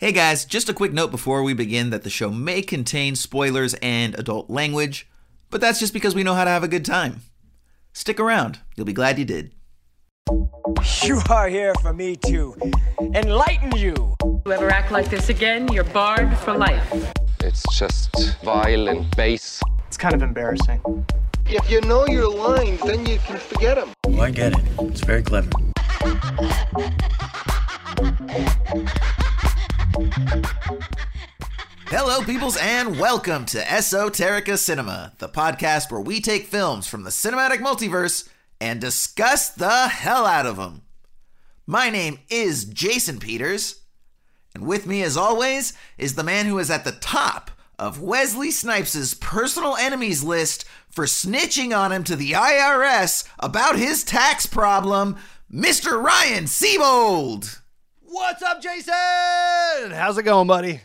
Hey guys, just a quick note before we begin that the show may contain spoilers and adult language, but that's just because we know how to have a good time. Stick around, you'll be glad you did. You are here for me to enlighten you. If you ever act like this again, you're barred for life. It's just vile and base. It's kind of embarrassing. If you know your lines, then you can forget them. Oh, I get it. It's very clever. Hello, peoples, and welcome to Esoterica Cinema, the podcast where we take films from the cinematic multiverse and discuss the hell out of them. My name is Jason Peters, and with me, as always, is the man who is at the top of Wesley Snipes' personal enemies list for snitching on him to the IRS about his tax problem, Mr. Ryan Siebold. What's up, Jason? How's it going, buddy?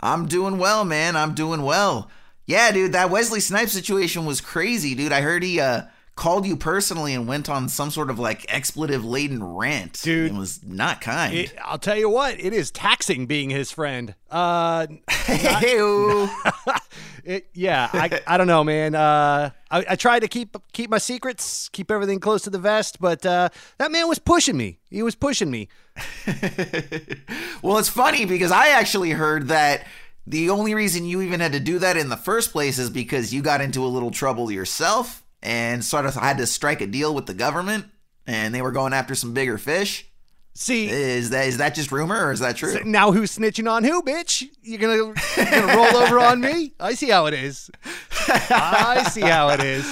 I'm doing well, man. I'm doing well. Yeah, dude, that Wesley Snipes situation was crazy, dude. I heard he uh called you personally and went on some sort of like expletive laden rant. Dude, it was not kind. It, I'll tell you what, it is taxing being his friend. Uh, it, yeah, I, I don't know, man. Uh, I, I try to keep keep my secrets, keep everything close to the vest, but uh, that man was pushing me. He was pushing me. well, it's funny because I actually heard that the only reason you even had to do that in the first place is because you got into a little trouble yourself and sort of had to strike a deal with the government and they were going after some bigger fish. See, is that is that just rumor or is that true? So now who's snitching on who, bitch? You're gonna, you're gonna roll over on me? I see how it is. I see how it is.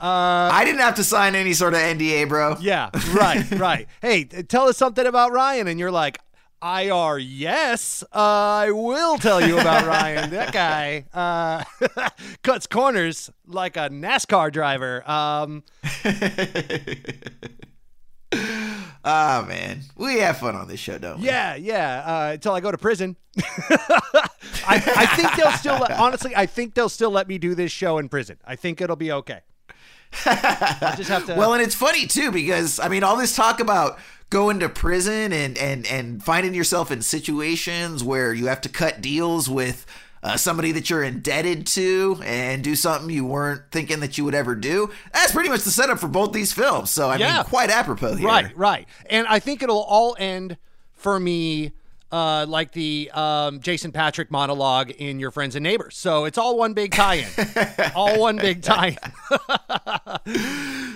Uh, I didn't have to sign any sort of NDA, bro. Yeah, right, right. hey, tell us something about Ryan, and you're like, IR, yes, uh, I will tell you about Ryan. That guy uh, cuts corners like a NASCAR driver. Um, oh man, we have fun on this show, don't we? Yeah, yeah. Uh, until I go to prison, I, I, think they'll still. Let, honestly, I think they'll still let me do this show in prison. I think it'll be okay. I just have to. Well, and it's funny too because I mean, all this talk about going to prison and and and finding yourself in situations where you have to cut deals with uh, somebody that you're indebted to and do something you weren't thinking that you would ever do. That's pretty much the setup for both these films. So I yeah. mean, quite apropos here. Right, right. And I think it'll all end for me. Uh, like the um, Jason Patric monologue in Your Friends and Neighbors. So it's all one big tie-in. all one big tie-in.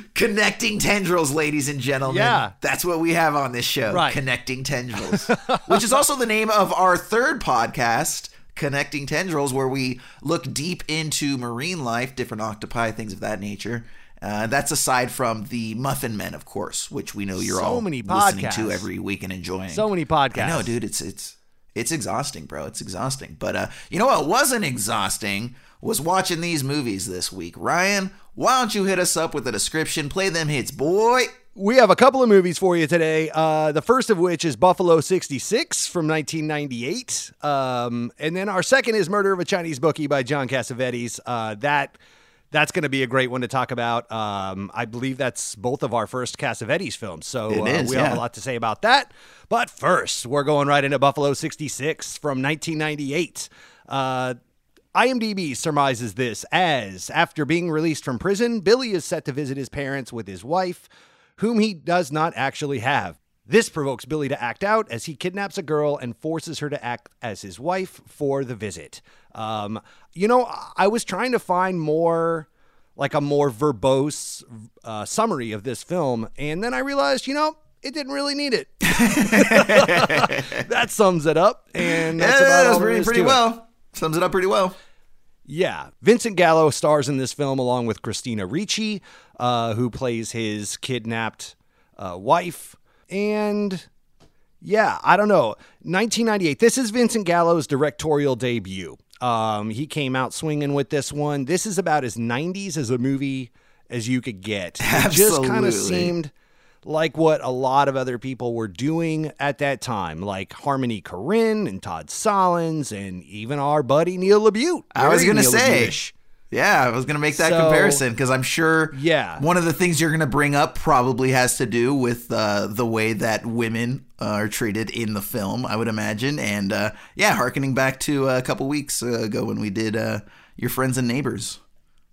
Connecting tendrils, ladies and gentlemen. Yeah. That's what we have on this show. Right. Connecting tendrils. which is also the name of our third podcast, Connecting Tendrils, where we look deep into marine life, different octopi, things of that nature. Uh, that's aside from the Muffin Men, of course, which we know you're so all many listening to every week and enjoying. So many podcasts. I know, dude. It's it's it's exhausting, bro. It's exhausting. But uh, you know what wasn't exhausting was watching these movies this week. Ryan, why don't you hit us up with a description? Play them hits, boy. We have a couple of movies for you today. Uh, the first of which is Buffalo 66 from 1998. Um, and then our second is Murder of a Chinese Bookie by John Cassavetes. Uh, that that's going to be a great one to talk about. Um, I believe that's both of our first Cassavetes films. So uh, is, we yeah. have a lot to say about that. But first, we're going right into Buffalo 66 from 1998. Uh, IMDb surmises this as after being released from prison, Billy is set to visit his parents with his wife, whom he does not actually have. This provokes Billy to act out as he kidnaps a girl and forces her to act as his wife for the visit. Um, you know, I was trying to find more, like a more verbose uh, summary of this film, and then I realized, you know, it didn't really need it. that sums it up, and that's yeah, about that's pretty, pretty to it. well. Sums it up pretty well. Yeah. Vincent Gallo stars in this film along with Christina Ricci, uh, who plays his kidnapped uh, wife. And yeah, I don't know. 1998. This is Vincent Gallo's directorial debut. Um, he came out swinging with this one. This is about as 90s as a movie as you could get. It just kind of seemed like what a lot of other people were doing at that time, like Harmony Korine and Todd Solondz and even our buddy Neil LaBute. I was gonna say. LaBute-ish. Yeah, I was going to make that So- comparison because I'm sure Yeah. one of the things you're going to bring up probably has to do with uh, the way that women uh, are treated in the film, I would imagine. And uh, yeah, harkening back to a couple weeks ago when we did uh, Your Friends and Neighbors.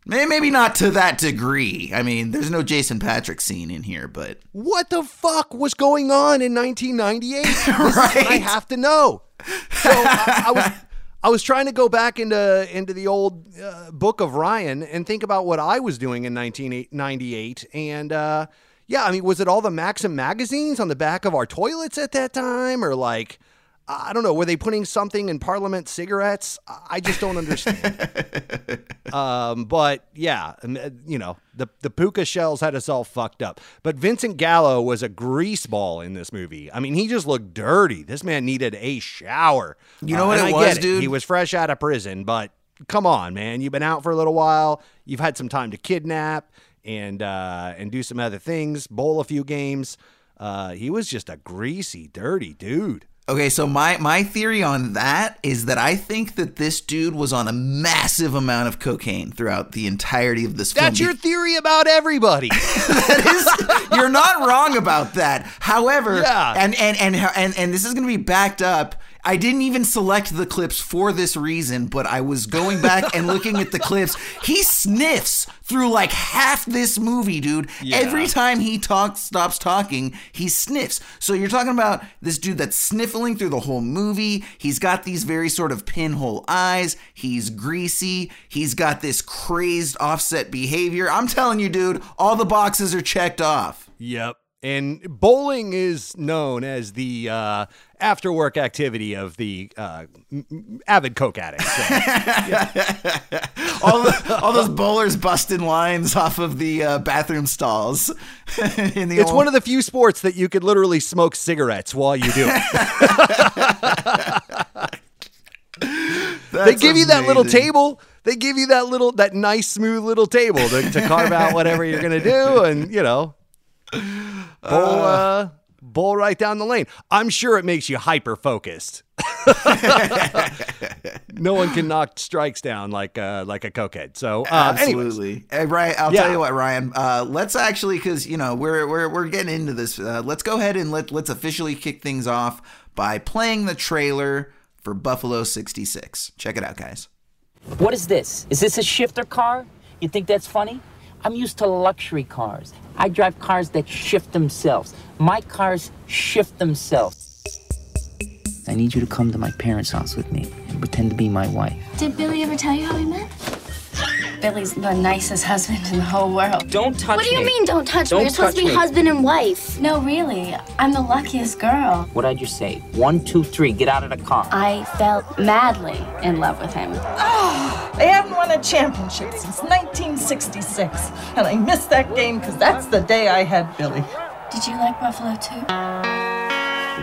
Maybe not to that degree. I mean, there's no Jason Patric scene in here, but What the fuck was going on in 1998? This is what I have to know. So I, I was I was trying to go back into into the old uh, book of Ryan and think about what I was doing in 1998 and uh yeah, I mean, was it all the Maxim magazines on the back of our toilets at that time or like I don't know, were they putting something in Parliament cigarettes? I just don't understand. Um, but yeah, uh, you know, the the puka shells had us all fucked up. But Vincent Gallo was a greaseball in this movie. I mean, he just looked dirty. This man needed a shower. You know what it I was, dude? He was fresh out of prison, but come on, man, you've been out for a little while. You've had some time to kidnap and uh, and do some other things, bowl a few games. Uh, he was just a greasy, dirty dude. Okay, so my my theory on that is that I think that this dude was on a massive amount of cocaine throughout the entirety of this film. That's your theory about everybody. That is- you're not wrong about that. However, Yeah. and, and and and and this is going to be backed up. I didn't even select the clips for this reason, but I was going back and looking at the clips. He sniffs through like half this movie, dude. Every time he talks, stops talking, he sniffs. So you're talking about this dude that's sniffling through the whole movie. He's got these very sort of pinhole eyes. He's greasy. He's got this crazed offset behavior. I'm telling you, dude, all the boxes are checked off. Yep. And bowling is known as the uh, after work activity of the uh, avid coke addict. So, all, the, all those bowlers busting lines off of the uh, bathroom stalls. in the it's one of the few sports that you could literally smoke cigarettes while you do it. they give you that little table. They give you that little, that nice, smooth little table to, to carve out whatever you're going to do. And, you know, bowl, uh, bowl right down the lane. I'm sure it makes you hyper focused. no one can knock strikes down like uh, like a cokehead. So, uh. Absolutely, Hey, Ryan. I'll Yeah. tell you what, Ryan. Uh, let's actually, because you know we're we're we're getting into this. Uh, let's go ahead and let let's officially kick things off by playing the trailer for Buffalo '66. Check it out, guys. What is this? Is this a shifter car? You think that's funny? I'm used to luxury cars. I drive cars that shift themselves. My cars shift themselves. I need you to come to my parents' house with me and pretend to be my wife. Did Billy ever tell you how we met? Billy's the nicest husband in the whole world. Don't touch me. What do you me. mean, don't touch Don't me? You're supposed to be me. husband and wife. No, really. I'm the luckiest girl. What did you say? One, two, three. Get out of the car. I felt madly in love with him. Ah, oh, They haven't won a championship since 1966. And I missed that game because that's the day I had Billy. Did you like Buffalo too?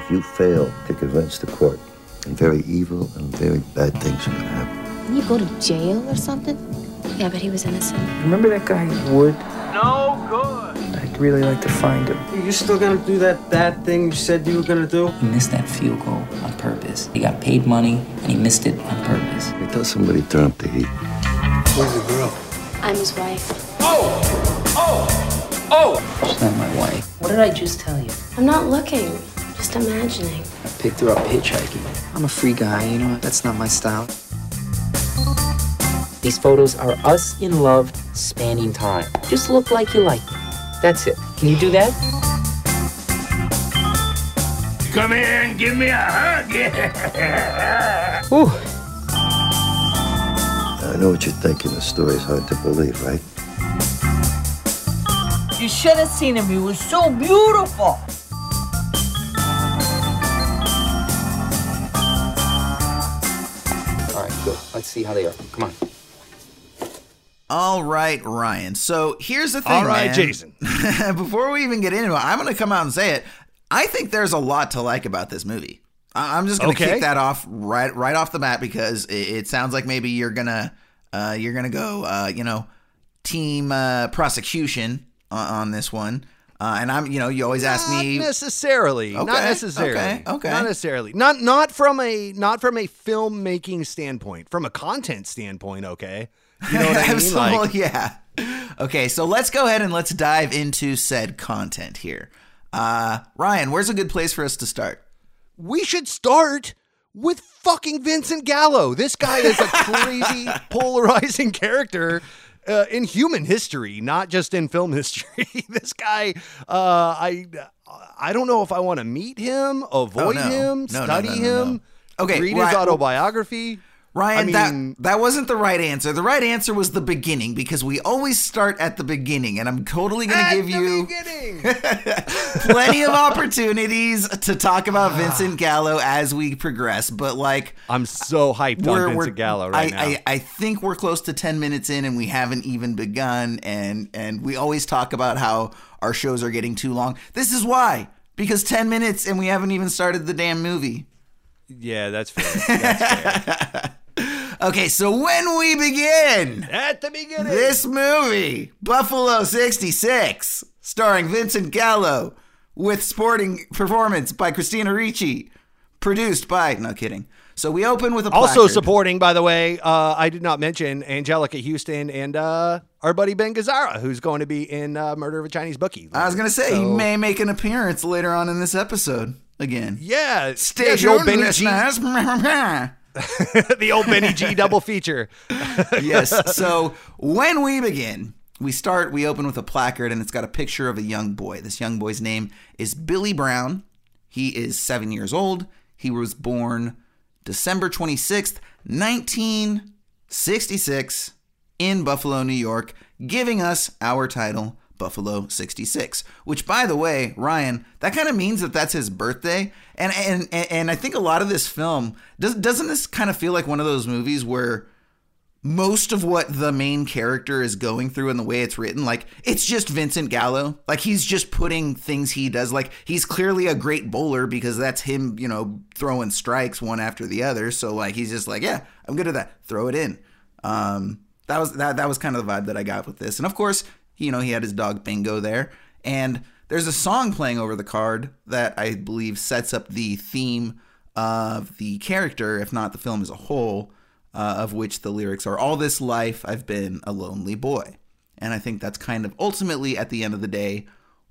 If you fail to convince the court, then very evil and very bad things are going to happen. Didn't you go to jail or something? Yeah, but he was innocent. Remember that guy Wood? No good. I'd really like to find him. You still gonna do that bad thing you said you were gonna do? He missed that field goal on purpose. He got paid money and he missed it on purpose. They tell somebody to turn up the heat. Where's the girl? I'm his wife. Oh! Oh! Oh! She's not my wife. What did I just tell you? I'm not looking, just imagining. I picked her up hitchhiking. I'm a free guy, you know, that's not my style. These photos are us in love, spanning time. Just look like you like me. That's it. Can you do that? Come here and give me a hug. Whew. I know what you're thinking. The story's hard to believe, right? You should have seen him. He was so beautiful. All right, good. Let's see how they are. Come on. All right, Ryan. So here's the thing. All right, man. Jason. Before we even get into it, I'm going to come out and say it. I think there's a lot to like about this movie. I- I'm just going to Okay. kick that off right right off the bat because it, it sounds like maybe you're gonna uh, you're gonna go uh, you know team uh, prosecution on, on this one. Uh, and I'm you know you always ask me necessarily. not necessarily. okay, okay. Not necessarily. Not not from a not from a filmmaking standpoint. From a content standpoint, okay. You know what I mean? Like, yeah. Okay, so let's go ahead and let's dive into said content here. Uh, Ryan, where's a good place for us to start? We should start with fucking Vincent Gallo. This guy is a crazy, polarizing character. Uh, in human history, not just in film history. this guy, uh, I, I don't know if I want to meet him, avoid Oh, no. him, No, no, study no, no, no. him, Okay, read Ry- his autobiography. Ryan, I mean- that that wasn't the right answer. The right answer was the beginning because we always start at the beginning, and I'm totally going to give you plenty of opportunities to talk about ah. Vincent Gallo as we progress. But like, I'm so hyped on Vincent Gallo right I, now. I, I think we're close to 10 minutes in and we haven't even begun. And, and we always talk about how our shows are getting too long. This is why. Because 10 minutes and we haven't even started the damn movie. yeah, that's fair. That's fair. Okay, so when we begin At the beginning. this movie, Buffalo 66, starring Vincent Gallo, with sporting performance by Christina Ricci, produced by, no kidding. So we open with a Also supporting, by the way, uh, I did not mention Anjelica Huston and uh, our buddy Ben Gazzara, who's going to be in uh, Murder of a Chinese Bookie. I was gonna say he may make an appearance later on in this episode again. Yeah, Stay yeah, tuned, Benny G. the old Benny G double feature. yes. So when we begin, we start. We open with a placard, and it's got a picture of a young boy. This young boy's name is Billy Brown. He is seven years old. He was born December twenty sixth, nineteen sixty six, in Buffalo, New York, giving us our title. Buffalo 66, which by the way, Ryan, that kind of means that that's his birthday. And and and I think a lot of this film does doesn't this kind of feel like one of those movies where most of what the main character is going through and the way it's written, like it's just Vincent Gallo. Like he's just putting things he does. Like he's clearly a great bowler because that's him, you know, throwing strikes one after the other. So like he's just like, yeah, I'm good at that. Throw it in. Um, that was that that was kind of the vibe that I got with this. And of course, you know, he had his dog Bingo there, and there's a song playing over the card that I believe sets up the theme of the character, if not the film as a whole uh, of which the lyrics are All this life I've been a lonely boy. And I think that's kind of ultimately, at the end of the day,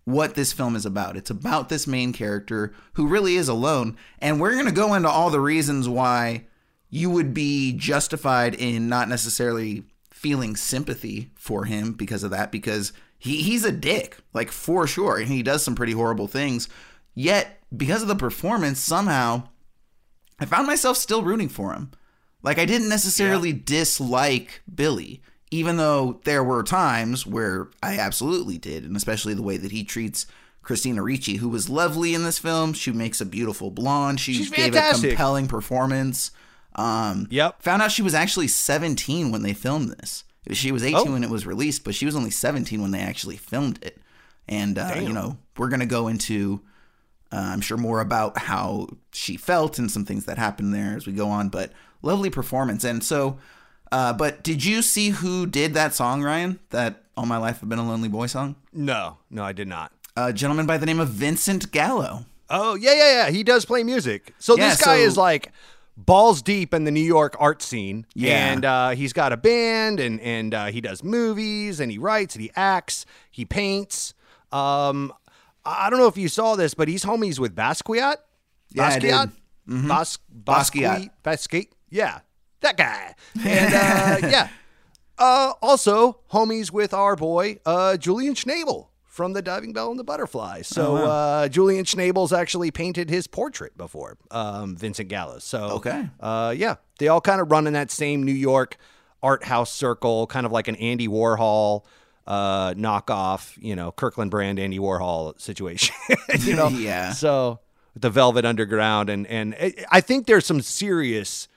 what this film is about. It's about this main character who really is alone. And we're going to go into all the reasons why you would be justified in not necessarily feeling sympathy for him because of that, because he, he's a dick, like for sure. And he does some pretty horrible things. Yet, because of the performance, somehow I found myself still rooting for him. Like I didn't necessarily dislike Billy, even though there were times where I absolutely did, and especially the way that he treats Christina Ricci, who was lovely in this film. She makes a beautiful blonde. She She's gave fantastic. a compelling performance. Um, Yep. Found out she was actually 17 when they filmed this. She was 18 Oh. when it was released, but she was only 17 when they actually filmed it. And uh, you know, we're gonna go into uh, I'm sure more about how she felt and some things that happened there as we go on, but lovely performance. And so, uh, but did you see who did that song, Ryan? That All My Life I've Been a Lonely Boy song? No, no, I did not. A gentleman by the name of Vincent Gallo. Oh, yeah, yeah, yeah. He does play music. So Yeah, this guy so- is like balls deep in the New York art scene. Yeah. And uh, he's got a band and and uh, he does movies and he writes and he acts, he paints. Um I don't know if you saw this, but he's homies with Basquiat. Yeah, I did. Basquiat? Bas- Basquiat. Basquiat. Basquiat. Yeah. That guy. And uh, yeah. Uh, also, homies with our boy uh, Julian Schnabel from The Diving Bell and the Butterfly. So Oh, wow. uh, Julian Schnabel's actually painted his portrait before, um, Vincent Gallo. So Okay. uh, yeah, they all kind of run in that same New York art house circle, kind of like an Andy Warhol uh, knockoff, you know, Kirkland brand Andy Warhol situation. you know, Yeah. So the Velvet Underground, and and I- I think there's some serious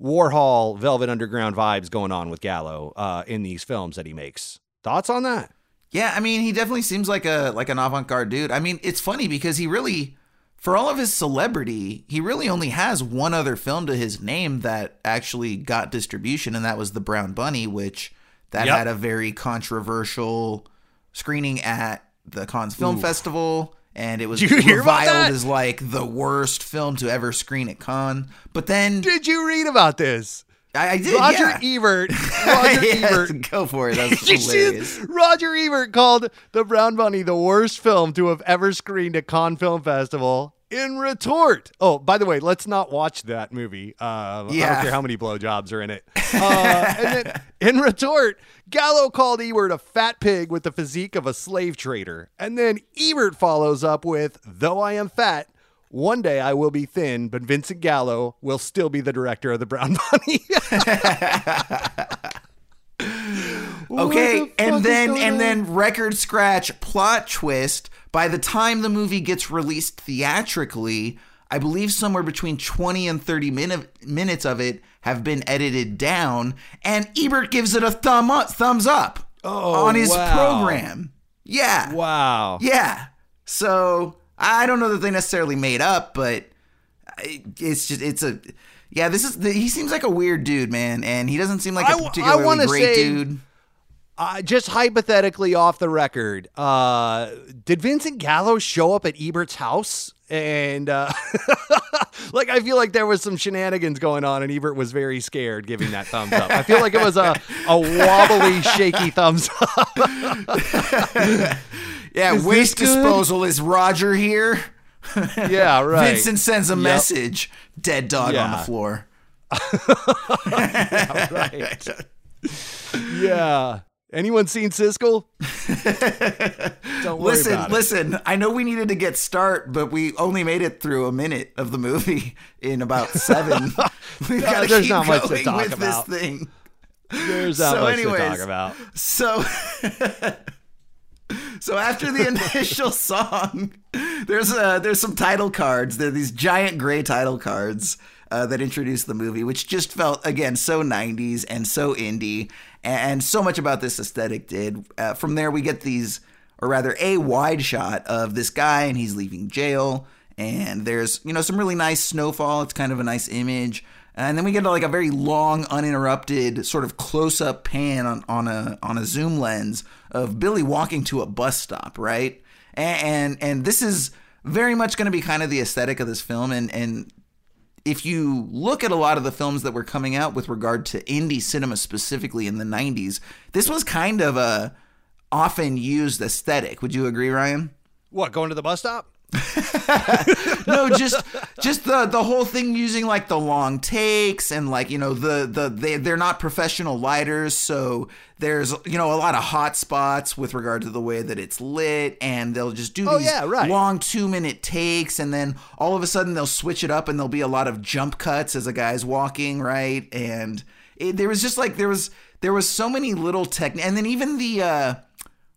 Warhol Velvet Underground vibes going on with Gallo uh, in these films that he makes. Thoughts on that? Yeah, I mean, he definitely seems like a like an avant-garde dude. I mean, it's funny because he really for all of his celebrity, he really only has one other film to his name that actually got distribution and that was The Brown Bunny, which that Yep. had a very controversial screening at the Cannes Film Ooh. Festival and it was Did you hear about reviled as like the worst film to ever screen at Cannes. But then Did you read about this? I, I did. Roger yeah. Ebert. Roger Yeah, Ebert. Go for it. That's hilarious. Roger Ebert called The Brown Bunny the worst film to have ever screened at Cannes Film Festival. In retort, oh, by the way, let's not watch that movie. Uh, I don't care how many blowjobs are in it. Uh, and then, in retort, Gallo called Ebert a fat pig with the physique of a slave trader. And then Ebert follows up with, "Though I am fat, one day I will be thin, but Vincent Gallo will still be the director of The Brown Bunny." Okay, the and then and on? then record scratch plot twist. By the time the movie gets released theatrically, I believe somewhere between 20 and 30 min- minutes of it have been edited down, and Ebert gives it a thumb up, thumbs up Oh, on his wow. program. Yeah. Wow. Yeah. So I don't know that they necessarily made up, but it's just it's a yeah. This is the, he seems like a weird dude, man, and he doesn't seem like I a w- I particularly wanna great say- dude. Uh, just hypothetically off the record, uh, did Vincent Gallo show up at Ebert's house? And uh, like, I feel like there was some shenanigans going on, and Ebert was very scared giving that thumbs up. I feel like it was a, a wobbly, shaky thumbs up. Yeah, Is waste disposal is Roger here. Yeah, right. Vincent sends a Yep. message. Dead dog on the Yeah. floor. right. yeah. Anyone seen Siskel? Don't worry Listen, about it. listen. I know we needed to get start, but we only made it through a minute of the movie in about seven. we Yeah, gotta there's keep not much to going talk with about. this thing. There's not So much anyways, to talk about. So, so after the initial song, there's uh there's some title cards. They're these giant gray title cards uh, that introduce the movie, which just felt again so 90s and so indie, and so much about this aesthetic did. Uh, from there, we get these, or rather, a wide shot of this guy, and he's leaving jail. And there's you know some really nice snowfall. It's kind of a nice image. And then we get like a very long, uninterrupted sort of close-up pan on, on a on a zoom lens of Billy walking to a bus stop, right? And and, and this is very much going to be kind of the aesthetic of this film. And and if you look at a lot of the films that were coming out with regard to indie cinema specifically in the '90s, this was kind of a often used aesthetic. Would you agree, Ryan? What, going to the bus stop? no, just just the the whole thing using like the long takes and like you know the the they they're not professional lighters, so there's you know a lot of hot spots with regard to the way that it's lit, and they'll just do Oh, these yeah, right. long two minute takes, and then all of a sudden they'll switch it up, and there'll be a lot of jump cuts as a guy's walking, right? And it, there was just like there was there was so many little tech, and then even the. uh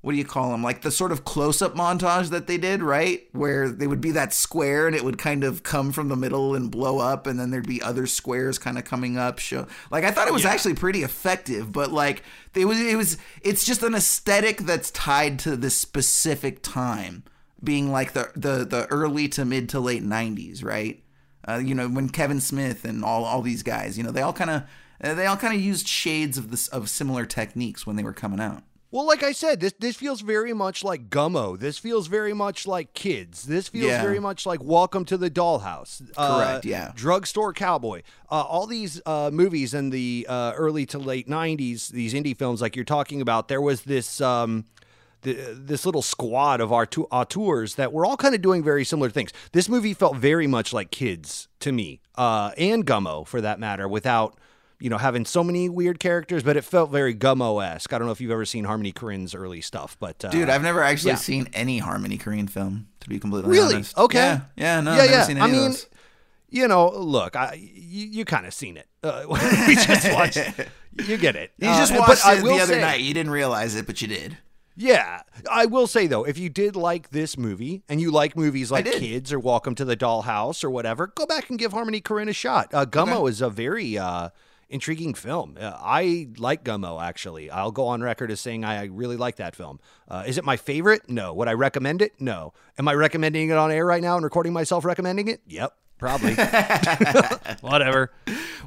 what do you call them? Like the sort of close up montage that they did, right? Where they would be that square and it would kind of come from the middle and blow up, and then there'd be other squares kind of coming up. Show like I thought it was actually pretty effective, but like it was, it was, it's just an aesthetic that's tied to this specific time, being like the the the early to mid to late '90s, right? Uh, you know when Kevin Smith and all all these guys, you know, they all kind of they all kind of used shades of this of similar techniques when they were coming out. Well, like I said, this this feels very much like Gummo. This feels very much like Kids. This feels Yeah. very much like Welcome to the Dollhouse. Correct, yeah. Drugstore Cowboy. Uh, all these uh, movies in the uh, early to late '90s, these indie films, like you're talking about, there was this. Um, the, this little squad of our auteurs that were all kind of doing very similar things. This movie felt very much like Kids to me, uh, and Gummo for that matter, without you know, having so many weird characters, but it felt very Gummo esque. I don't know if you've ever seen Harmony Korine's early stuff, but uh, Dude, I've never actually yeah. seen any Harmony Korine film, to be completely Really? honest. Really? Okay. Yeah, yeah, no, yeah, I've never yeah. seen I of mean, those. you know, look, I, you, you kind of seen it. Uh, we just watched. You get it. You Uh, just but watched it the other say- night. You didn't realize it, but you did. Yeah, I will say though, if you did like this movie and you like movies like. Kids or Welcome to the Dollhouse or whatever, go back and give Harmony Korine a shot. Uh, Gummo is a very uh, intriguing film. Uh, I like Gummo actually. I'll go on record as saying I really like that film. Uh, is it my favorite? No. Would I recommend it? No. Am I recommending it on air right now and recording myself recommending it? Yep, probably. Whatever.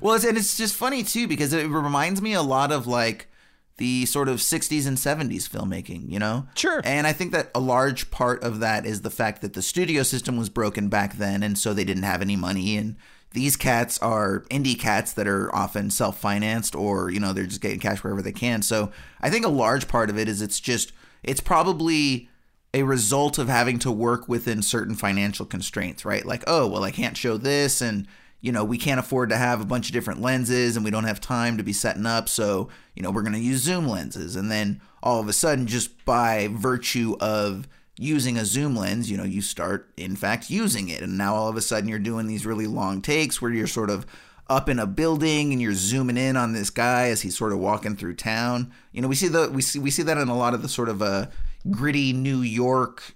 Well, it's, and it's just funny too because it reminds me a lot of like the sort of 60s and 70s filmmaking, you know? Sure. And I think that a large part of that is the fact that the studio system was broken back then, and so they didn't have any money, and these cats are indie cats that are often self-financed or you know they're just getting cash wherever they can. So i think a large part of it is it's just it's probably a result of having to work within certain financial constraints right? Like oh well i can't show this and you know we can't afford to have a bunch of different lenses and we don't have time to be setting up. So you know we're going to use zoom lenses. And then all of a sudden just by virtue of using a zoom lens, you know, you start in fact using it. And now all of a sudden you're doing these really long takes where you're sort of up in a building and you're zooming in on this guy as he's sort of walking through town. You know, we see the we see we see that in a lot of the sort of uh gritty New York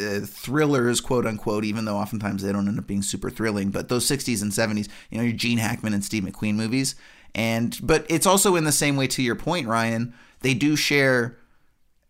uh, thrillers, quote unquote, even though oftentimes they don't end up being super thrilling. But those 60s and 70s, you know, your Gene Hackman and Steve McQueen movies. And but it's also in the same way to your point, Ryan. They do share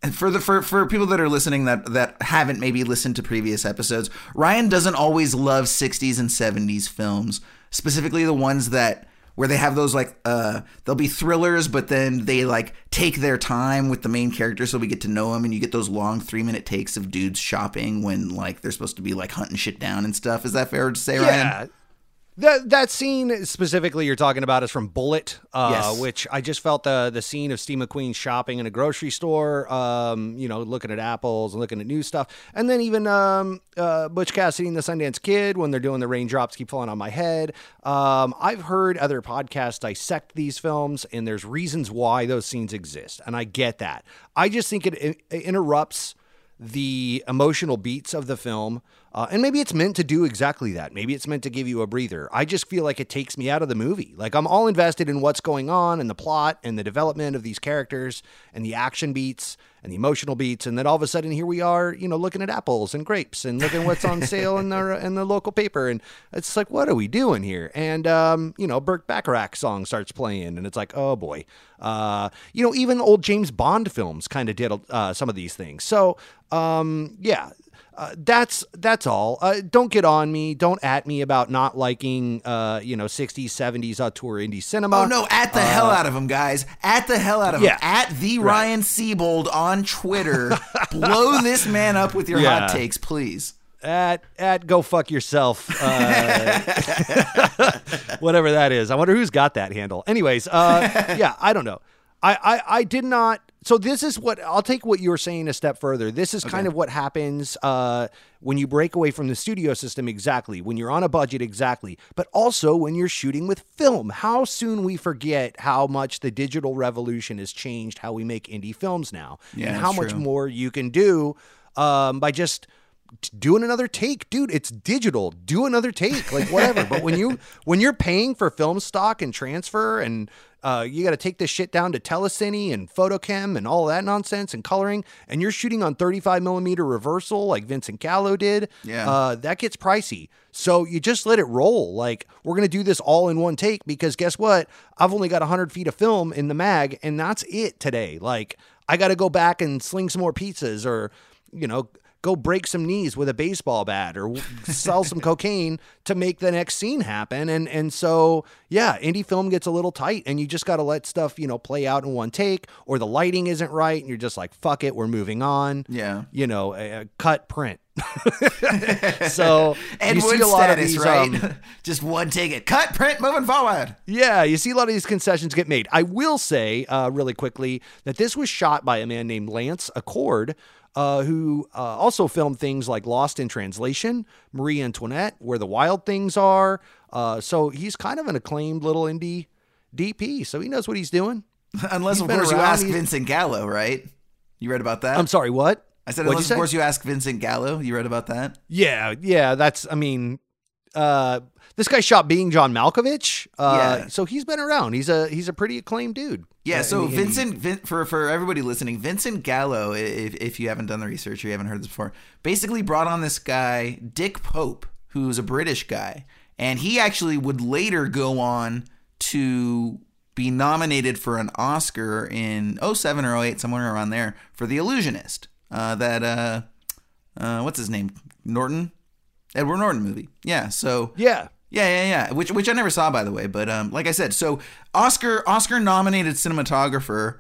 for the for, for people that are listening that that haven't maybe listened to previous episodes, Ryan doesn't always love 60s and 70s films, specifically the ones that where they have those like uh they'll be thrillers but then they like take their time with the main character so we get to know them and you get those long 3 minute takes of dudes shopping when like they're supposed to be like hunting shit down and stuff. Is that fair to say, Yeah. Ryan? That that scene specifically you're talking about is from Bullitt, uh, Yes. which I just felt the the scene of Steve McQueen shopping in a grocery store, um, you know, looking at apples and looking at new stuff, and then even um, uh, Butch Cassidy and the Sundance Kid when they're doing the raindrops keep falling on my head. Um, I've heard other podcasts dissect these films, and there's reasons why those scenes exist, and I get that. I just think it, it interrupts the emotional beats of the film. Uh, and maybe it's meant to do exactly that. Maybe it's meant to give you a breather. I just feel like it takes me out of the movie. Like I'm all invested in what's going on and the plot and the development of these characters and the action beats and the emotional beats. And then all of a sudden here we are, you know, looking at apples and grapes and looking what's on sale in the in the local paper. And it's like, what are we doing here? And um, you know, Burt Bacharach song starts playing, and it's like, oh boy. Uh, you know, even old James Bond films kind of did uh, some of these things. So um, yeah, uh, that's that's all. Uh, don't get on me. Don't at me about not liking, uh, you know, 60s, 70s auteur indie cinema. Oh no! At the hell Uh, out of him, guys! At the hell out of Yeah. him! At the Right. Ryan Siebold on Twitter. Blow this man up with your Yeah. hot takes, please. At at go fuck yourself, uh, whatever that is. I wonder who's got that handle. Anyways, uh, yeah, I don't know. I, I I did not. So this is what I'll take what you were saying a step further. This is kind of what happens uh, when you break away from the studio system. Exactly when you're on a budget. Exactly, but also when you're shooting with film. How soon we forget how much the digital revolution has changed how we make indie films now, Yeah, and how that's much more you can do um, by just doing another take dude it's digital do another take like whatever. But when you when you're paying for film stock and transfer and uh, you got to take this shit down to telecine and photochem and all that nonsense and coloring and you're shooting on 35 millimeter reversal like vincent gallo did Yeah. uh, that gets pricey. So you just let it roll. Like we're gonna do this all in one take because guess what? I've only got 100 feet of film in the mag and that's it today. Like i gotta go back and sling some more pizzas or you know, go break some knees with a baseball bat or sell some cocaine to make the next scene happen. And and so yeah, indie film gets a little tight, and you just got to let stuff you know play out in one take, or the lighting isn't right, and you're just like fuck it, we're moving on. Yeah. you know, uh, cut print. so and you see a lot of status, these, right? um, Just one take it. Cut, print, moving forward. yeah, you see a lot of these concessions get made. I will say uh, really quickly that this was shot by a man named Lance Acord, uh, who uh, also filmed things like Lost in Translation, Marie Antoinette, Where the Wild Things Are. Uh, so he's kind of an acclaimed little indie DP, so he knows what he's doing. Unless, He's of course, you ask he's- Vincent Gallo, right? You read about that? I'm sorry, what? I said, What'd unless, of course, you ask Vincent Gallo. You read about that? Yeah, yeah, that's I mean, uh this guy shot being John Malkovich. Uh Yeah. so he's been around. He's a he's a pretty acclaimed dude. Yeah, Uh, so and he- Vincent, Vin, for for everybody listening, Vincent Gallo, if, if you haven't done the research or you haven't heard this before, basically brought on this guy Dick Pope, who's a British guy, and he actually would later go on to be nominated for an Oscar in 07 or 08, somewhere around there, for The Illusionist. Uh, that uh, uh, what's his name? Norton, Edward Norton movie. Yeah, so Yeah. yeah, yeah, yeah. Which which I never saw by the way, but um, like I said, so Oscar Oscar nominated cinematographer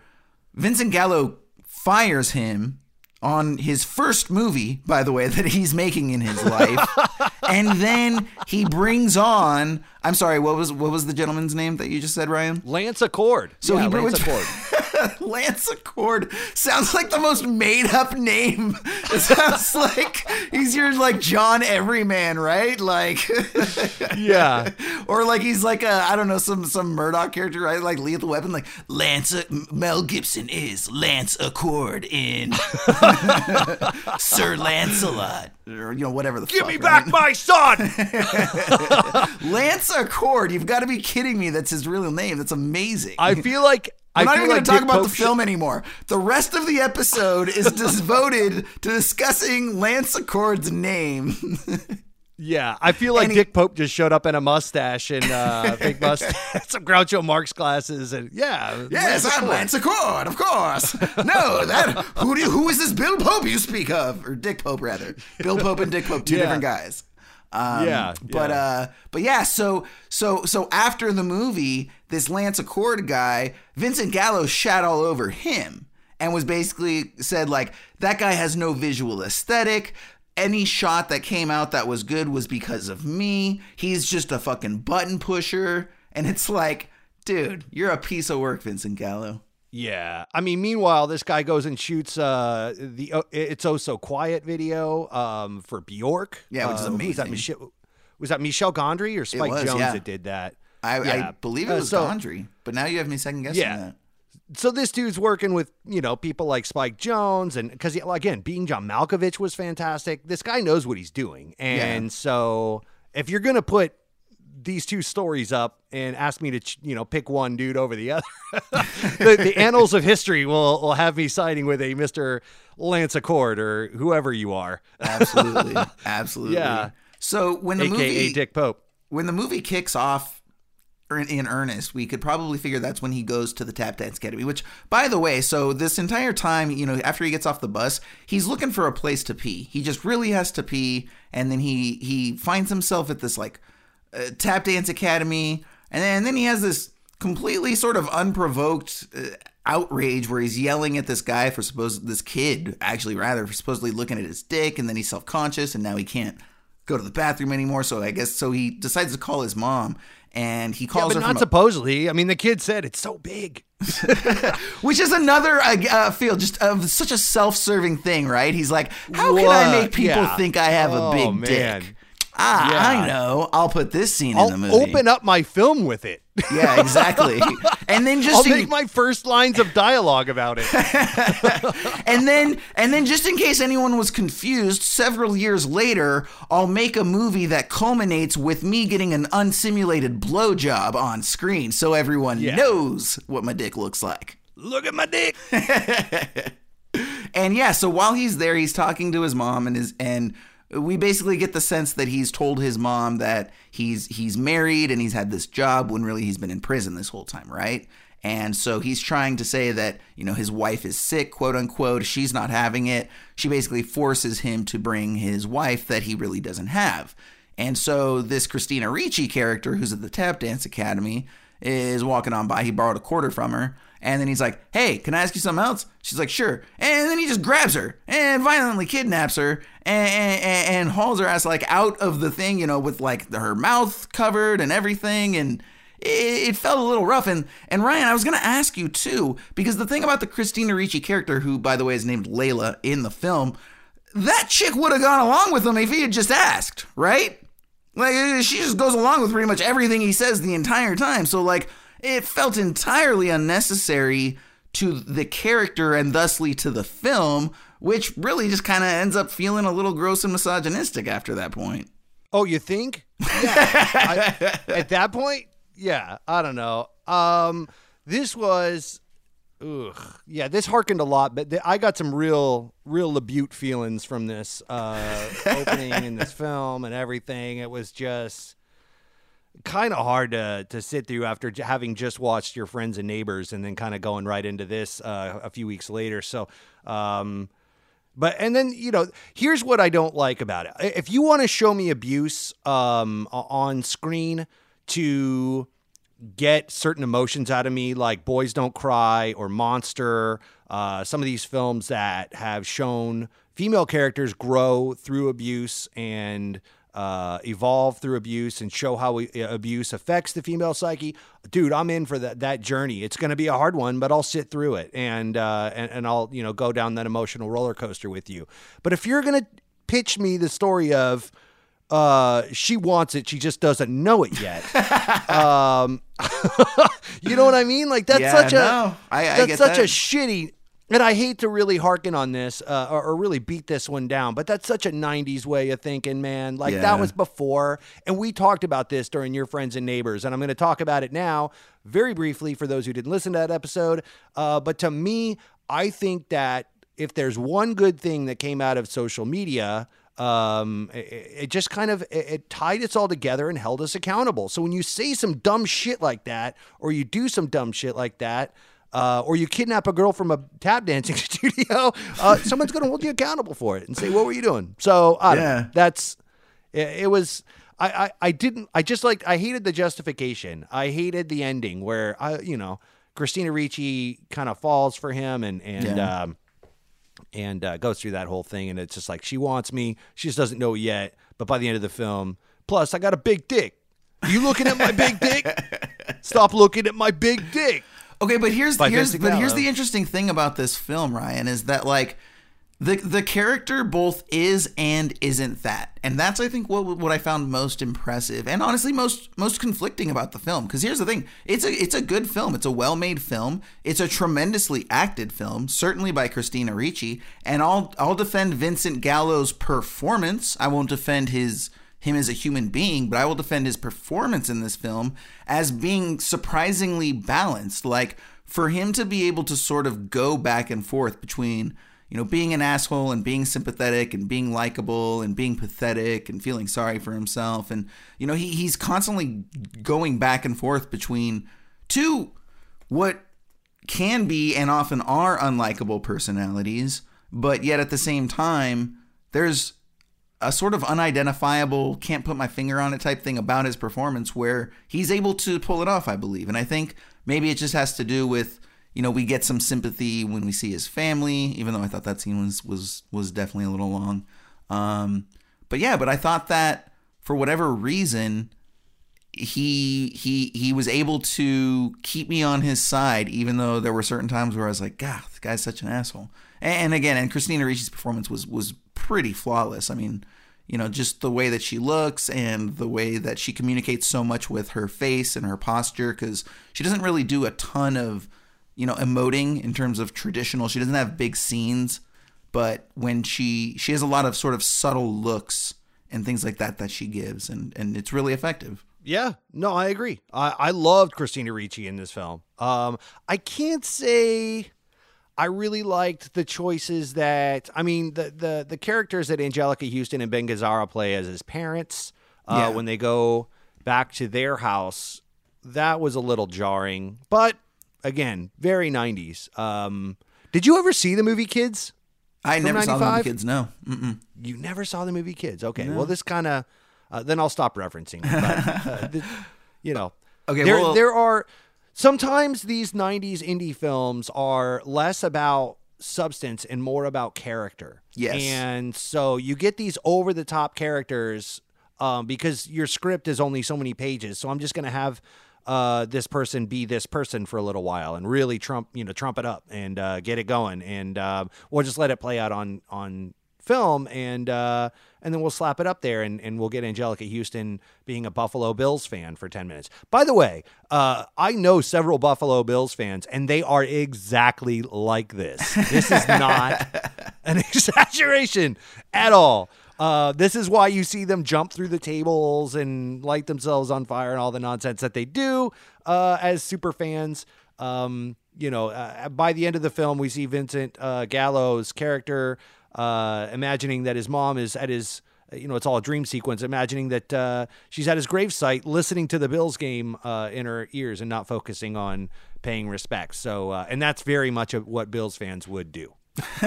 Vincent Gallo fires him on his first movie, by the way, that he's making in his life, and then he brings on. I'm sorry. What was what was the gentleman's name that you just said, Ryan? Lance Acord. So yeah, he Lance Acord. Lance Acord sounds like the most made up name. It sounds like he's your like John Everyman, right? Like Yeah. or like he's like a I don't know some some Murtaugh character, right? Like Lethal Weapon, like Lance uh, Mel Gibson is Lance Acord in Sir Lancelot, or you know whatever the fuck. Give fuck, me right? back my son. Lance Acord. You've got to be kidding me. That's his real name. That's amazing. I feel like I'm not even like going to talk Dick about Pope the should- film anymore. The rest of the episode is devoted to discussing Lance Acord's name. Yeah, I feel like he- Dick Pope just showed up in a mustache and uh, big mustache, some Groucho Marx glasses, and yeah. yes, I'm Lance Acord, of course. No, that who do you, who is this Bill Pope you speak of, or Dick Pope rather? Bill Pope and Dick Pope, two Yeah. different guys. Um, Yeah, but yeah. uh, but yeah. So so so after the movie, this Lance Acord guy, Vincent Gallo, shat all over him and was basically said like that guy has no visual aesthetic. Any shot that came out that was good was because of me. He's just a fucking button pusher, and it's like, dude, you're a piece of work, Vincent Gallo. Yeah, I mean, meanwhile, this guy goes and shoots uh, the uh, "It's Oh So Quiet" video um, for Bjork. Yeah, which is Uh, Was that amazing. Michelle? Was that Michel Gondry or Spike was, Jonze yeah. that did that? I, I believe it Uh, was so- Gondry, but now you have me second guessing Yeah. that. So this dude's working with you know people like Spike Jonze and because again being John Malkovich was fantastic. This guy knows what he's doing, and Yeah. so if you're gonna put these two stories up and ask me to you know pick one dude over the other, the, the annals of history will will have me siding with a Mister Lance Acord or whoever you are, Absolutely, absolutely. Yeah. So when the aka movie Dick Pope. when the movie kicks off in, earnest, we could probably figure that's when he goes to the tap dance academy. Which, by the way, so this entire time, you know, after he gets off the bus, he's looking for a place to pee. He just really has to pee, and then he he finds himself at this like uh, tap dance academy, and then, and then he has this completely sort of unprovoked. Uh, outrage where he's yelling at this guy for supposed this kid actually rather for supposedly looking at his dick and then he's self-conscious and now he can't go to the bathroom anymore so i guess so he decides to call his mom and he Yeah, calls but her not supposedly. I mean, the kid said it's so big. which is another uh, feel just of such a self-serving thing right he's like how can i make people Yeah. think i have Oh, a big man. dick ah Yeah. i know i'll put this scene I'll in the movie open up my film with it. yeah exactly and then just I'll in- make my first lines of dialogue about it. and then and then just in case anyone was confused several years later i'll make a movie that culminates with me getting an unsimulated blowjob on screen so everyone Yeah. knows what my dick looks like Look at my dick. and yeah so while he's there he's talking to his mom and his and we basically get the sense that he's told his mom that he's he's married and he's had this job when really he's been in prison this whole time right and so he's trying to say that you know his wife is sick quote unquote she's not having it she basically forces him to bring his wife that he really doesn't have and so this christina ricci character who's at the tap dance academy is walking on by he borrowed a quarter from her and then he's like, hey, can I ask you something else? She's like, sure. And then he just grabs her and violently kidnaps her and, and, and hauls her ass like out of the thing, you know, with like her mouth covered and everything. And it, it felt a little rough. And, and Ryan, I was to ask you too, because the thing about the Christina Ricci character, who, by the way, is named Layla in the film, that chick would have gone along with him if he had just asked, right? Like she just goes along with pretty much everything he says the entire time. So like it felt entirely unnecessary to the character and thusly to the film, which really just kind of ends up feeling a little gross and misogynistic after that point. Oh, you think? Yeah. I- at that point, yeah. I don't know. Um, this was, ugh, yeah. This harkened a lot, but th- I got some real, real Labute feelings from this uh, opening in this film and everything. It was just kind of hard to to sit through after j- having just watched your friends and neighbors and then kind of going right into this uh, a few weeks later. So, um, but and then you know, here's what I don't like about it. If you want to show me abuse um, on screen to get certain emotions out of me, like Boys Don't Cry or Monster, uh, some of these films that have shown female characters grow through abuse and uh, evolve through abuse and show how we, uh, abuse affects the female psyche. Dude, I'm in for that that journey. It's going to be a hard one, but I'll sit through it and uh, and and I'll you know go down that emotional roller coaster with you. But if you're going to pitch me the story of uh, she wants it, she just doesn't know it yet. um, you know what I mean? Like that's Yeah, such a no, I- I that's such that. a shitty. And I hate to really hearken on this uh, or, or really beat this one down, but that's such a '90s way of thinking, man. Like Yeah. that was before, and we talked about this during your friends and neighbors, and I'm going to talk about it now very briefly for those who didn't listen to that episode. Uh, but to me, I think that if there's one good thing that came out of social media, um, it, it just kind of it, it tied us all together and held us accountable. So when you say some dumb shit like that, or you do some dumb shit like that. Uh, or you kidnap a girl from a tap dancing studio, uh, someone's going to hold you accountable for it and say, "What were you doing?" So I Yeah. know. That's it, it was. I, I I didn't. I just like. I hated the justification. I hated the ending where I, you know, Christina Ricci kind of falls for him and and Yeah. um and uh, goes through that whole thing, and it's just like she wants me. She just doesn't know yet. But by the end of the film, plus I got a big dick. You looking at my big dick? Stop looking at my big dick. Okay, but here's By here's but here's the interesting thing about this film, Ryan, is that like the the character both is and isn't that, and that's I think what what I found most impressive and honestly most most conflicting about the film. Because here's the thing, it's a it's a good film, it's a well made film, it's a tremendously acted film, certainly by Christina Ricci, and I'll I'll defend Vincent Gallo's performance. I won't defend his him as a human being, but I will defend his performance in this film as being surprisingly balanced. Like for him to be able to sort of go back and forth between, you know, being an asshole and being sympathetic and being likable and being pathetic and feeling sorry for himself. And, you know, he, he's constantly going back and forth between two what can be and often are unlikable personalities, but yet at the same time, there's a sort of unidentifiable, can't put my finger on it type thing about his performance where he's able to pull it off, I believe. And I think maybe it just has to do with, you know, we get some sympathy when we see his family, even though I thought that scene was was was definitely a little long. Um, but yeah, but I thought that for whatever reason, he he he was able to keep me on his side, even though there were certain times where I was like, God, this guy's such an asshole. And, and again, and Christina Ricci's performance was was pretty flawless. I mean, you know, just the way that she looks and the way that she communicates so much with her face and her posture, because she doesn't really do a ton of, you know, emoting in terms of traditional. She doesn't have big scenes, but when she she has a lot of sort of subtle looks and things like that that she gives, and and it's really effective. Yeah, no, I agree. I, I loved Christina Ricci in this film. Um, I can't say I really liked the choices that I mean the the the characters that Anjelica Huston and Ben Gazzara play as his parents uh, Yeah. when they go back to their house. That was a little jarring, but again, very '90s. Um, did you ever see the movie Kids? I never saw the movie Kids. No. Mm-mm. You never saw the movie Kids. Okay. No. Well, this kind of uh, then I'll stop referencing. it, But, uh, th- you know, Okay, There, well- there are sometimes these '90s indie films are less about substance and more about character. Yes. And so you get these over the top characters um, because your script is only so many pages. So I'm just going to have uh, this person be this person for a little while and really trump, you know, trump it up and uh, get it going, and uh, we'll just let it play out on on film and uh, and then we'll slap it up there and, and we'll get Anjelica Huston being a Buffalo Bills fan for 10 minutes. By the way, uh, I know several Buffalo Bills fans and they are exactly like this. This is not an exaggeration at all. Uh, this is why you see them jump through the tables and light themselves on fire and all the nonsense that they do uh, as super fans. Um, you know, uh, by the end of the film, we see Vincent uh, Gallo's character uh, imagining that his mom is at his, you know, it's all a dream sequence, imagining that uh, she's at his gravesite listening to the Bills game uh, in her ears and not focusing on paying respects. So, uh, and that's very much what Bills fans would do.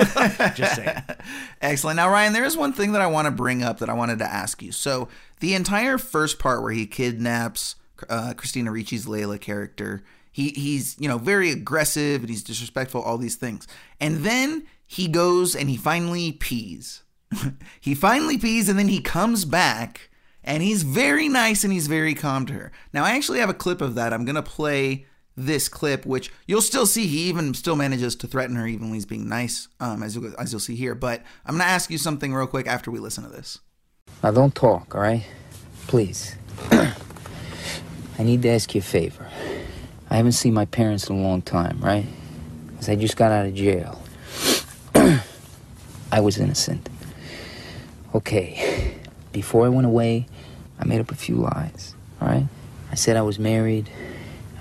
Just saying. Excellent. Now, Ryan, there is one thing that I want to bring up that I wanted to ask you. So, the entire first part where he kidnaps uh, Christina Ricci's Layla character, he he's you know very aggressive and he's disrespectful, all these things, and then he goes and he finally pees. he finally pees, and then he comes back And he's very nice and he's very calm to her. Now, I actually have a clip of that. I'm going to play this clip, which you'll still see. He even still manages to threaten her, even when he's being nice, um, as, you, as you'll see here. But I'm going to ask you something real quick after we listen to this. Now, don't talk, all right? Please. I need to ask you a favor. I haven't seen my parents in a long time, right? Because I just got out of jail. I was innocent. Okay, before I went away, I made up a few lies, all right? I said I was married.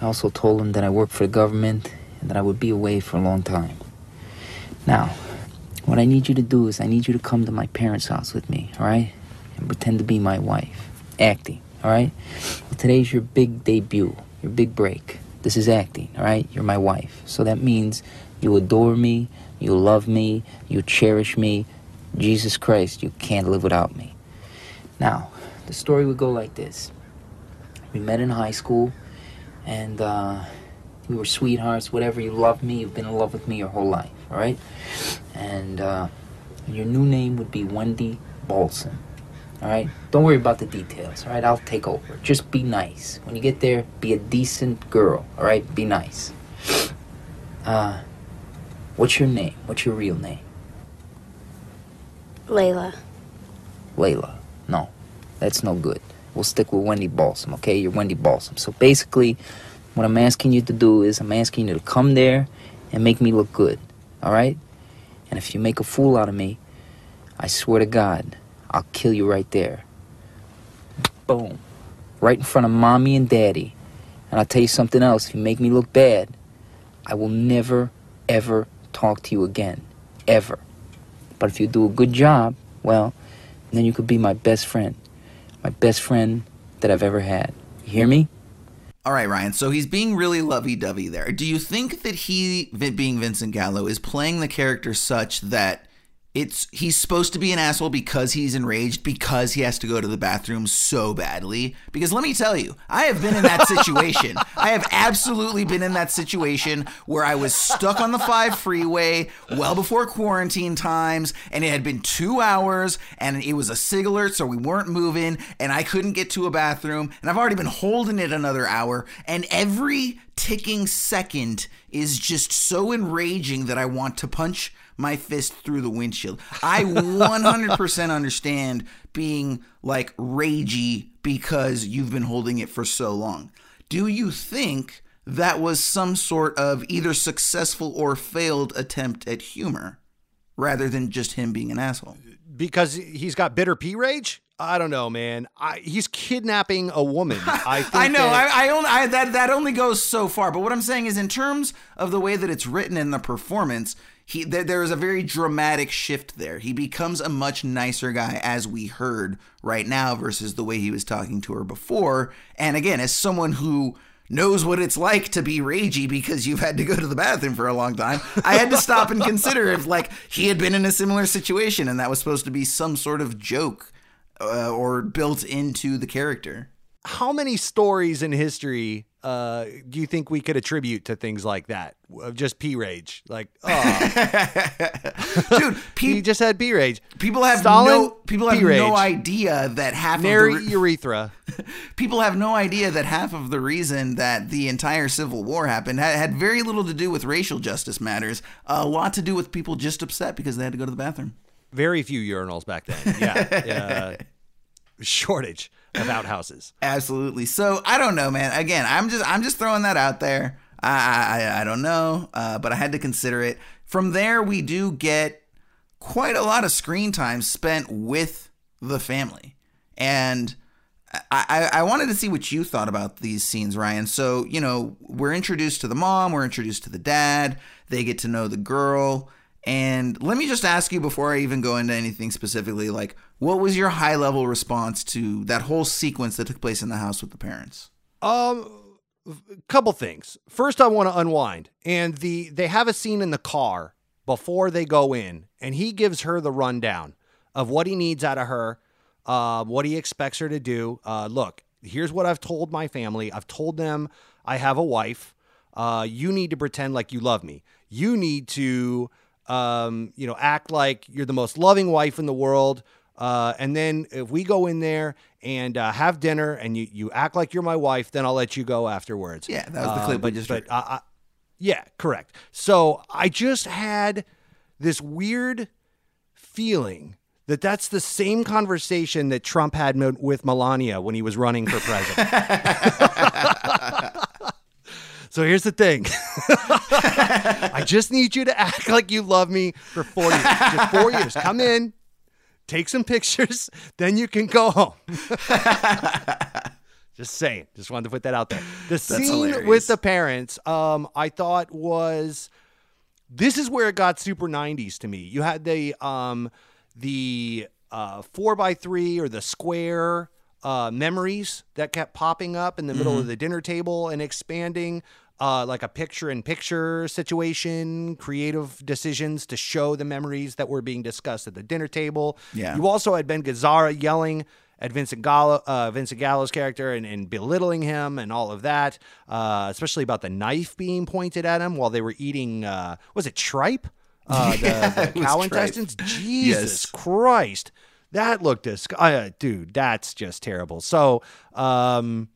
I also told them that I worked for the government and that I would be away for a long time. Now, what I need you to do is I need you to come to my parents' house with me, all right? And pretend to be my wife. Acting, all right? Well, today's your big debut, your big break. This is acting, all right? You're my wife. So that means you adore me, you love me, you cherish me. Jesus Christ, you can't live without me. Now, the story would go like this We met in high school, and uh, we were sweethearts, whatever. You love me, you've been in love with me your whole life, all right? And uh, your new name would be Wendy Balsam. All right? Don't worry about the details. All right? I'll take over. Just be nice. When you get there, be a decent girl. All right? Be nice. Uh, what's your name? What's your real name? Layla. Layla. No, that's no good. We'll stick with Wendy Balsam, okay? You're Wendy Balsam. So basically, what I'm asking you to do is I'm asking you to come there and make me look good, all right? And if you make a fool out of me, I swear to God, I'll kill you right there. Boom. Right in front of mommy and daddy. And I'll tell you something else. If you make me look bad, I will never, ever talk to you again. Ever. But if you do a good job, well, then you could be my best friend. My best friend that I've ever had. You hear me? All right, Ryan. So he's being really lovey dovey there. Do you think that he, being Vincent Gallo, is playing the character such that it's he's supposed to be an asshole because he's enraged because he has to go to the bathroom so badly. Because let me tell you i have been in that situation. I have absolutely been in that situation where i was stuck on the 5 freeway well before quarantine times and it had been 2 hours and it was a sig alert so we weren't moving and i couldn't get to a bathroom and i've already been holding it another hour and every ticking second is just so enraging that i want to punch my fist through the windshield. I 100% understand being like ragey because you've been holding it for so long. Do you think that was some sort of either successful or failed attempt at humor rather than just him being an asshole? Because he's got bitter P rage? I don't know, man. I, he's kidnapping a woman. I think I know. that- I, I only I, that that only goes so far. But what I'm saying is, in terms of the way that it's written in the performance, he there, there is a very dramatic shift there. He becomes a much nicer guy, as we heard right now, versus the way he was talking to her before. And again, as someone who knows what it's like to be ragey because you've had to go to the bathroom for a long time. I had to stop and consider if like he had been in a similar situation and that was supposed to be some sort of joke uh, or built into the character. How many stories in history uh, do you think we could attribute to things like that? Just P rage, like, oh, dude, he just had P rage. People have Stalin, no people have P-rage. no idea that half Nary of the re- urethra. people have no idea that half of the reason that the entire Civil War happened had, had very little to do with racial justice matters, a lot to do with people just upset because they had to go to the bathroom. Very few urinals back then. Yeah, uh, shortage of outhouses. Absolutely. So I don't know, man. Again, I'm just I'm just throwing that out there. I I, I don't know, uh, but I had to consider it. From there, we do get quite a lot of screen time spent with the family, and I, I, I wanted to see what you thought about these scenes, Ryan. So you know, we're introduced to the mom, we're introduced to the dad. They get to know the girl. And let me just ask you before I even go into anything specifically, like, what was your high level response to that whole sequence that took place in the house with the parents? Um, couple things. First, I want to unwind, and the they have a scene in the car before they go in, and he gives her the rundown of what he needs out of her, uh, what he expects her to do. Uh, look, here's what I've told my family. I've told them I have a wife. Uh, you need to pretend like you love me. You need to, um, you know, act like you're the most loving wife in the world. Uh, and then if we go in there and uh, have dinner and you, you act like you're my wife, then I'll let you go afterwards. Yeah, that was the Uh, clip we but, just but. I, yeah, correct. So I just had this weird feeling that that's the same conversation that Trump had with Melania when he was running for president. so here's the thing. I just need you to act like you love me for four years. Just four years. Come in, take some pictures, then you can go home. Just saying. Just wanted to put that out there. The scene hilarious. with the parents, um, I thought was this is where it got super 90s to me. You had the um the uh four by three or the square uh memories that kept popping up in the middle of the dinner table and expanding uh like a picture in picture situation, creative decisions to show the memories that were being discussed at the dinner table. Yeah. You also had Ben Gazzara yelling at Vincent Gallo, uh, Vincent Gallo's character and, and belittling him and all of that, uh, especially about the knife being pointed at him while they were eating. Uh, was it tripe? Uh, the, the cow tripe. intestines. Jesus Yes. Christ, that looked dis- uh, dude. That's just terrible. So, um,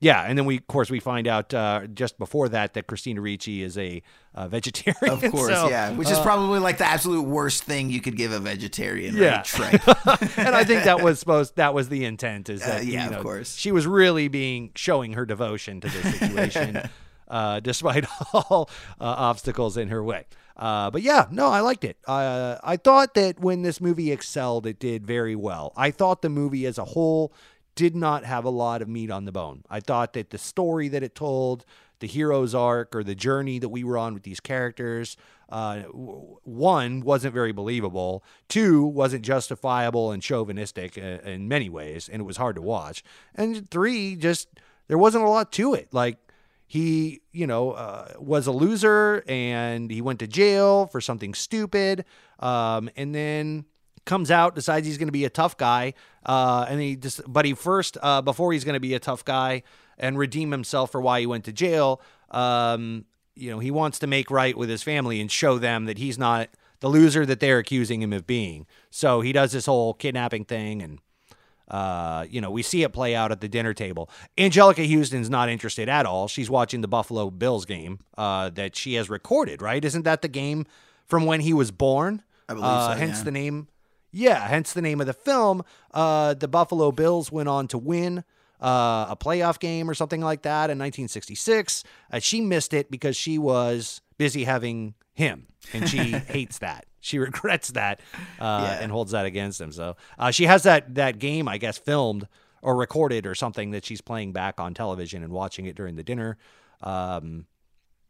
yeah, and then we, of course, we find out uh, just before that that Christina Ricci is a uh, vegetarian. Of course, So, yeah. Which is uh, probably like the absolute worst thing you could give a vegetarian. Yeah. Right? And I think that was supposed that was the intent is Uh, that yeah, you of course. she was really being showing her devotion to this situation uh, despite all uh, obstacles in her way. Uh, but yeah, no, I liked it. Uh, I thought that when this movie excelled, it did very well. I thought the movie as a whole did not have a lot of meat on the bone. I thought that the story that it told, the hero's arc or the journey that we were on with these characters, uh, one wasn't very believable. Two wasn't justifiable and chauvinistic uh, in many ways, and it was hard to watch. And three, just there wasn't a lot to it. Like he, you know, uh, was a loser and he went to jail for something stupid, um, and then comes out, decides he's going to be a tough guy, uh, and he just, but he first, uh, before he's going to be a tough guy and redeem himself for why he went to jail, um, you know, he wants to make right with his family and show them that he's not the loser that they're accusing him of being. So he does this whole kidnapping thing and. Uh, you know, we see it play out at the dinner table. Anjelica Huston's not interested at all. She's watching the Buffalo Bills game uh, that she has recorded, right? Isn't that the game from when he was born? I believe uh, so, Hence yeah. the name. Yeah, hence the name of the film. Uh, the Buffalo Bills went on to win uh, a playoff game or something like that in 1966. Uh, she missed it because she was busy having him, and she hates that. She regrets that uh, Yeah. and holds that against him. So uh, she has that that game, I guess, filmed or recorded or something that she's playing back on television and watching it during the dinner, um,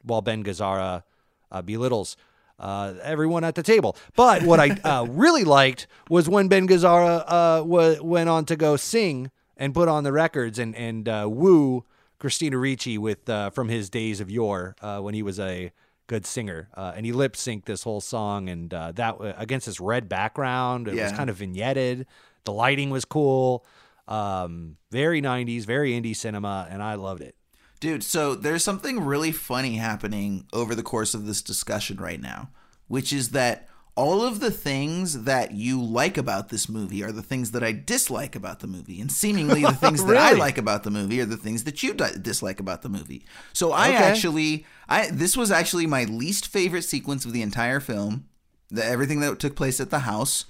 while Ben Gazzara uh, belittles uh, everyone at the table. But what I uh, really liked was when Ben Gazzara uh, wa- went on to go sing and put on the records and and uh, woo Christina Ricci with uh, from his days of yore uh, when he was a good singer, uh, and he lip synced this whole song and uh, that against this red background. It was kind of vignetted. The lighting was cool. Um, very 90s, very indie cinema, and I loved it. Dude, so there's something really funny happening over the course of this discussion right now, which is that all of the things that you like about this movie are the things that I dislike about the movie, and seemingly the things that I like about the movie are the things that you di- dislike about the movie. So I Okay. actually, I this was actually my least favorite sequence of the entire film. The, everything that took place at the house.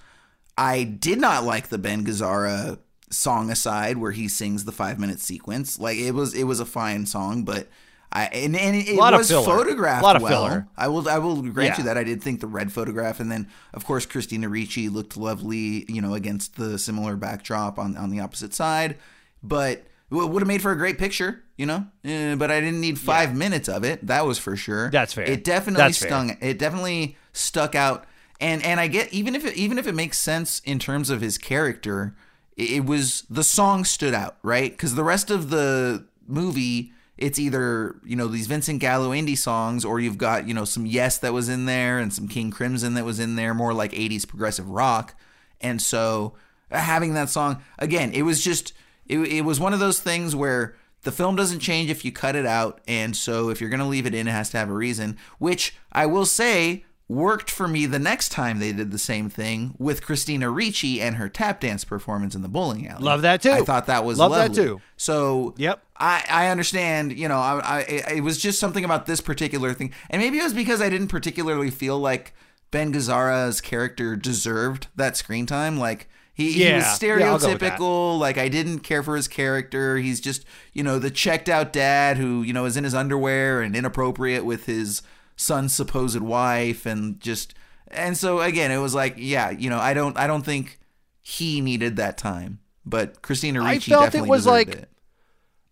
I did not like the Ben Gazzara song aside where he sings the five minute sequence. Like it was it was a fine song, but I and, and it, of was photographed Lot of well. filler. I will I will grant Yeah. you that I did think the red photograph and then of course Christina Ricci looked lovely, you know, against the similar backdrop on on the opposite side. But it would have made for a great picture, you know. Eh, but I didn't need five minutes of it. That was for sure. That's fair. It definitely That's fair. stung. It definitely stuck out. And and I get even if it, even if it makes sense in terms of his character, it, was the song stood out, right? Because the rest of the movie, it's either you know these Vincent Gallo indie songs, or you've got you know some Yes that was in there and some King Crimson that was in there, more like '80s progressive rock. And so uh, having that song again, it was just it, it was one of those things where the film doesn't change if you cut it out, and so if you're gonna leave it in, it has to have a reason. Which I will say, worked for me the next time they did the same thing with Christina Ricci and her tap dance performance in the bowling alley. Love that too. I thought that was Love that too. So Yep. I, I understand, you know, I, I it was just something about this particular thing, and maybe it was because I didn't particularly feel like Ben Gazzara's character deserved that screen time. Like he, he was Yeah. Yeah, I'll go with that. stereotypical. like I didn't care for his character. He's just you know the checked out dad who you know is in his underwear and inappropriate with his son's supposed wife, and just and so again it was like yeah, you know I don't I don't think he needed that time, but Christina I Ricci felt it definitely was like- it.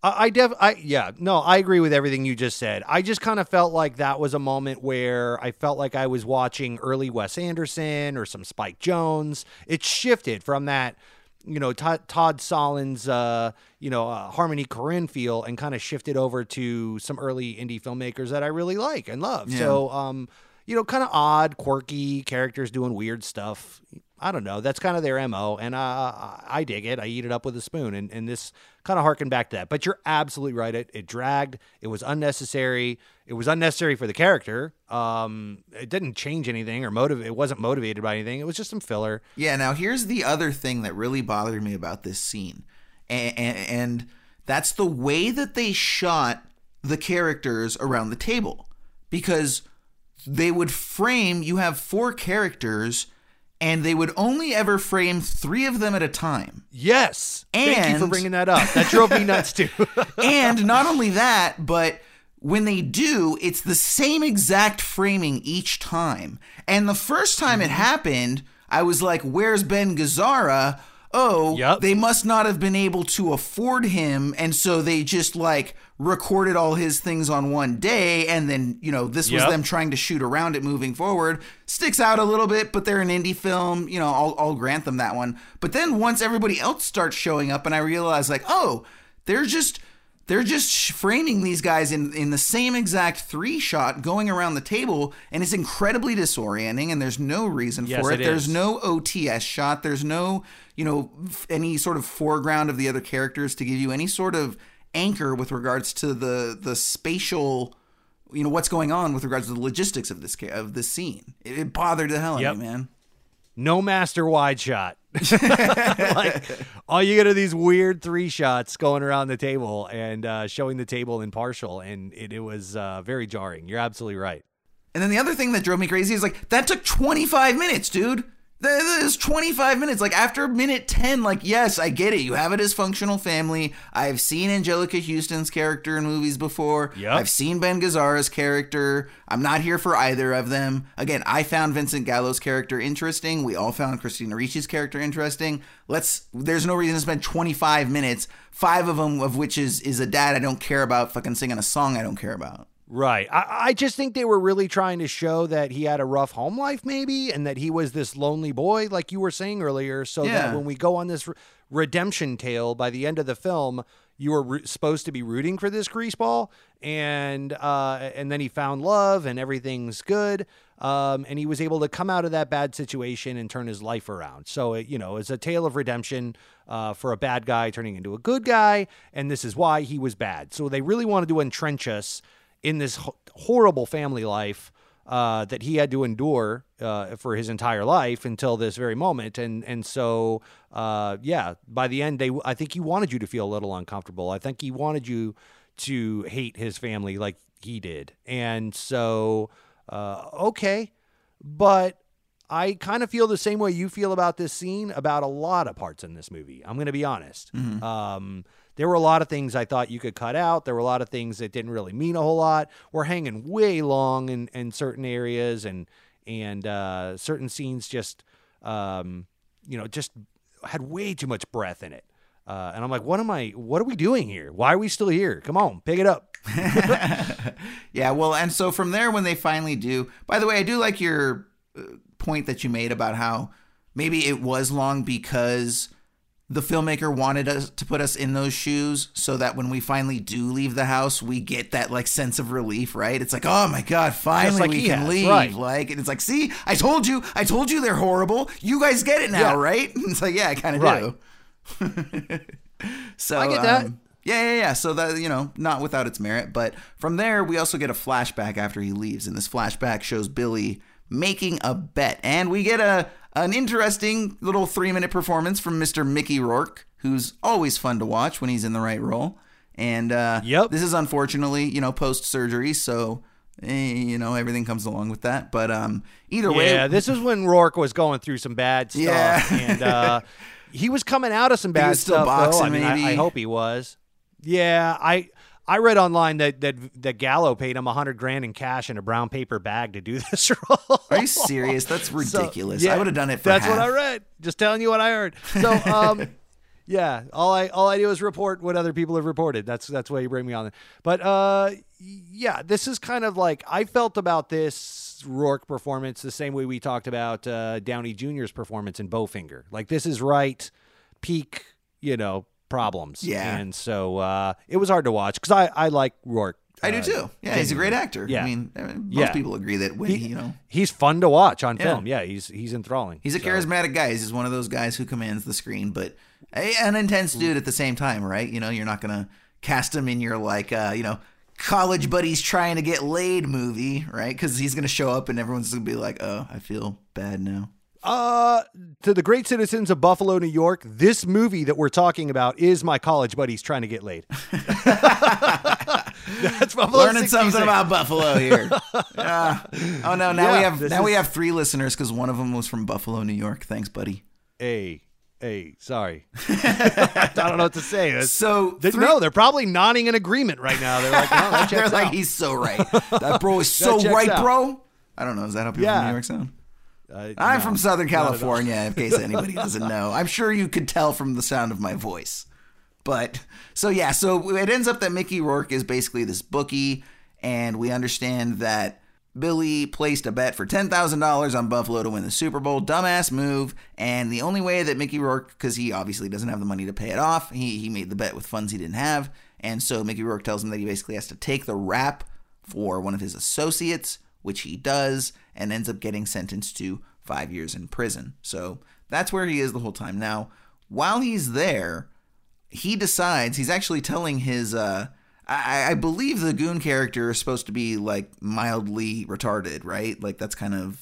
I, I def, I yeah, no, I agree with everything you just said. I just kind of felt like that was a moment where I felt like I was watching early Wes Anderson or some Spike Jonze. It shifted from that, you know, Todd, Todd Solondz, uh, you know, uh, Harmony Korine feel, and kind of shifted over to some early indie filmmakers that I really like and love. Yeah. So, um, you know, kind of odd, quirky characters doing weird stuff. I don't know. That's kind of their mo, and uh, I I dig it. I eat it up with a spoon, and, and this kind of harkened back to that. But you're absolutely right. It it dragged. It was unnecessary. It was unnecessary for the character. Um, it didn't change anything or motivate. It wasn't motivated by anything. It was just some filler. Yeah, now here's the other thing that really bothered me about this scene. And, and, and that's the way that they shot the characters around the table. Because they would frame, you have four characters, and they would only ever frame three of them at a time. Yes. Thank you for bringing that up. That drove me nuts too. and not only that, but when they do, it's the same exact framing each time. And the first time Mm-hmm. it happened, I was like, "Where's Ben Gazzara?" Oh, they must not have been able to afford him, and so they just like recorded all his things on one day, and then you know this was Yep. them trying to shoot around it moving forward. Sticks out a little bit, but they're an indie film, you know. I'll, I'll grant them that one. But then once everybody else starts showing up, and I realize like, oh, they're just they're just framing these guys in, in the same exact three shot going around the table and it's incredibly disorienting and there's no reason Yes, for it, it there's no ots shot. There's no you know f- any sort of foreground of the other characters to give you any sort of anchor with regards to the the spatial you know what's going on with regards to the logistics of this ca- of this scene. It, it bothered the hell out Yep. of me man. No master wide shot. like all you get are these weird three shots going around the table and uh, showing the table in partial, and it, it was uh, very jarring. You're absolutely right. And then the other thing that drove me crazy is like that took 25 minutes, dude. Is 25 minutes. Like after minute 10, like yes, I get it. You have a dysfunctional family. I've seen Anjelica Huston's character in movies before. Yep. I've seen Ben Gazzara's character. I'm not here for either of them. Again, I found Vincent Gallo's character interesting. We all found Christina Ricci's character interesting. Let's. There's no reason to spend 25 minutes, five of them of which is is a dad I don't care about, fucking singing a song I don't care about. Right. I, I just think they were really trying to show that he had a rough home life, maybe, and that he was this lonely boy, like you were saying earlier. So Yeah. that when we go on this re- redemption tale by the end of the film, you were re- supposed to be rooting for this greaseball, and uh, and then he found love, and everything's good. Um, and he was able to come out of that bad situation and turn his life around. So it, you know, it's a tale of redemption uh, for a bad guy turning into a good guy, and this is why he was bad. So they really wanted to entrench us in this horrible family life uh, that he had to endure uh, for his entire life until this very moment. And and so uh, yeah, by the end, they I think he wanted you to feel a little uncomfortable. I think he wanted you to hate his family like he did. And so uh, okay, but. I kind of feel the same way you feel about this scene about a lot of parts in this movie. I'm going to be honest. Um, there were a lot of things I thought you could cut out. There were a lot of things that didn't really mean a whole lot. We're hanging way long in, in certain areas, and and uh, certain scenes just, um, you know, just had way too much breath in it. Uh, and I'm like, what am I? What are we doing here? Why are we still here? Come on, pick it up. Yeah, well, and so from there, when they finally do, by the way, I do like your uh, point that you made about how maybe it was long because the filmmaker wanted us to put us in those shoes so that when we finally do leave the house, we get that like sense of relief, right? It's like, oh my God, finally like we can has, leave. right. Like, and it's like, see, I told you, I told you they're horrible. You guys get it now, Yeah. right? It's like, yeah, I kind of Right. do. so I get that. um, yeah, yeah, yeah. So that you know, not without its merit, but from there we also get a flashback after he leaves, and this flashback shows Billy making a bet. And we get a an interesting little three minute performance from Mr. Mickey Rourke, who's always fun to watch when he's in the right role. And uh, Yep. this is unfortunately, you know, post surgery, so eh, you know everything comes along with that. But um, either way, Yeah, this is when Rourke was going through some bad stuff, Yeah. and uh, he was coming out of some He bad was still stuff. though. I boxing, mean, I, I hope he was. Yeah, I I read online that that that Gallo paid him a hundred grand in cash in a brown paper bag to do this role. Are you serious? That's So, ridiculous. yeah, I would have done it for That's what. I read. Just telling you what I heard. So, um, yeah, all I all I do is report what other people have reported. That's that's why you bring me on. But uh, yeah, this is kind of like I felt about this Rourke performance the same way we talked about uh, Downey Jr.'s performance in Bowfinger. Like this is right peak, you know, problems. Yeah. and so uh, it was hard to watch because I I like Rourke. I do uh, too. Yeah, he's a great actor. Yeah. I mean, eh, most Yeah. people agree that when He- you know He's fun to watch on Yeah. film. Yeah, he's he's enthralling. He's a So- charismatic guy. He's just one of those guys who commands the screen, but a- an intense dude at the same time, right? You know, you're not gonna cast him in your like, uh, you know, college buddies trying to get laid movie, right? Because he's gonna show up and everyone's gonna be like, "Oh, I feel bad now." Uh, to the great citizens of Buffalo, New York, this movie that we're talking about is my college buddies trying to get laid. That's Buffalo Learning 66. something about Buffalo here. Yeah. Oh no, now Yeah, we have now we have three listeners because one of them was from Buffalo, New York. Thanks, buddy. Hey, hey, sorry. I don't know what to say. It's- So they, three- no, they're probably nodding in agreement right now. They're like, no, They're checks like, out. he's so right. That bro is so right, out. bro. I don't know. Is that how people Yeah. from New York sound? Uh, I'm no, from Southern not at all. California, in case anybody doesn't know. I'm sure you could tell from the sound of my voice. But so yeah, so it ends up that Mickey Rourke is basically this bookie, and we understand that Billy placed a bet for ten thousand dollars on Buffalo to win the Super Bowl. Dumbass move, and the only way that Mickey Rourke, because he obviously doesn't have the money to pay it off, he he made the bet with funds he didn't have, and so Mickey Rourke tells him that he basically has to take the rap for one of his associates, which he does, and ends up getting sentenced to five years in prison. So that's where he is the whole time. Now, while he's there, he decides he's actually telling his uh I, I believe the goon character is supposed to be like mildly retarded, right? Like that's kind of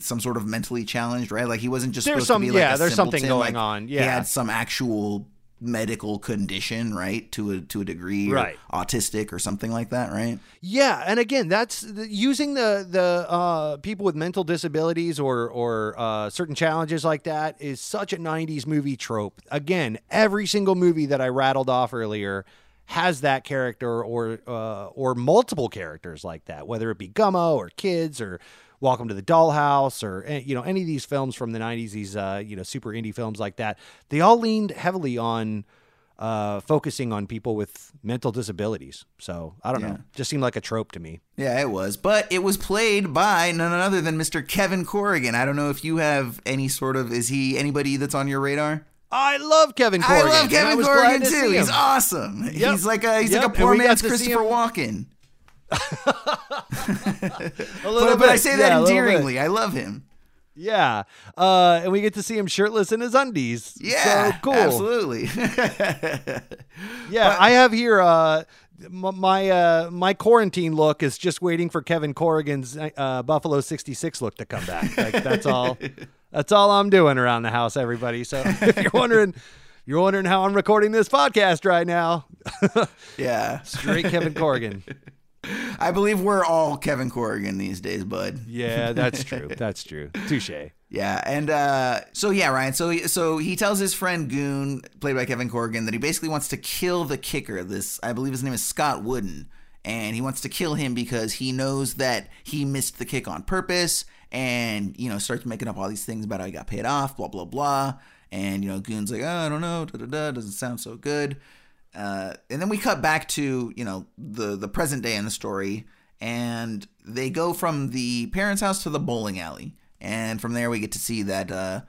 some sort of mentally challenged, right? Like he wasn't just There's supposed some- to be like yeah, there's something going like, on, Yeah, he had some actual medical condition, right? To a to a degree, or Right. Autistic or something like that, right? Yeah, and again, that's the, using the the uh, people with mental disabilities or or uh, certain challenges like that is such a '90s movie trope. Again, every single movie that I rattled off earlier has that character or uh, or multiple characters like that, whether it be Gummo or Kids or Welcome to the Dollhouse or eh, you know any of these films from the '90s, these uh, you know super indie films like that. They all leaned heavily on uh, focusing on people with mental disabilities. So I don't Yeah. know, just seemed like a trope to me. Yeah, it was. But it was played by none other than Mr. Kevin Corrigan. I don't know if you have any sort of is he anybody that's on your radar? I love Kevin Corrigan. I love and I Kevin Corrigan to too. He's awesome. Yep. He's like a he's Yep, like a poor man's Christopher Walken. A little But, but I say that bit. endearingly. I love him. Yeah, uh, and we get to see him shirtless in his undies. Yeah, so cool. Absolutely. Yeah, I have here uh, my uh, my quarantine look is just waiting for Kevin Corrigan's uh, Buffalo '66 look to come back. Like that's all. That's all I'm doing around the house, everybody. So if you're wondering, you're wondering how I'm recording this podcast right now. yeah. Straight Kevin Corrigan. I believe we're all Kevin Corrigan these days, bud. Yeah, that's true. That's true. Touche. Yeah, and uh, so yeah, Ryan. So so he tells his friend Goon, played by Kevin Corrigan, that he basically wants to kill the kicker. This I believe his name is Scott Wooden, and he wants to kill him because he knows that he missed the kick on purpose, and you know starts making up all these things about how he got paid off, blah blah blah. And you know Goon's like, oh, I don't know, da da da, doesn't sound so good. Uh, and then we cut back to you know the the present day in the story, and they go from the parents' house to the bowling alley, and from there we get to see that uh,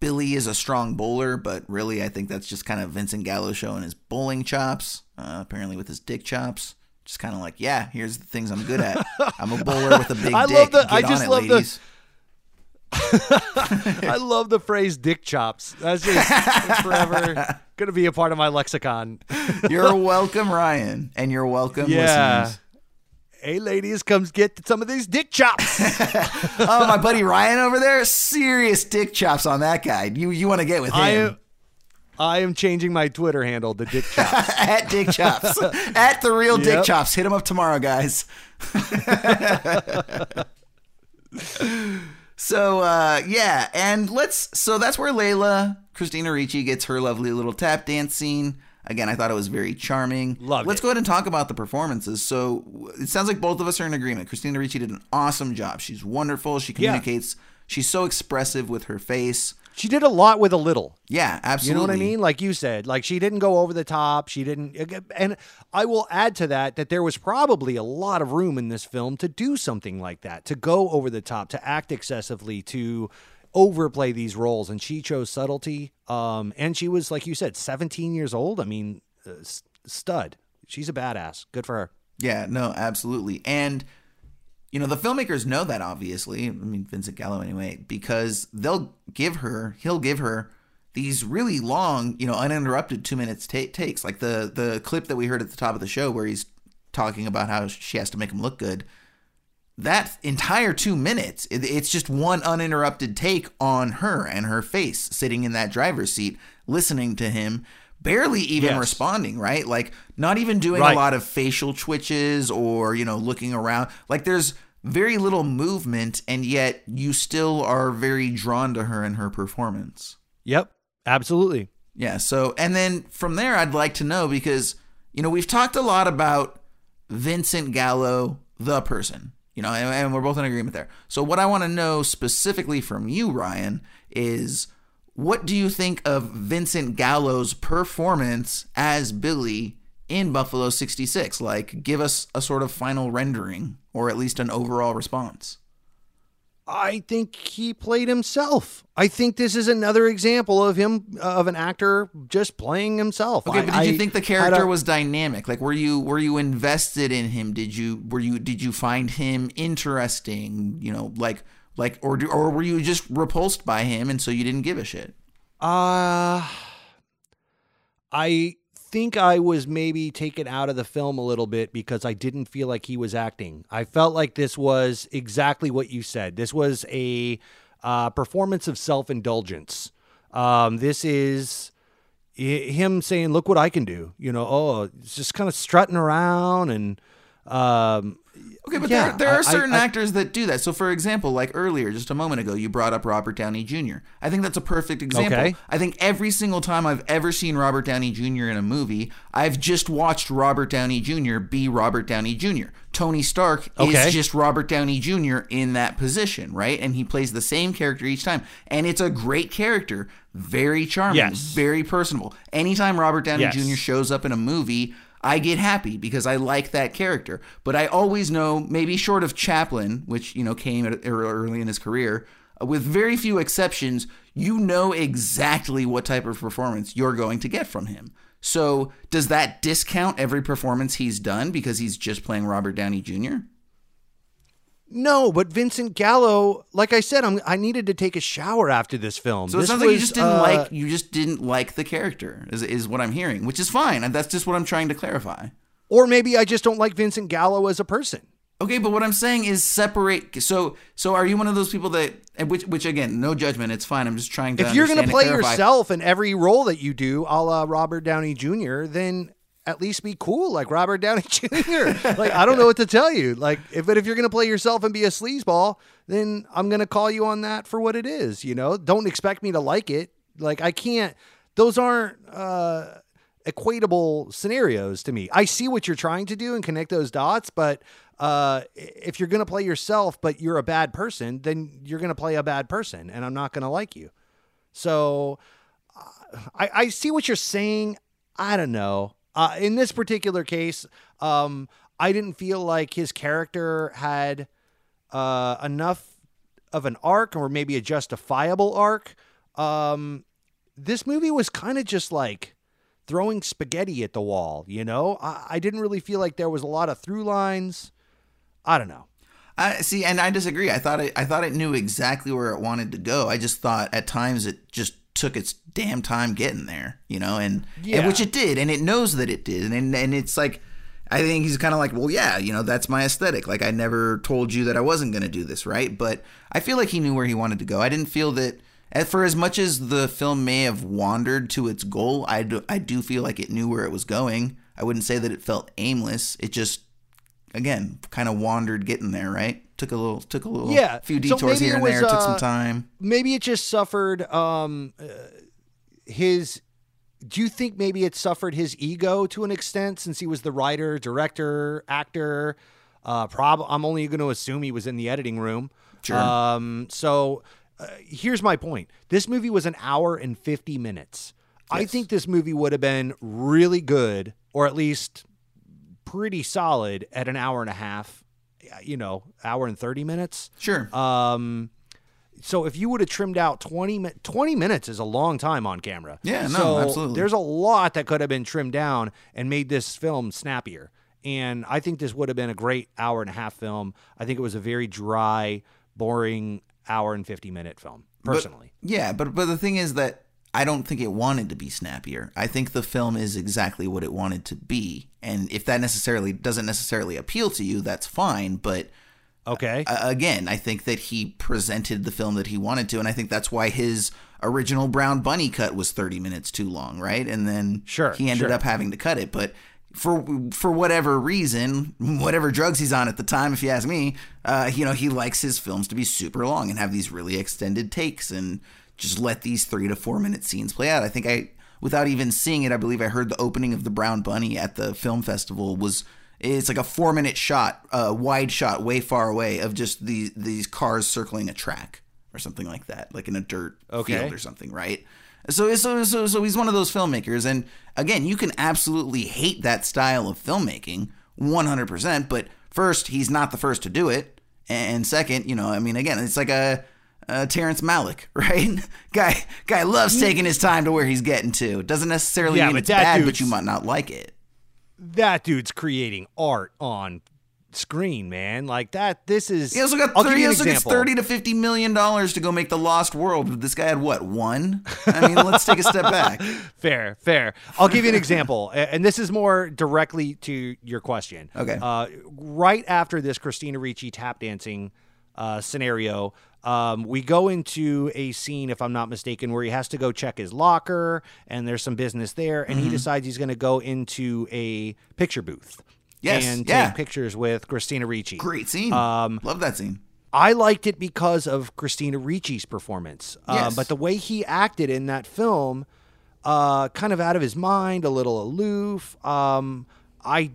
Billy is a strong bowler, but really I think that's just kind of Vincent Gallo showing his bowling chops, uh, apparently with his dick chops. Just kind of like, yeah, here's the things I'm good at. I'm a bowler with a big I dick. love the- Get I on just it, love the- ladies. I love the phrase "dick chops." That's just forever gonna be a part of my lexicon. You're welcome, Ryan, and you're welcome, Yeah. listeners. Hey, ladies, come get some of these dick chops. oh, my buddy Ryan over there, serious dick chops on that guy. You you want to get with him? I am, I am changing my Twitter handle to Dick Chops. At Dick Chops. At the real Dick Chops. Hit him up tomorrow, guys. So uh yeah, and let's so that's where Layla, Christina Ricci gets her lovely little tap dance scene. Again, I thought it was very charming. Loved Let's it. go ahead and talk about the performances. So it sounds like both of us are in agreement. Christina Ricci did an awesome job. She's wonderful. She Yeah. communicates. She's so expressive with her face. She did a lot with a little. Yeah, absolutely. You know what I mean? Like you said, like she didn't go over the top. She didn't. And I will add to that that there was probably a lot of room in this film to do something like that, to go over the top, to act excessively, to overplay these roles. And she chose subtlety. Um, and she was, like you said, 17 years old. I mean, uh, stud. She's a badass. Good for her. Yeah, no, absolutely. And you know, the filmmakers know that obviously. I mean, Vincent Gallo anyway, because they'll give her, he'll give her these really long, you know, uninterrupted 2 minutes ta- takes. Like the the clip that we heard at the top of the show where he's talking about how she has to make him look good. That entire 2 minutes, it- it's just one uninterrupted take on her and her face sitting in that driver's seat listening to him barely even Yes. responding, right? Like not even doing Right. a lot of facial twitches or, you know, looking around. Like there's very little movement and yet you still are very drawn to her and her performance. Yep. Absolutely. Yeah, so and then from there I'd like to know because you know, we've talked a lot about Vincent Gallo the person. You know, and, and we're both in agreement there. So what I want to know specifically from you, Ryan, is what do you think of Vincent Gallo's performance as Billy in Buffalo 66? Like, give us a sort of final rendering or at least an overall response. I think he played himself. I think this is another example of him uh, of an actor just playing himself. Okay, I- but did you think the character was dynamic? Like, were you were you invested in him? Did you were you did you find him interesting? You know, like like or do, or were you just repulsed by him and so you didn't give a shit? Uh I think I was maybe taken out of the film a little bit because I didn't feel like he was acting. I felt like this was exactly what you said. This was a uh, performance of self indulgence. Um, this is him saying, "Look what I can do." You know, oh, just kind of strutting around and. Um, Okay, but yeah, there there I- are certain I- I- actors that do that. So, for example, like earlier, just a moment ago, you brought up Robert Downey Jr. I think that's a perfect example. Okay. I think every single time I've ever seen Robert Downey Jr. in a movie, I've just watched Robert Downey Jr. be Robert Downey Jr. Tony Stark Okay. is just Robert Downey Jr. in that position, right? And he plays the same character each time, and it's a great character, very charming, Yes. very personable. Anytime Robert Downey Yes. Jr. shows up in a movie, I get happy because I like that character. But I always know, maybe short of Chaplin, which you know came at, early in his career, uh, with very few exceptions, you know exactly what type of performance you're going to get from him. So does that discount every performance he's done because he's just playing Robert Downey Jr.? No, but Vincent Gallo, like I said, I'm, I needed to take a shower after this film. So it This sounds like you just didn't uh, like you just didn't like the character is is what I'm hearing, which is fine. And that's just what I'm trying to clarify. or maybe I just don't like Vincent Gallo as a person. Okay, but what I'm saying is separate. So, so are you one of those people that, which, which again, no judgment, it's fine. I'm just trying to. If you're going to play yourself in every role that you do, a la Robert Downey Jr., then at least be cool like Robert Downey Jr. like I don't know what to tell you. Like, if but if you're to play yourself and be a sleazeball, then I'm to call you on that for what it is. You know, don't expect me to like it. Like I can't. Those aren't. uh equatable scenarios to me. I see what you're trying to do and connect those dots, but uh, if you're to play yourself, but you're a bad person, then you're to play a bad person, and I'm not to like you. So uh, I, I see what you're saying. I don't know. Uh, in this particular case, um, I didn't feel like his character had uh, enough of an arc or maybe a justifiable arc. Um, this movie was kind of just like throwing spaghetti at the wall, you know? I, I didn't really feel like there was a lot of through lines. I don't know. I see, and I disagree. I thought it, I thought it knew exactly where it wanted to go. I just thought at times it just took its damn time getting there, you know, and, Yeah. and which it did, and it knows that it did, and and, and it's like. I think he's kind of like, well, yeah, you know, that's my aesthetic. Like, I never told you that I wasn't going to do this, right? But I feel like he knew where he wanted to go. I didn't feel that, eh, for as much as the film may have wandered to its goal, I do, I do feel like it knew where it was going. I wouldn't say that it felt aimless. It just, again, kind of wandered getting there, right? Took a little, took a little, Yeah, few detours maybe here and was, there. took some uh, time. maybe it just suffered um uh, his do you think maybe it suffered his ego to an extent since he was the writer director actor uh prob i'm only going to assume he was in the editing room Sure. um so uh, here's my point this movie was an hour and 50 minutes i think this movie would have been really good or at least pretty solid at an hour and a half you know hour and 30 minutes Sure. um, so if you would have trimmed out 20, mi- 20 minutes is a long time on camera. Yeah, no, so absolutely. There's a lot that could have been trimmed down and made this film snappier. And I think this would have been a great hour and a half film. I think it was a very dry, boring hour and 50 minute film, But- personally. yeah, but but the thing is that I don't think it wanted to be snappier. I think the film is exactly what it wanted to be, and if that necessarily doesn't necessarily appeal to you, that's fine. But okay, uh, again, I think that he presented the film that he wanted to, and I think that's why his original Brown Bunny cut was thirty minutes too long, right? And then Sure, he ended sure. up having to cut it, but. For for whatever reason, whatever drugs he's on at the time, if you ask me, uh, you know he likes his films to be super long and have these really extended takes and just let these three to four minute scenes play out. I think I, without even seeing it, I believe I heard the opening of the Brown Bunny at the film festival was it's like a four minute shot, uh, wide shot, way far away of just these these cars circling a track or something like that, like in a dirt Okay. field or something, right? So, so, so, so he's one of those filmmakers, and again, you can absolutely hate that style of filmmaking, one hundred percent. But first, he's not the first to do it, and second, you know, I mean, again, it's like a, a Terrence Malick, right? guy, guy loves taking his time to where he's getting to. Doesn't necessarily Yeah, mean it's bad, but you might not like it. That dude's creating art on screen, man. Like that. This is. He also got 30, he also gets thirty to fifty million dollars to go make the Lost World. This guy had what one? I mean, let's take a step back. Fair, fair. I'll give you an example, and this is more directly to your question. Okay. Uh, right after this Christina Ricci tap dancing uh, scenario, um, we go into a scene, if I'm not mistaken, where he has to go check his locker, and there's some business there, and he Mhm. decides he's going to go into a picture booth. Yes, and yeah. take pictures with Christina Ricci. Great scene. Um, Love that scene. I liked it because of Christina Ricci's performance. Uh, but the way he acted in that film, uh, kind of out of his mind, a little aloof. Um, I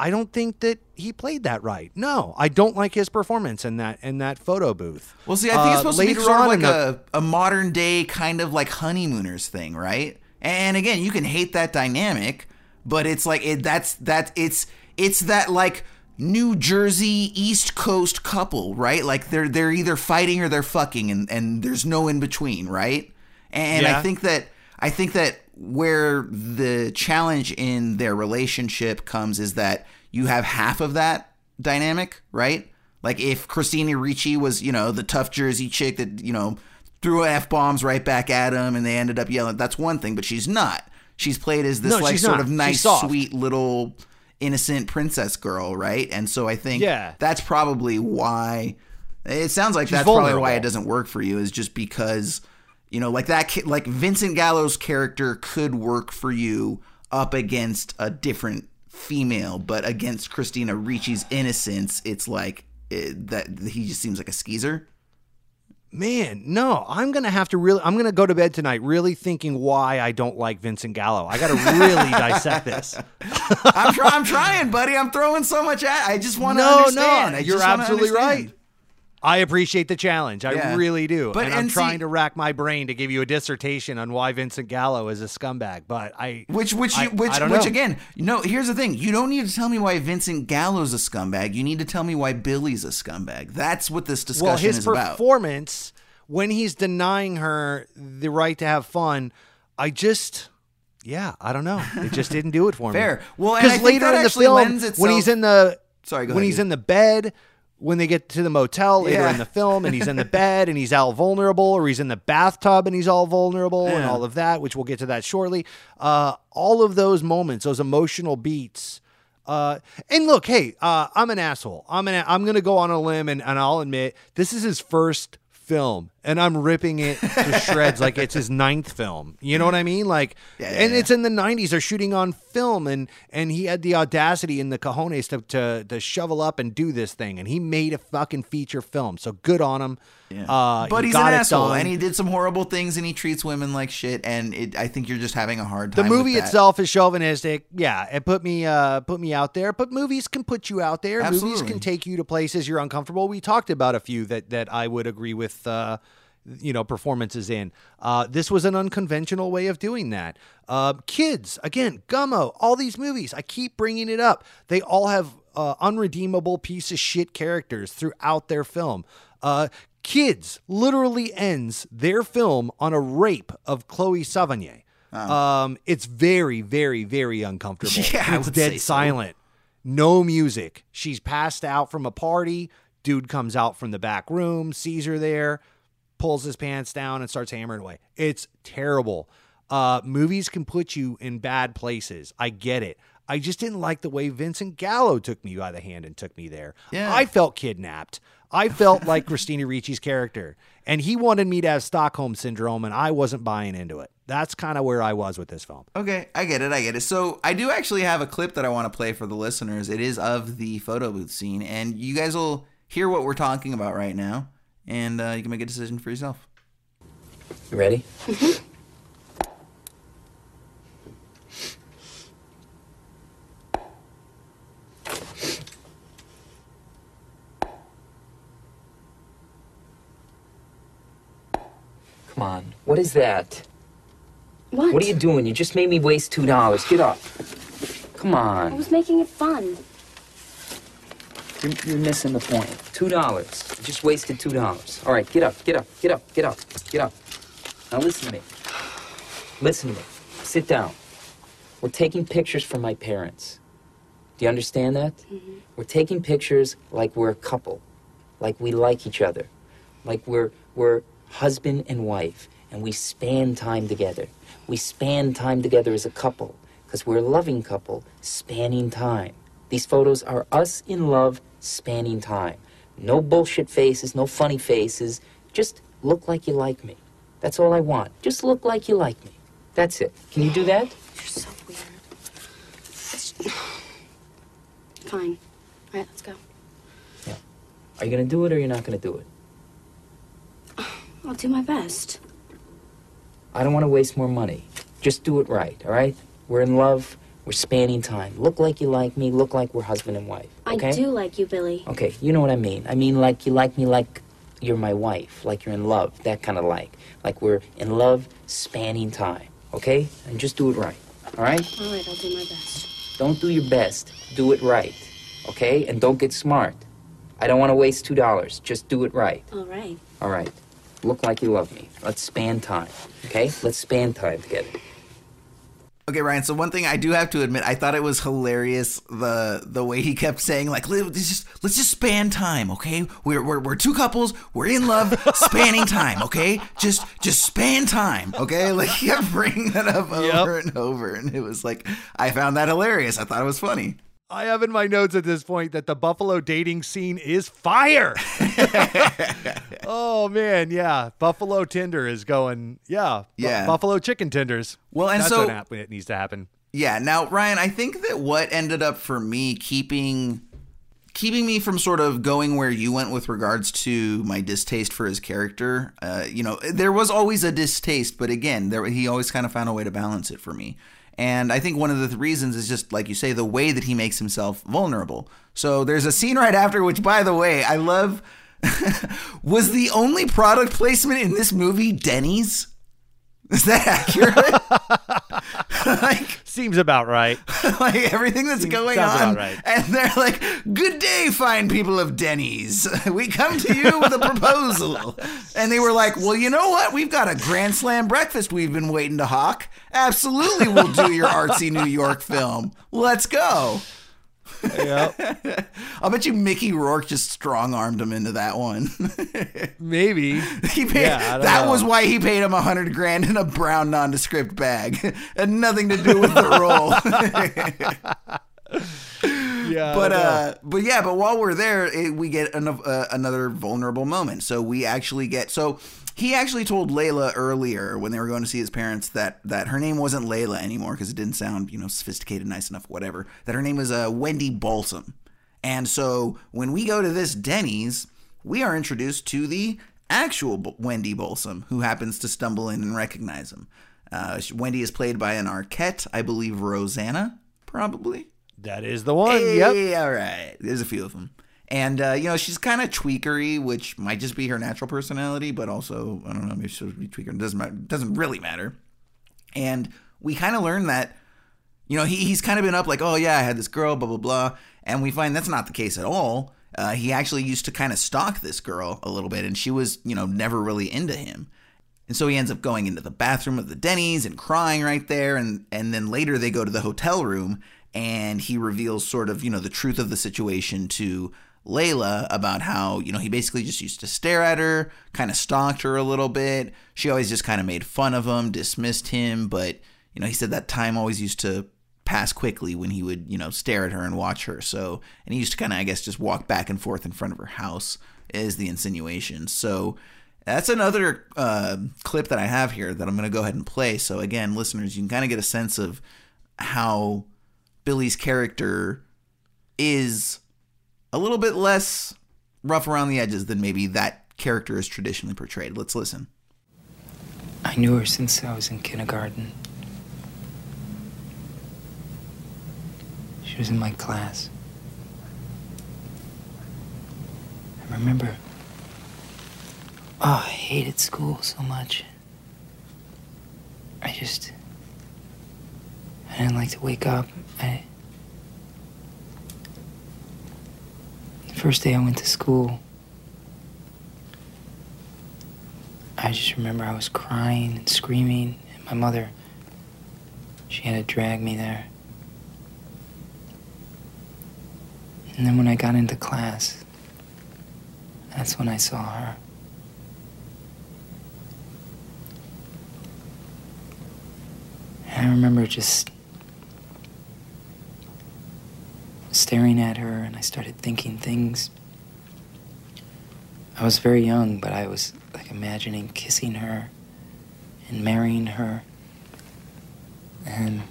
I don't think that he played that right. No, I don't like his performance in that in that photo booth. Well, see, I think it's Uh, supposed to be sort of like a, a modern day kind of like honeymooners thing, right? And again, you can hate that dynamic, but it's like it, that's that it's it's that like New Jersey East Coast couple, right? Like they're they're either fighting or they're fucking, and and there's no in between, right? And I think that I think that where the challenge in their relationship comes is that you have half of that dynamic, right? Like if Christina Ricci was, you know, the tough Jersey chick that, you know, threw f bombs right back at him and they ended up yelling, that's one thing, but she's not. She's played as this No, like sort not. of nice, sweet little innocent princess girl, right? And so I think Yeah. that's probably why it sounds like She's that's probably why it doesn't work for you is just because you know like that like Vincent Gallo's character could work for you up against a different female but against Christina Ricci's innocence it's like it, that he just seems like a skeezer Man, no, I'm gonna have to really. I'm gonna go to bed tonight really thinking why I don't like Vincent Gallo. I got to really dissect this. I'm, try- I'm trying buddy I'm throwing so much at I just want to no, understand no, I you're absolutely right. I appreciate the challenge. I Yeah. really do. But- and I'm see- trying to rack my brain to give you a dissertation on why Vincent Gallo is a scumbag. But I, Which, which, I- you, which, which know. again, no. here's the thing: you don't need to tell me why Vincent Gallo's a scumbag. You need to tell me why Billy's a scumbag. That's what this discussion is. well, his is about. performance when he's denying her the right to have fun, I just. Yeah, I don't know. It just didn't do it for me. Fair. Well, because later that in the film, lends when he's in the Sorry, go when ahead, he's in the bed, when they get to the motel later Yeah. in the film, and he's in the bed and he's all vulnerable, or he's in the bathtub and he's all vulnerable, and all of that, which we'll get to that shortly. Uh, all of those moments, those emotional beats. Uh, and look, hey, uh, I'm an asshole. I'm an I'm gonna go on a limb and, and I'll admit this is his first film, and I'm ripping it to shreds like it's his ninth film. You know what I mean? Like, Yeah, and yeah, it's in the '90s. They're shooting on film, and and he had the audacity and the cojones to to, to shovel up and do this thing, and he made a fucking feature film. So good on him. Uh, but he he's got an asshole, done. and he did some horrible things, and he treats women like shit. And it, I think you're just having a hard the time. with movie itself is chauvinistic. Yeah, it put me uh put me out there, but movies can put you out there. Movies can take you to places you're uncomfortable. We talked about a few that that I would agree with uh you know performances in. Uh this was an unconventional way of doing that. Uh kids, again, Gummo, all these movies, I keep bringing it up. They all have uh, unredeemable piece of shit characters throughout their film. Uh Kids literally ends their film on a rape of Chloe Sevigny. Um, it's very, very, very uncomfortable. Yeah, it's dead say so. silent. No music. She's passed out from a party. Dude comes out from the back room, sees her there, pulls his pants down, and starts hammering away. It's terrible. Uh, movies can put you in bad places. I get it. I just didn't like the way Vincent Gallo took me by the hand and took me there. Yeah. I felt kidnapped. I felt like Christina Ricci's character, and he wanted me to have Stockholm syndrome, and I wasn't buying into it. That's kind of where I was with this film. Okay, I get it. I get it. So I do actually have a clip that I want to play for the listeners. It is of the photo booth scene, and you guys will hear what we're talking about right now, and uh, you can make a decision for yourself. You ready? Come on. What is that? What? What are you doing? You just made me waste two dollars. Get up. Come on. I was making it fun. You're, you're missing the point. Two dollars. Just wasted two dollars. All right, get up, get up, get up, get up, get up. Now listen to me. Listen to me. Sit down. We're taking pictures for my parents. Do you understand that? Mm-hmm. We're taking pictures like we're a couple, like we like each other, like we're we're husband and wife, and we span time together. We span time together as a couple because we're a loving couple spanning time. These photos are us in love spanning time. No bullshit faces, no funny faces. Just look like you like me. That's all I want. Just look like you like me. That's it. Can you do that? You're so weird. Fine. All right, let's go. Yeah. Are you gonna do it or you're not gonna do it? I'll do my best. I don't want to waste more money. Just do it right, all right? We're in love. We're spanning time. Look like you like me. Look like we're husband and wife. Okay? I do like you, Billy. Okay, you know what I mean. I mean, like you like me like you're my wife, like you're in love, that kind of like. Like we're in love, spanning time, okay? And just do it right, all right? All right, I'll do my best. Don't do your best. Do it right, okay? And don't get smart. I don't want to waste two dollars. Just do it right, All right. all right? Look like you love me. Let's span time, okay? Let's span time together. Okay, Ryan. So one thing I do have to admit, I thought it was hilarious the the way he kept saying like, let's just let's just span time, okay? We're we're, we're two couples, we're in love, spanning time, okay? Just just span time, okay? Like he kept bringing that up over and over, and it was like I found that hilarious. I thought it was funny. I have in my notes at this point that the Buffalo dating scene is fire. oh man, yeah. Buffalo Tinder is going, yeah. Bu- Yeah. Buffalo chicken tenders. Well, and That's so- what it needs to happen. Yeah. Now, Ryan, I think that what ended up for me keeping keeping me from sort of going where you went with regards to my distaste for his character, uh, you know, there was always a distaste, but again, there he always kind of found a way to balance it for me. And I think one of the th- reasons is just like you say, the way that he makes himself vulnerable. So there's a scene right after, which, by the way, I love. was the only product placement in this movie Denny's? Is that accurate? like, Seems about right. like everything that's going on. right. And they're like, Good day, fine people of Denny's. We come to you with a proposal. And they were like, Well, you know what? We've got a Grand Slam breakfast we've been waiting to hawk. Absolutely, we'll do your artsy New York film. Let's go. Yep. I'll bet you Mickey Rourke just strong armed him into that one. Maybe. He paid, Yeah, that know. was why he paid him a hundred grand in a brown nondescript bag. Had nothing to do with the role. Yeah, but uh, but yeah, but while we're there, it, we get an, uh, another vulnerable moment. So we actually get so he actually told Layla earlier when they were going to see his parents that that her name wasn't Layla anymore because it didn't sound you know sophisticated, nice enough, whatever. That her name was uh, Wendy Balsam. And so when we go to this Denny's, we are introduced to the actual B- Wendy Balsam, who happens to stumble in and recognize him. Uh, Wendy is played by an Arquette, I believe Rosanna, probably. That is the one. Hey, Yep. all right. There's a few of them. And, uh, you know, she's kind of tweakery, which might just be her natural personality, but also, I don't know, maybe she'll be tweaker. It doesn't, matter. doesn't really matter. And we kind of learn that, you know, he, he's kind of been up like, oh, yeah, I had this girl, blah, blah, blah. And we find that's not the case at all. Uh, he actually used to kind of stalk this girl a little bit, and she was, you know, never really into him. And so he ends up going into the bathroom of the Denny's and crying right there. And, and then later they go to the hotel room and he reveals sort of, you know, the truth of the situation to Layla about how, you know, he basically just used to stare at her, kind of stalked her a little bit. She always just kind of made fun of him, dismissed him. But, you know, he said that time always used to pass quickly when he would, you know, stare at her and watch her. So, and he used to kind of, I guess, just walk back and forth in front of her house, is the insinuation. So, that's another uh, clip that I have here that I'm going to go ahead and play. So, again, listeners, you can kind of get a sense of how Billy's character is a little bit less rough around the edges than maybe that character is traditionally portrayed. Let's listen. I knew her since I was in kindergarten. She was in my class. I remember. Oh, I hated school so much. I just. I didn't like to wake up. I. The first day I went to school, I just remember I was crying and screaming, and my mother, she had to drag me there. And then when I got into class, that's when I saw her. And I remember just staring at her, and I started thinking things. I was very young, but I was like imagining kissing her and marrying her. And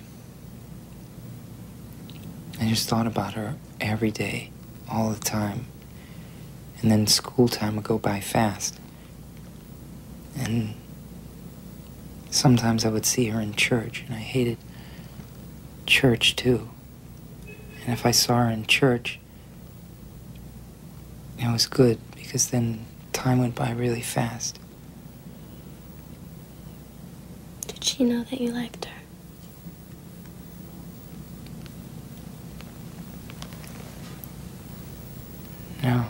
I just thought about her every day, all the time. And then school time would go by fast. And sometimes I would see her in church, and I hated church too. And if I saw her in church, it was good because then time went by really fast. Did she know that you liked her? No.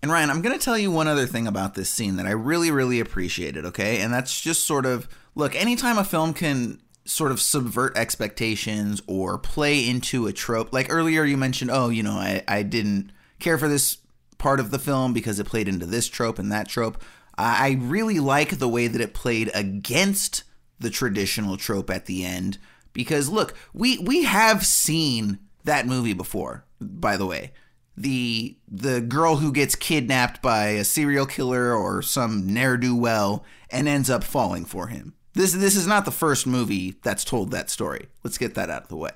And Ryan, I'm going to tell you one other thing about this scene that I really, really appreciated, okay? And that's just sort of look, anytime a film can sort of subvert expectations or play into a trope, like earlier you mentioned, oh, you know, I, I didn't care for this part of the film because it played into this trope and that trope. I really like the way that it played against the traditional trope at the end because look, we we have seen that movie before, by the way. The the girl who gets kidnapped by a serial killer or some ne'er do well and ends up falling for him. This this is not the first movie that's told that story. Let's get that out of the way.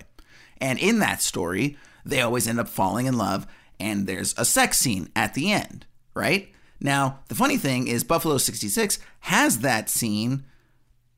And in that story, they always end up falling in love, and there's a sex scene at the end, right? Now, the funny thing is, Buffalo 66 has that scene,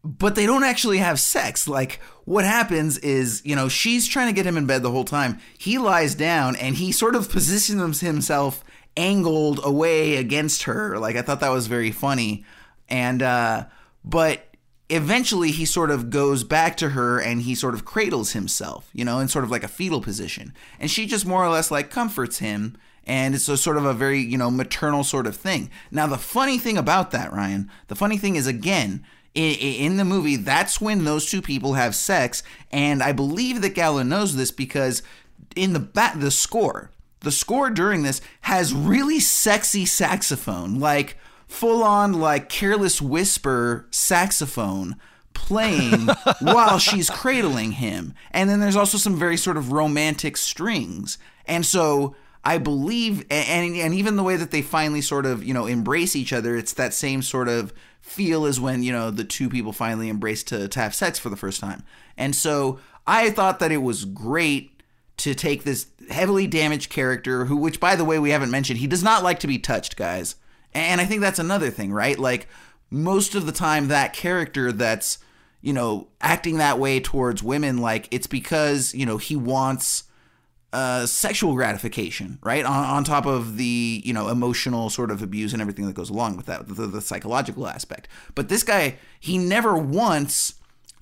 but they don't actually have sex. Like, what happens is, you know, she's trying to get him in bed the whole time. He lies down and he sort of positions himself angled away against her. Like, I thought that was very funny. And, uh, but eventually he sort of goes back to her and he sort of cradles himself, you know, in sort of like a fetal position. And she just more or less like comforts him. And it's a sort of a very, you know, maternal sort of thing. Now, the funny thing about that, Ryan, the funny thing is, again, in, the movie, that's when those two people have sex. And I believe that Gallo knows this because in the back, the score, the score during this has really sexy saxophone, like full on, like careless whisper saxophone playing while she's cradling him. And then there's also some very sort of romantic strings. And so I believe, and, and even the way that they finally sort of, you know, embrace each other, it's that same sort of feel as when, you know, the two people finally embrace to, to have sex for the first time. And so I thought that it was great to take this heavily damaged character who which by the way we haven't mentioned he does not like to be touched guys and i think that's another thing right? Like most of the time that character that's you know acting that way towards women like it's because you know he wants uh, sexual gratification right? On, on top of the you know emotional sort of abuse and everything that goes along with that the, the psychological aspect. But this guy he never once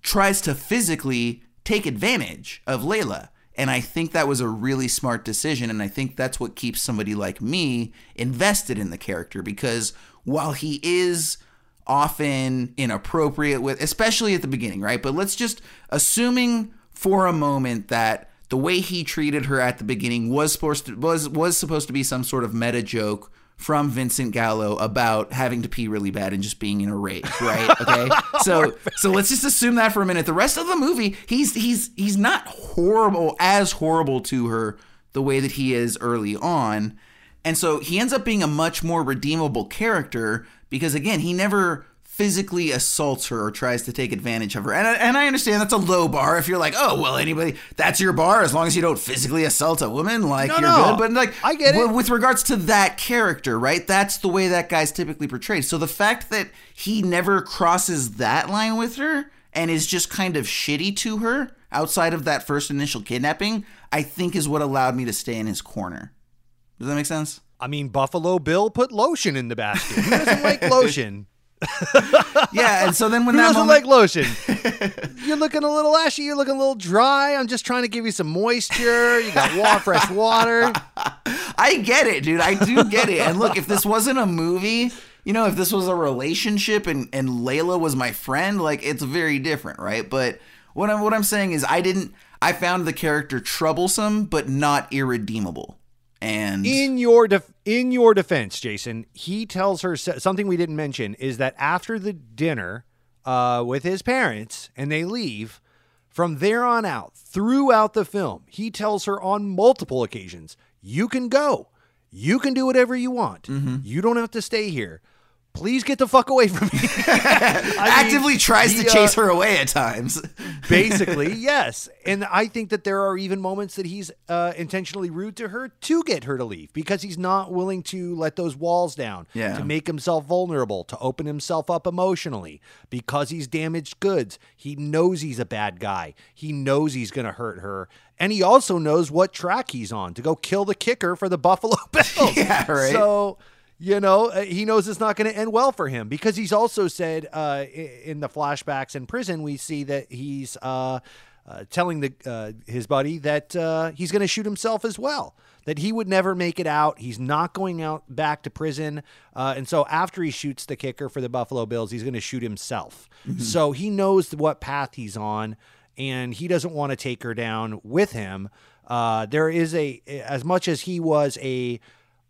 tries to physically take advantage of layla and I think that was a really smart decision. And I think that's what keeps somebody like me invested in the character because while he is often inappropriate with, especially at the beginning, right? But let's just assuming for a moment that the way he treated her at the beginning was supposed to was was supposed to be some sort of meta joke from Vincent Gallo about having to pee really bad and just being in a rage, right? Okay. so so let's just assume that for a minute. The rest of the movie, he's he's he's not horrible as horrible to her the way that he is early on. And so he ends up being a much more redeemable character because again, he never physically assaults her or tries to take advantage of her. And I, and I understand that's a low bar if you're like, oh, well, anybody, that's your bar as long as you don't physically assault a woman, like No, you're no. good. But like, I get it. with- With regards to that character, right? That's the way that guy's typically portrayed. So the fact that he never crosses that line with her and is just kind of shitty to her outside of that first initial kidnapping, I think is what allowed me to stay in his corner. Does that make sense? I mean, Buffalo Bill put lotion in the basket. Who doesn't like lotion? Yeah, and so then when Who that doesn't moment, like lotion? you're looking a little ashy. You're looking a little dry. I'm just trying to give you some moisture. You got wa- fresh water. I get it, dude. I do get it. And look, if this wasn't a movie, you know, if this was a relationship and and Layla was my friend, like it's very different, right? But what I'm what I'm saying is I didn't I found the character troublesome but not irredeemable. And In your def- in your defense, Jason, he tells her something we didn't mention is that after the dinner uh, with his parents and they leave, from there on out, throughout the film, he tells her on multiple occasions, "You can go, you can do whatever you want. Mm-hmm. You don't have to stay here. Please get the fuck away from me." I mean, actively tries he, to uh, chase her away at times. Basically, yes. And I think that there are even moments that he's uh, intentionally rude to her to get her to leave because he's not willing to let those walls down, Yeah. to make himself vulnerable, to open himself up emotionally because he's damaged goods. He knows he's a bad guy. He knows he's going to hurt her. And he also knows what track he's on to go kill the kicker for the Buffalo Bills. Yeah, right. So you know, uh, he knows it's not going to end well for him because he's also said uh, in the flashbacks in prison, we see that he's uh, uh, telling the uh, his buddy that uh, he's going to shoot himself as well. That he would never make it out. He's not going out back to prison, uh, and so after he shoots the kicker for the Buffalo Bills, he's going to shoot himself. So he knows what path he's on, and he doesn't want to take her down with him. Uh, there is a as much as he was a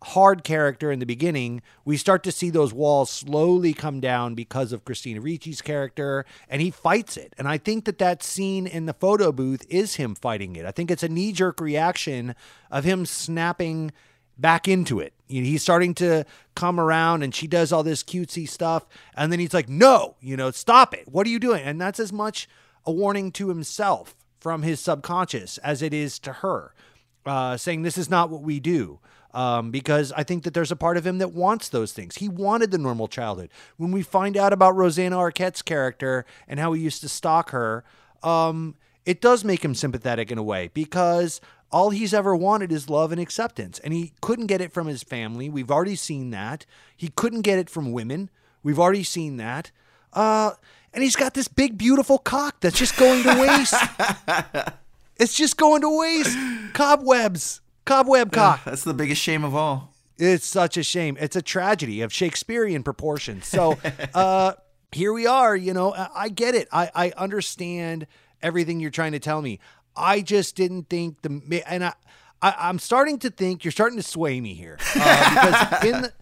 hard character in the beginning, we start to see those walls slowly come down because of Christina Ricci's character, and he fights it. And I think that that scene in the photo booth is him fighting it. I think it's a knee jerk reaction of him snapping back into it. You know, he's starting to come around, and she does all this cutesy stuff, and then he's like, "No, you know, stop it! What are you doing?" And that's as much a warning to himself from his subconscious as it is to her, uh, saying, "This is not what we do." Um, because I think that there's a part of him that wants those things. He wanted the normal childhood. When we find out about Rosanna Arquette's character and how he used to stalk her, um, it does make him sympathetic in a way because all he's ever wanted is love and acceptance. And he couldn't get it from his family. We've already seen that. He couldn't get it from women. We've already seen that. Uh, and he's got this big, beautiful cock that's just going to waste. it's just going to waste. Cobwebs. Cobweb cock. That's the biggest shame of all. It's such a shame. It's a tragedy of Shakespearean proportions. So uh, here we are. You know, I, get it. I, I understand everything you're trying to tell me. I just didn't think the and I, I I'm starting to think you're starting to sway me here uh, because in the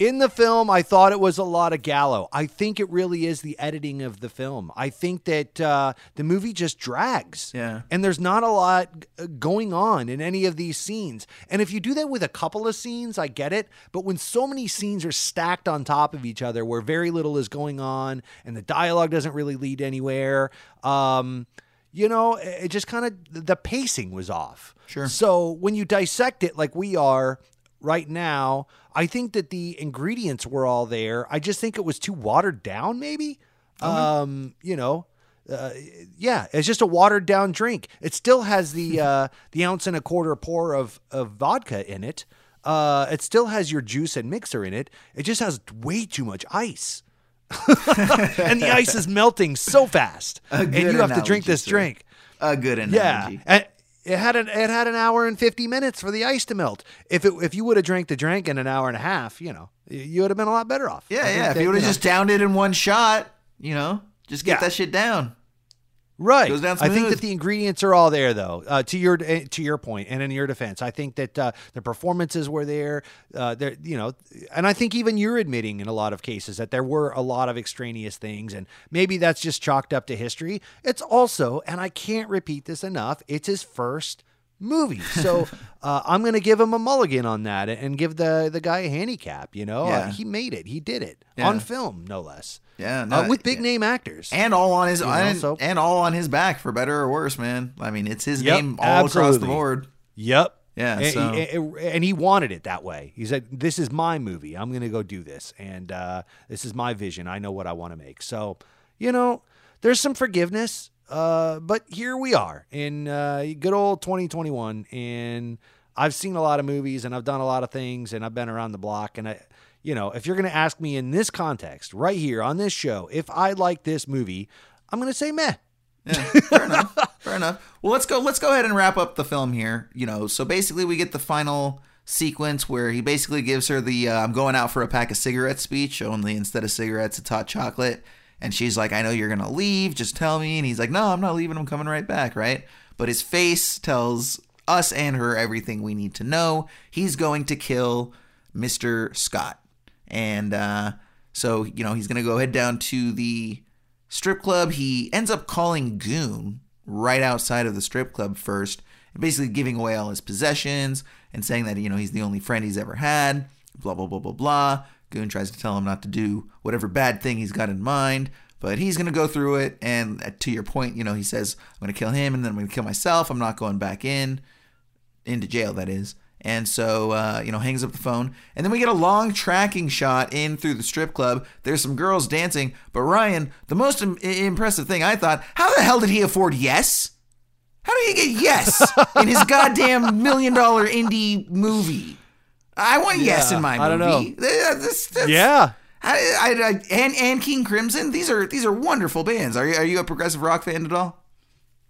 In the film, I thought it was a lot of Gallo. I think it really is the editing of the film. I think that uh, the movie just drags. Yeah. And there's not a lot uh, going on in any of these scenes. And if you do that with a couple of scenes, I get it. But when so many scenes are stacked on top of each other where very little is going on and the dialogue doesn't really lead anywhere, um, you know, it just kind of, the pacing was off. Sure. So when you dissect it like we are right now, I think that the ingredients were all there. I just think it was too watered down, maybe. Um, you know, uh, yeah, it's just a watered down drink. It still has the uh, the ounce and a quarter pour of of vodka in it. Uh, it still has your juice and mixer in it. It just has way too much ice. and the ice is melting so fast. And you have to drink this drink. A good Yeah, analogy. and it had an it had an hour and fifty minutes for the ice to melt. If it if you would have drank the drink in an hour and a half, you know, you would have been a lot better off. Yeah, yeah. If that, you would have know- just downed it in one shot, you know, just get Yeah. that shit down. Right, I think that the ingredients are all there, though. Uh, to your eh, to your point, and in your defense, I think that uh, the performances were there. Uh, there, you know, and I think even you're admitting in a lot of cases that there were a lot of extraneous things, and maybe that's just chalked up to history. It's also, and I can't repeat this enough, it's his first movie. So uh, I'm going to give him a mulligan on that and give the the guy a handicap. You know, Uh, he made it. He did it Yeah. on film, no less. Yeah, Uh, with big yeah. name actors and all on his You know, and, so- and all on his back for better or worse, man. I mean, it's his Yep, name all across the board. Yep. Yeah, And, so- he, and he wanted it that way. He said, "This is my movie. I'm going to go do this, and uh, this is my vision. I know what I want to make." So, you know, there's some forgiveness, uh, but here we are in uh, good old 2021, and I've seen a lot of movies, and I've done a lot of things, and I've been around the block, and I. You know, if you're going to ask me in this context, right here on this show, if I like this movie, I'm going to say meh. Fair enough. Well, let's go. Let's go ahead and wrap up the film here. You know, so basically we get the final sequence where he basically gives her the uh, "I'm going out for a pack of cigarettes" speech. Only instead of cigarettes, it's hot chocolate. And she's like, "I know you're gonna leave. Just tell me." And he's like, "No, I'm not leaving. I'm coming right back." Right. But his face tells us and her everything we need to know. He's going to kill Mr. Scott. And uh, so, you know, he's going to go head down to the strip club. He ends up calling Goon right outside of the strip club first, basically giving away all his possessions and saying that, you know, he's the only friend he's ever had, blah, blah, blah, blah, blah. Goon tries to tell him not to do whatever bad thing he's got in mind, but he's going to go through it. And uh, to your point, you know, he says, I'm going to kill him and then I'm going to kill myself. I'm not going back in into jail that is. And so uh, you know hangs up the phone. And then we get a long tracking shot in through the strip club. There's some girls dancing. But ryan the most Im- impressive thing i thought how the hell did he afford yes? How did he get yes in his goddamn million dollar indie movie i want yes in my movie I don't know. Uh, that's- Yeah. I, I, I, and and King Crimson. These are these are wonderful bands. Are you are you a progressive rock fan at all?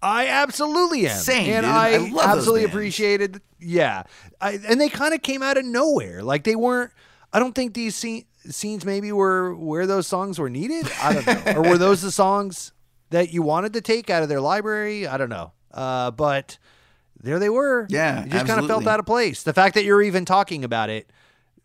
I absolutely am. Same, and dude. I, I love absolutely appreciated. Yeah, I, and they kind of came out of nowhere. Like they weren't. I don't think these scene, scenes maybe were where those songs were needed. I don't know, or were those the songs that you wanted to take out of their library? I don't know. Uh, but there they were. Yeah, just kind of felt out of place. The fact that you're even talking about it,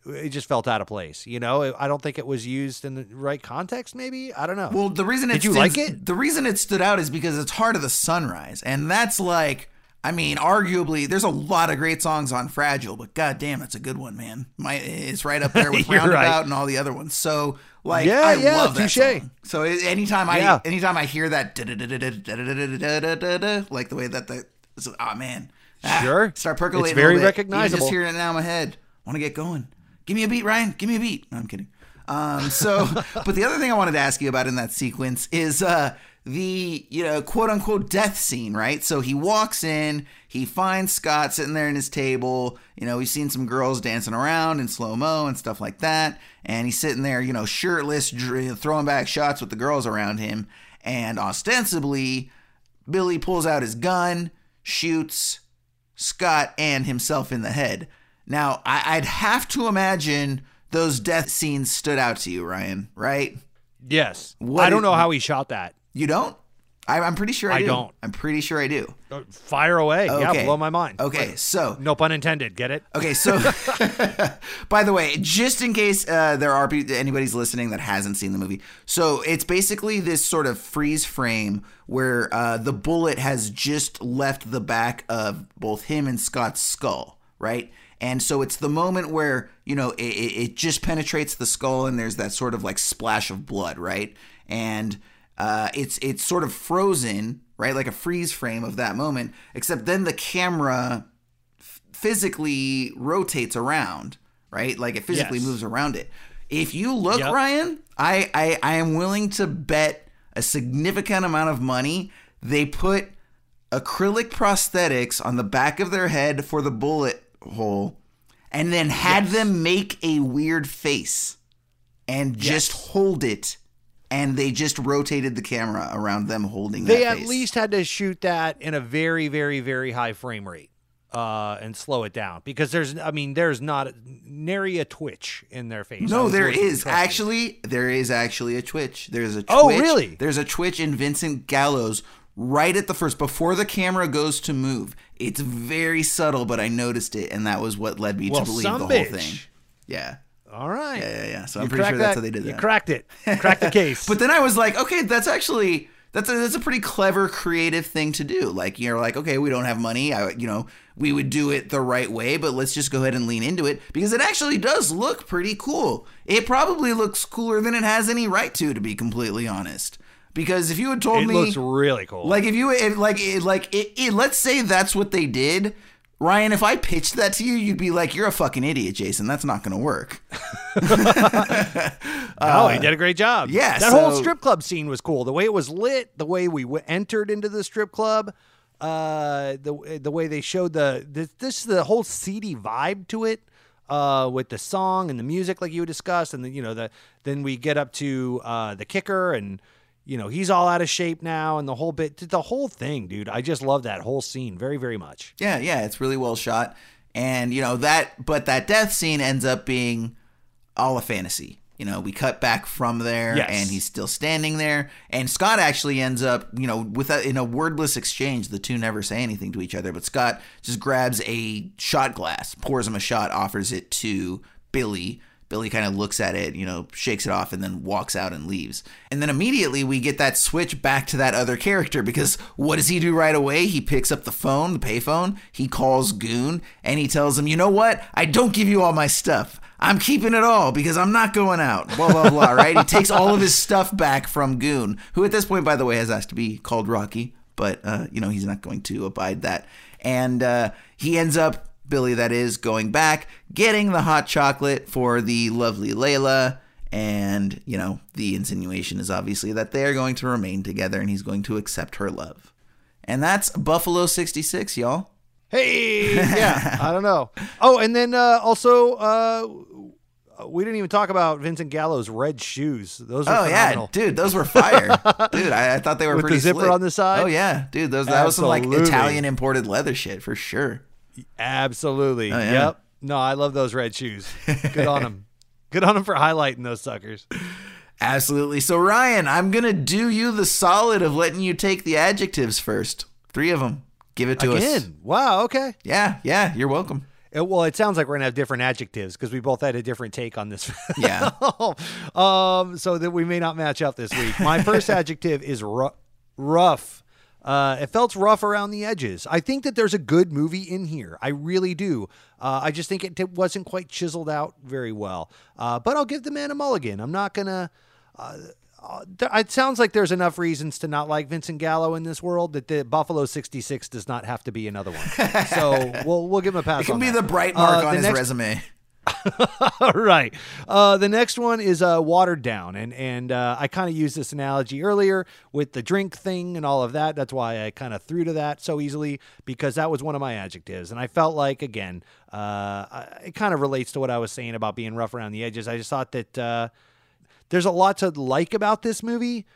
it just felt out of place. You know, I don't think it was used in the right context. Maybe I don't know. Well, the reason it did you stood, like it? The reason it stood out is because it's Heart of the Sunrise, and that's like. I mean, arguably, there's a lot of great songs on Fragile, but goddamn, it's a good one, man. My, it's right up there with Roundabout right. and all the other ones. So, like, yeah, I yeah, love touche. that song. So anytime I yeah. anytime I hear that, like the way that the oh man, Ah, Sure. start percolating. It's very recognizable. Even just hearing it now in my head, want to get going. Give me a beat, Ryan. Give me a beat. No, I'm kidding. Um, so, but the other thing I wanted to ask you about in that sequence is uh, the you know quote unquote death scene, right? So he walks in, he finds Scott sitting there in his table. You know, we've seen some girls dancing around in slow mo and stuff like that, and he's sitting there, you know, shirtless, dr- throwing back shots with the girls around him, and ostensibly, Billy pulls out his gun, shoots Scott and himself in the head. Now, I- I'd have to imagine those death scenes stood out to you, Ryan, right? yes, What I don't is- know how he shot that. You don't? I, I'm pretty sure I, I do. don't. I'm pretty sure I do. Uh, Fire away. Yeah, blow my mind. Okay, so No pun intended. Get it? Okay, so by the way, just in case uh, there are anybody's listening that hasn't seen the movie, so it's basically this sort of freeze frame where uh, the bullet has just left the back of both him and Scott's skull, right? And so it's the moment where you know it it just penetrates the skull, and there's that sort of like splash of blood, right? And uh, it's it's sort of frozen, right, like a freeze frame of that moment. Except then the camera physically rotates around, right? Like it physically Yes. moves around it. If you look, Yep. Ryan, I, I I am willing to bet a significant amount of money they put acrylic prosthetics on the back of their head for the bullet hole and then had Yes. them make a weird face and just Yes. hold it and they just rotated the camera around them holding They at face. least had to shoot that in a very, very, very high frame rate uh, and slow it down because there's, I mean, there's not nary a twitch in their face. No, there is actually there is actually a twitch. There's a twitch. Oh, really? There's a twitch in Vincent Gallo's right at the first before the camera goes to move. It's very subtle, but I noticed it, and that was what led me Well, to believe the bitch. whole thing. Yeah, All right. yeah, yeah, yeah. So You I'm pretty sure that's that- how they did that. You cracked it. Cracked the case. But then I was like, okay, that's actually that's a that's a pretty clever, creative thing to do. Like you're like, okay, we don't have money. I, you know, we would do it the right way, but let's just go ahead and lean into it because it actually does look pretty cool. It probably looks cooler than it has any right to, to be completely honest. Because if you had told it me, it looks really cool. like if you if, like it, like it, it, let's say that's what they did. Ryan, if I pitched that to you, you'd be like, "You're a fucking idiot, Jason. That's not going to work." oh, he did a great job. Yeah, that whole strip club scene was cool. The way it was lit, the way we w- entered into the strip club, uh, the the way they showed the this, this the whole seedy vibe to it. Uh, with the song and the music, like you discussed, and the, you know the then we get up to uh, the kicker, and you know he's all out of shape now, and the whole bit, the whole thing, dude. I just love that whole scene very, very much. Yeah, yeah, it's really well shot. And you know that but that death scene ends up being all a fantasy. You know, we cut back from there Yes. and he's still standing there and Scott actually ends up, you know, with a, in a wordless exchange, the two never say anything to each other, but Scott just grabs a shot glass, pours him a shot, offers it to Billy. Billy kind of looks at it, you know, shakes it off, and then walks out and leaves. And then immediately we get that switch back to that other character because what does he do right away? He picks up the phone, the payphone, he calls Goon, and he tells him, you know what? I don't give you all my stuff. I'm keeping it all because I'm not going out. Blah, blah, blah, right? He takes all of his stuff back from Goon, who at this point, by the way, has asked to be called Rocky, but, uh, you know, he's not going to abide that. And uh, he ends up Billy, that is, going back, getting the hot chocolate for the lovely Layla. And, you know, the insinuation is obviously that they are going to remain together and he's going to accept her love. And that's Buffalo 66, y'all. Hey, yeah, I don't know. Oh, and then uh, also, uh, we didn't even talk about Vincent Gallo's red shoes. Those are Oh, yeah, dude, those were fire. dude, I, I thought they were With the pretty zipper slick. on the side? Oh, yeah, dude, those, that was some like Italian imported leather shit for sure. Absolutely. Oh, yeah. Yep. No, I love those red shoes. Good on them. Good on them for highlighting those suckers. Absolutely. So, Ryan, I'm going to do you the solid of letting you take the adjectives first. Three of them. Give it to us. Wow. Okay. Yeah, yeah, you're welcome. It- well, it sounds like we're gonna have different adjectives because we both had a different take on this. Yeah. um. So that we may not match up this week. My first adjective is ru- rough. Uh, it felt rough around the edges. I think that there's a good movie in here. I really do. Uh, I just think it wasn't quite chiseled out very well. Uh, but I'll give the man a mulligan. I'm not gonna. Uh, uh, th- it sounds like there's enough reasons to not like Vincent Gallo in this world that the Buffalo 66 does not have to be another one. So we'll we'll give him a pass. It can be that. the bright mark Uh, on his next- resume. All right. Uh, the next one is uh, watered down, and and uh, I kind of used this analogy earlier with the drink thing and all of that. That's why I kind of threw to that so easily because that was one of my adjectives, and I felt like again, uh, it kind of relates to what I was saying about being rough around the edges. I just thought that uh, there's a lot to like about this movie.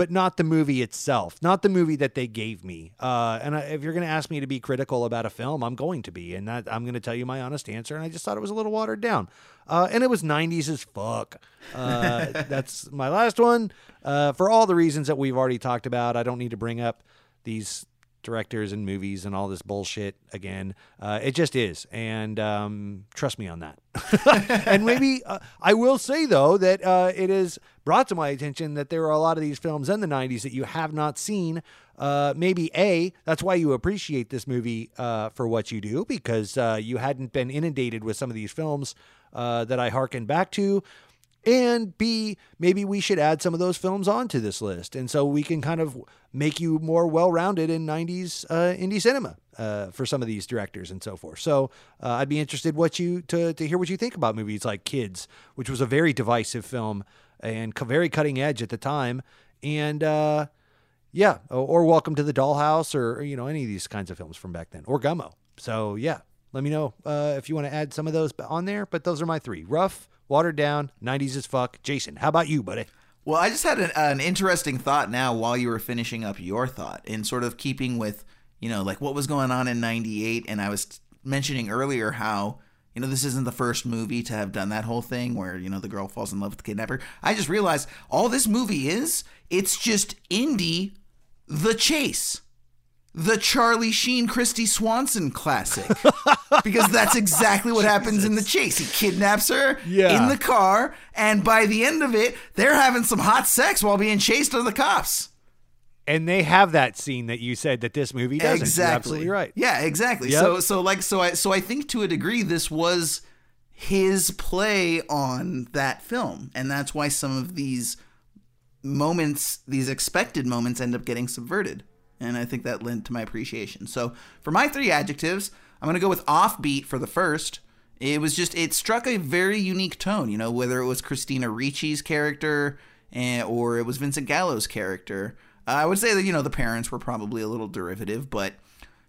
But not the movie itself, not the movie that they gave me. Uh, and I, if you're going to ask me to be critical about a film, I'm going to be, and that, I'm going to tell you my honest answer. And I just thought it was a little watered down, uh, and it was 90s as fuck. Uh, that's my last one. Uh, for all the reasons that we've already talked about, I don't need to bring up these directors and movies and all this bullshit again. Uh, it just is, and um, trust me on that. and maybe uh, I will say though that uh, it is brought to my attention that there are a lot of these films in the '90s that you have not seen. Uh, maybe a that's why you appreciate this movie uh, for what you do because uh, you hadn't been inundated with some of these films that I harken back to. And B, maybe we should add some of those films onto this list. And so we can kind of make you more well rounded in 90s uh, indie cinema uh, for some of these directors and so forth. So uh, I'd be interested what you to, to hear what you think about movies like Kids, which was a very divisive film and very cutting edge at the time. And uh, yeah, or, or, Welcome to the Dollhouse or, you know, any of these kinds of films from back then or Gummo. So yeah, let me know uh, if you want to add some of those on there. But those are my three rough watered down, 90s as fuck. Jason, how about you, buddy? Well, I just had an, an, interesting thought now while you were finishing up your thought, in sort of keeping with, you know, like what was going on in 98. And I was mentioning earlier how, you know, this isn't the first movie to have done that whole thing where, you know, the girl falls in love with the kidnapper. I just realized all this movie is, it's just indie the chase the Charlie Sheen Kristy Swanson classic because that's exactly what happens in the chase. He kidnaps her yeah. in the car, and by the end of it, they're having some hot sex while being chased by the cops. And they have that scene that you said that this movie doesn't. Exactly, right. Yeah, exactly. Yep. So, so like, so I, so I think to a degree, this was his play on that film, and that's why some of these moments, these expected moments, end up getting subverted and I think that lent to my appreciation. So for my three adjectives, I'm going to go with offbeat for the first. It was just it struck a very unique tone, you know, whether it was Christina Ricci's character and, or it was Vincent Gallo's character. I would say that you know the parents were probably a little derivative, but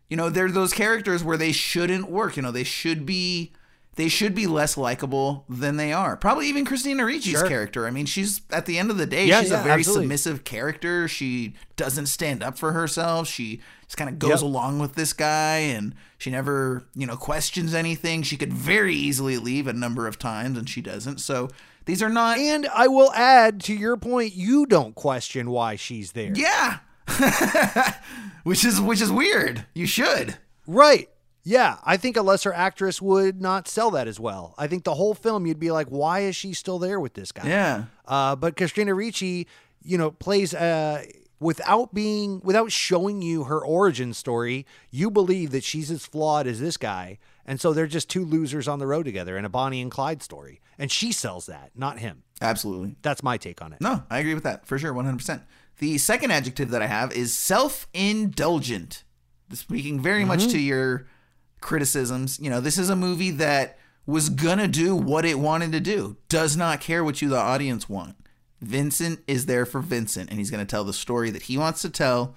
you know they're those characters where they shouldn't work. You know they should be they should be less likable than they are. Probably even Christina Ricci's sure. character. I mean, she's at the end of the day, yeah, she's yeah, a very absolutely. submissive character. She doesn't stand up for herself. She just kind of goes yep. along with this guy and she never, you know, questions anything. She could very easily leave a number of times and she doesn't. So these are not And I will add to your point, you don't question why she's there. Yeah. which is which is weird. You should. Right. Yeah, I think a lesser actress would not sell that as well. I think the whole film you'd be like, why is she still there with this guy? Yeah. Uh, but Christina Ricci, you know, plays uh, without being without showing you her origin story. You believe that she's as flawed as this guy, and so they're just two losers on the road together in a Bonnie and Clyde story. And she sells that, not him. Absolutely. That's my take on it. No, I agree with that for sure, one hundred percent. The second adjective that I have is self-indulgent. Speaking very mm-hmm. much to your criticisms. You know, this is a movie that was gonna do what it wanted to do. Does not care what you, the audience, want. Vincent is there for Vincent, and he's gonna tell the story that he wants to tell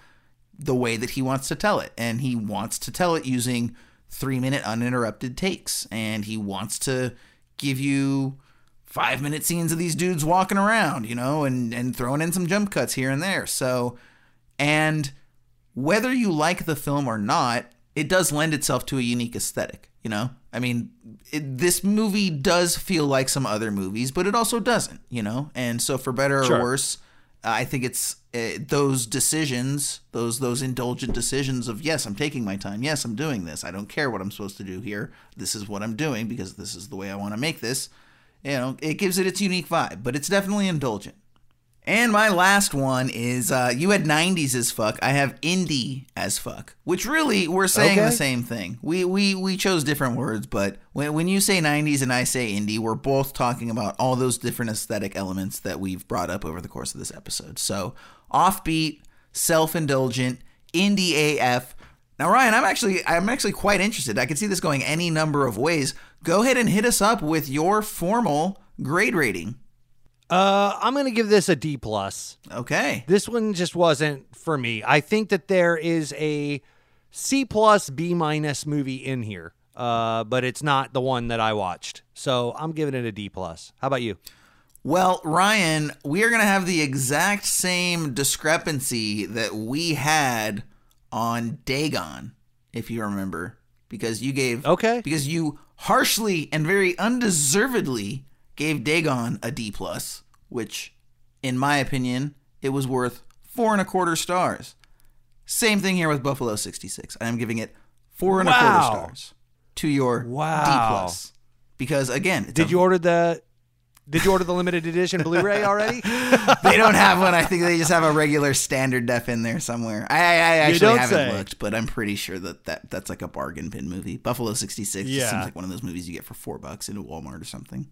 the way that he wants to tell it. And he wants to tell it using three minute uninterrupted takes. And he wants to give you five minute scenes of these dudes walking around, you know, and, and throwing in some jump cuts here and there. So, and whether you like the film or not, it does lend itself to a unique aesthetic. You know, I mean, it, this movie does feel like some other movies, but it also doesn't. You know, and so for better sure. or worse, I think it's uh, those decisions, those those indulgent decisions of yes, I'm taking my time. Yes, I'm doing this. I don't care what I'm supposed to do here. This is what I'm doing because this is the way I want to make this. You know, it gives it its unique vibe, but it's definitely indulgent. And my last one is uh, you had 90s as fuck. I have indie as fuck, which really we're saying okay. the same thing. We, we we chose different words, but when, when you say 90s and I say indie, we're both talking about all those different aesthetic elements that we've brought up over the course of this episode. So offbeat, self-indulgent, indie AF. Now, Ryan, I'm actually I'm actually quite interested. I can see this going any number of ways. Go ahead and hit us up with your formal grade rating. Uh, I'm gonna give this a D plus. Okay. This one just wasn't for me. I think that there is a C plus B minus movie in here, uh, but it's not the one that I watched. So I'm giving it a D plus. How about you? Well, Ryan, we are going to have the exact same discrepancy that we had on Dagon, if you remember, because you gave Okay. because you harshly and very undeservedly gave Dagon a D plus, which, in my opinion, it was worth four and a quarter stars. Same thing here with Buffalo 66. I am giving it four and a quarter stars to your D plus Because again, it's Did a- you order the Did you order the limited edition Blu-ray already? they don't have one. I think they just have a regular standard def in there somewhere. I, I, I actually haven't say. looked, but I'm pretty sure that, that that's like a bargain bin movie. Buffalo 66 just Yeah. seems like one of those movies you get for four bucks in a Walmart or something.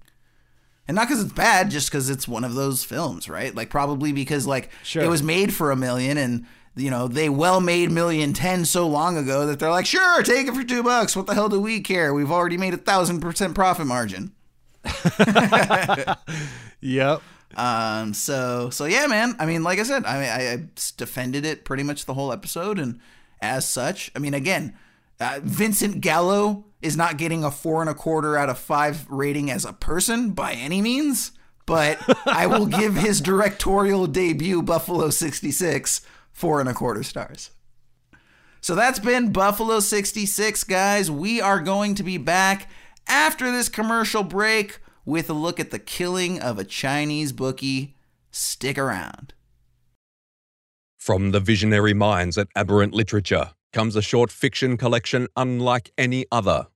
And not because it's bad, just because it's one of those films, right? Like probably because like Sure. it was made for a million and you know they well made million ten so long ago that they're like, sure, take it for two bucks. What the hell do we care? We've already made a thousand percent profit margin. Yep. Um. So so yeah, man. I mean, like I said, I mean, I, I defended it pretty much the whole episode, and as such, I mean, again, uh, Vincent Gallo is not getting a four and a quarter out of five rating as a person by any means, but I will give his directorial debut, Buffalo '66, four and a quarter stars. So that's been Buffalo 66, guys. We are going to be back after this commercial break with a look at the killing of a Chinese bookie. Stick around. From the visionary minds at Aberrant Literature comes a short fiction collection unlike any other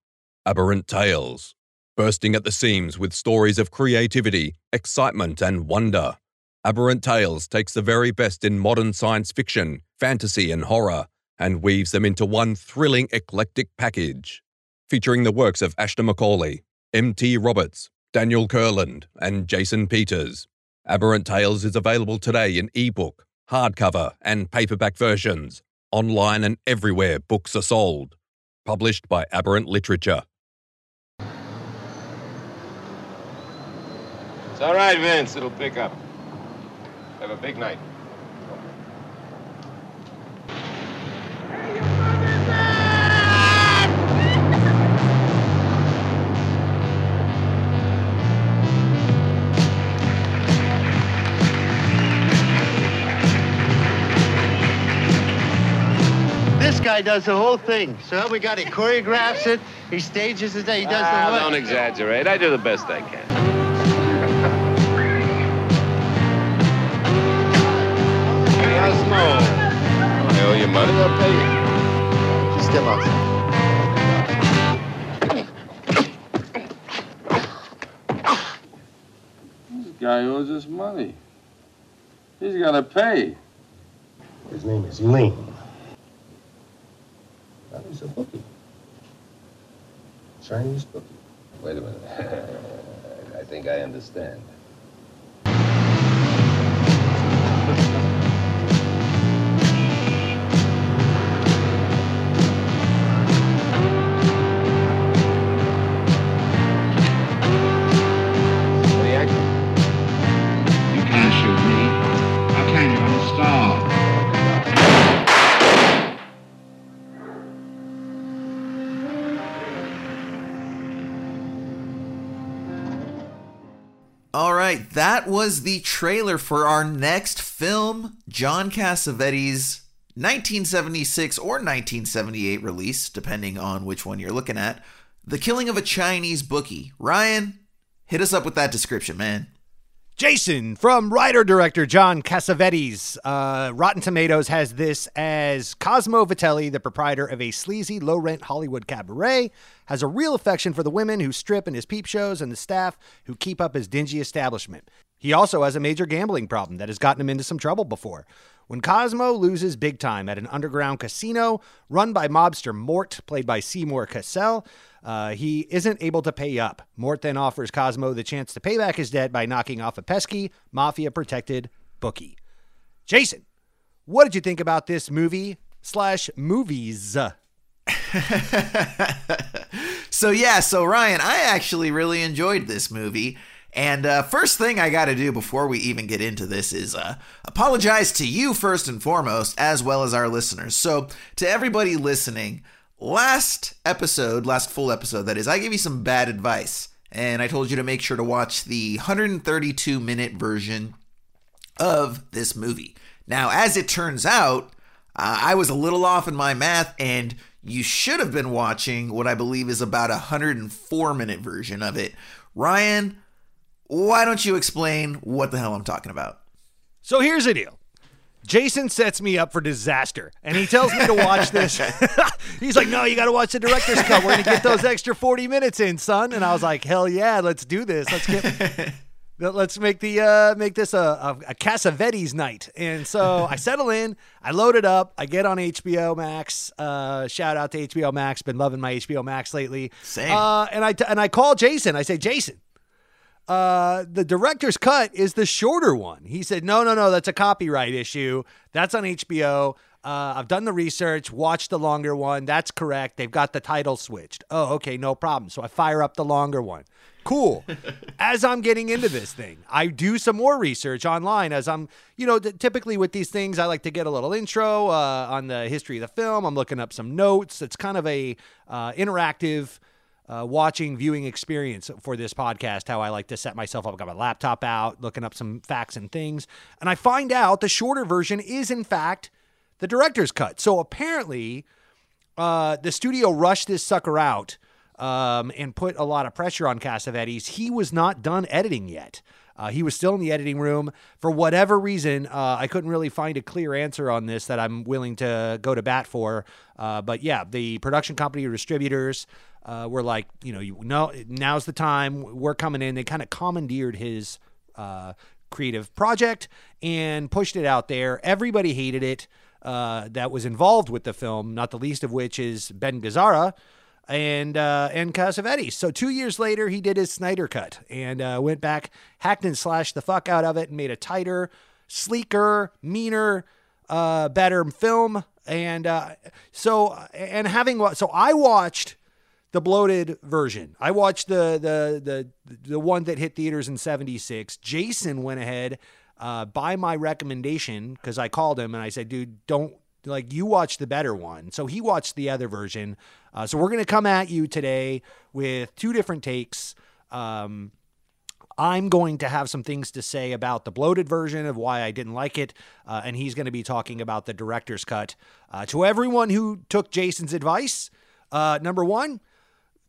Aberrant Tales. Bursting at the seams with stories of creativity, excitement, and wonder. Aberrant Tales takes the very best in modern science fiction, fantasy, and horror and weaves them into one thrilling, eclectic package. Featuring the works of Ashton Macaulay, M.T. Roberts, Daniel Kurland, and Jason Peters. Aberrant Tales is available today in ebook, hardcover, and paperback versions, online and everywhere books are sold. Published by Aberrant Literature. It's all right, Vince. It'll pick up. Have a big night. This guy does the whole thing. So we got he choreographs it, he stages it, he does Ah, the don't exaggerate. I do the best I can. Cosmo. I owe you money. I'll pay you. Just step outside. This guy owes us money. He's got to pay. His name is Ling. That is a bookie. Chinese bookie. Wait a minute. I think I understand. That was the trailer for our next film, John Cassavetes' 1976 or 1978 release, depending on which one you're looking at. The Killing of a Chinese Bookie. Ryan, hit us up with that description, man. Jason from writer director John Cassavetes. Uh, Rotten Tomatoes has this as Cosmo Vitelli, the proprietor of a sleazy, low rent Hollywood cabaret, has a real affection for the women who strip in his peep shows and the staff who keep up his dingy establishment. He also has a major gambling problem that has gotten him into some trouble before. When Cosmo loses big time at an underground casino run by mobster Mort, played by Seymour Cassel, uh, he isn't able to pay up. Mort then offers Cosmo the chance to pay back his debt by knocking off a pesky, mafia protected bookie. Jason, what did you think about this movie slash movies? So, yeah, so Ryan, I actually really enjoyed this movie. And uh, first thing I got to do before we even get into this is uh, apologize to you first and foremost, as well as our listeners. So, to everybody listening, last episode, last full episode, that is, I gave you some bad advice. and I told you to make sure to watch the 132 minute version of this movie. Now, as it turns out, uh, I was a little off in my math, and you should have been watching what I believe is about a 104 minute version of it. Ryan, why don't you explain what the hell I'm talking about? So here's the deal. Jason sets me up for disaster, and he tells me to watch this. He's like, "No, you got to watch the director's cut. We're gonna get those extra forty minutes in, son." And I was like, "Hell yeah, let's do this. Let's get, let's make the uh, make this a, a, a Cassavetes night." And so I settle in, I load it up, I get on HBO Max. Uh, shout out to HBO Max. Been loving my HBO Max lately. Same. Uh, and I t- and I call Jason. I say, Jason, uh, the director's cut is the shorter one. He said, no, no, no, that's a copyright issue. That's on HBO. Uh, I've done the research, watched the longer one. That's correct. They've got the title switched. Oh, okay, no problem. So I fire up the longer one. Cool. as I'm getting into this thing, I do some more research online. As I'm, you know, typically with these things, I like to get a little intro uh, on the history of the film. I'm looking up some notes. It's kind of a uh, interactive uh, watching, viewing experience for this podcast, how I like to set myself up. I've got my laptop out, looking up some facts and things. And I find out the shorter version is, in fact, the director's cut. So apparently, uh, the studio rushed this sucker out um, and put a lot of pressure on Cassavetes. He was not done editing yet. Uh, he was still in the editing room. For whatever reason, uh, I couldn't really find a clear answer on this that I'm willing to go to bat for. Uh, but yeah, the production company distributors uh, were like, you know, you know, now's the time. We're coming in. They kind of commandeered his uh, creative project and pushed it out there. Everybody hated it. Uh, that was involved with the film, not the least of which is Ben Gazzara and uh, and Cassavetes. So two years later, he did his Snyder cut and uh, went back, hacked and slashed the fuck out of it, and made a tighter, sleeker, meaner, uh, better film. And uh, so and having what so I watched the bloated version. I watched the the the the one that hit theaters in '76. Jason went ahead uh, by my recommendation because I called him and I said, "Dude, don't like you watched the better one." So he watched the other version. Uh, so we're gonna come at you today with two different takes. Um, I'm going to have some things to say about the bloated version of why I didn't like it, uh, and he's going to be talking about the director's cut. Uh, to everyone who took Jason's advice, uh, number one,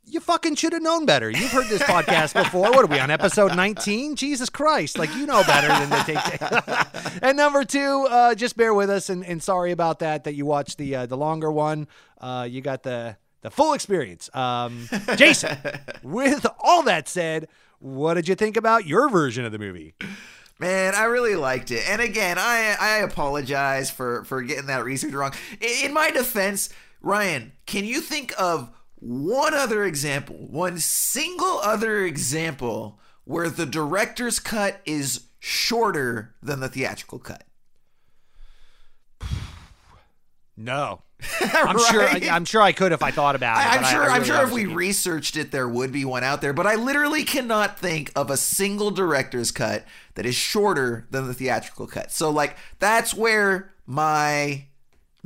you fucking should have known better. You've heard this podcast before. What are we on episode 19? Jesus Christ. Like, you know better than to take. and number two, uh, just bear with us and, and sorry about that, that you watched the, uh, the longer one. Uh, you got the, the full experience. Um, Jason, with all that said, what did you think about your version of the movie? Man, I really liked it. And again, I I apologize for for getting that research wrong. In my defense, Ryan, can you think of one other example, one single other example where the director's cut is shorter than the theatrical cut? No. I'm sure. I, am sure I could if I thought about it. I'm sure. I I'm really sure if we researched it, there would be one out there. But I literally cannot think of a single director's cut that is shorter than the theatrical cut. So, like, that's where my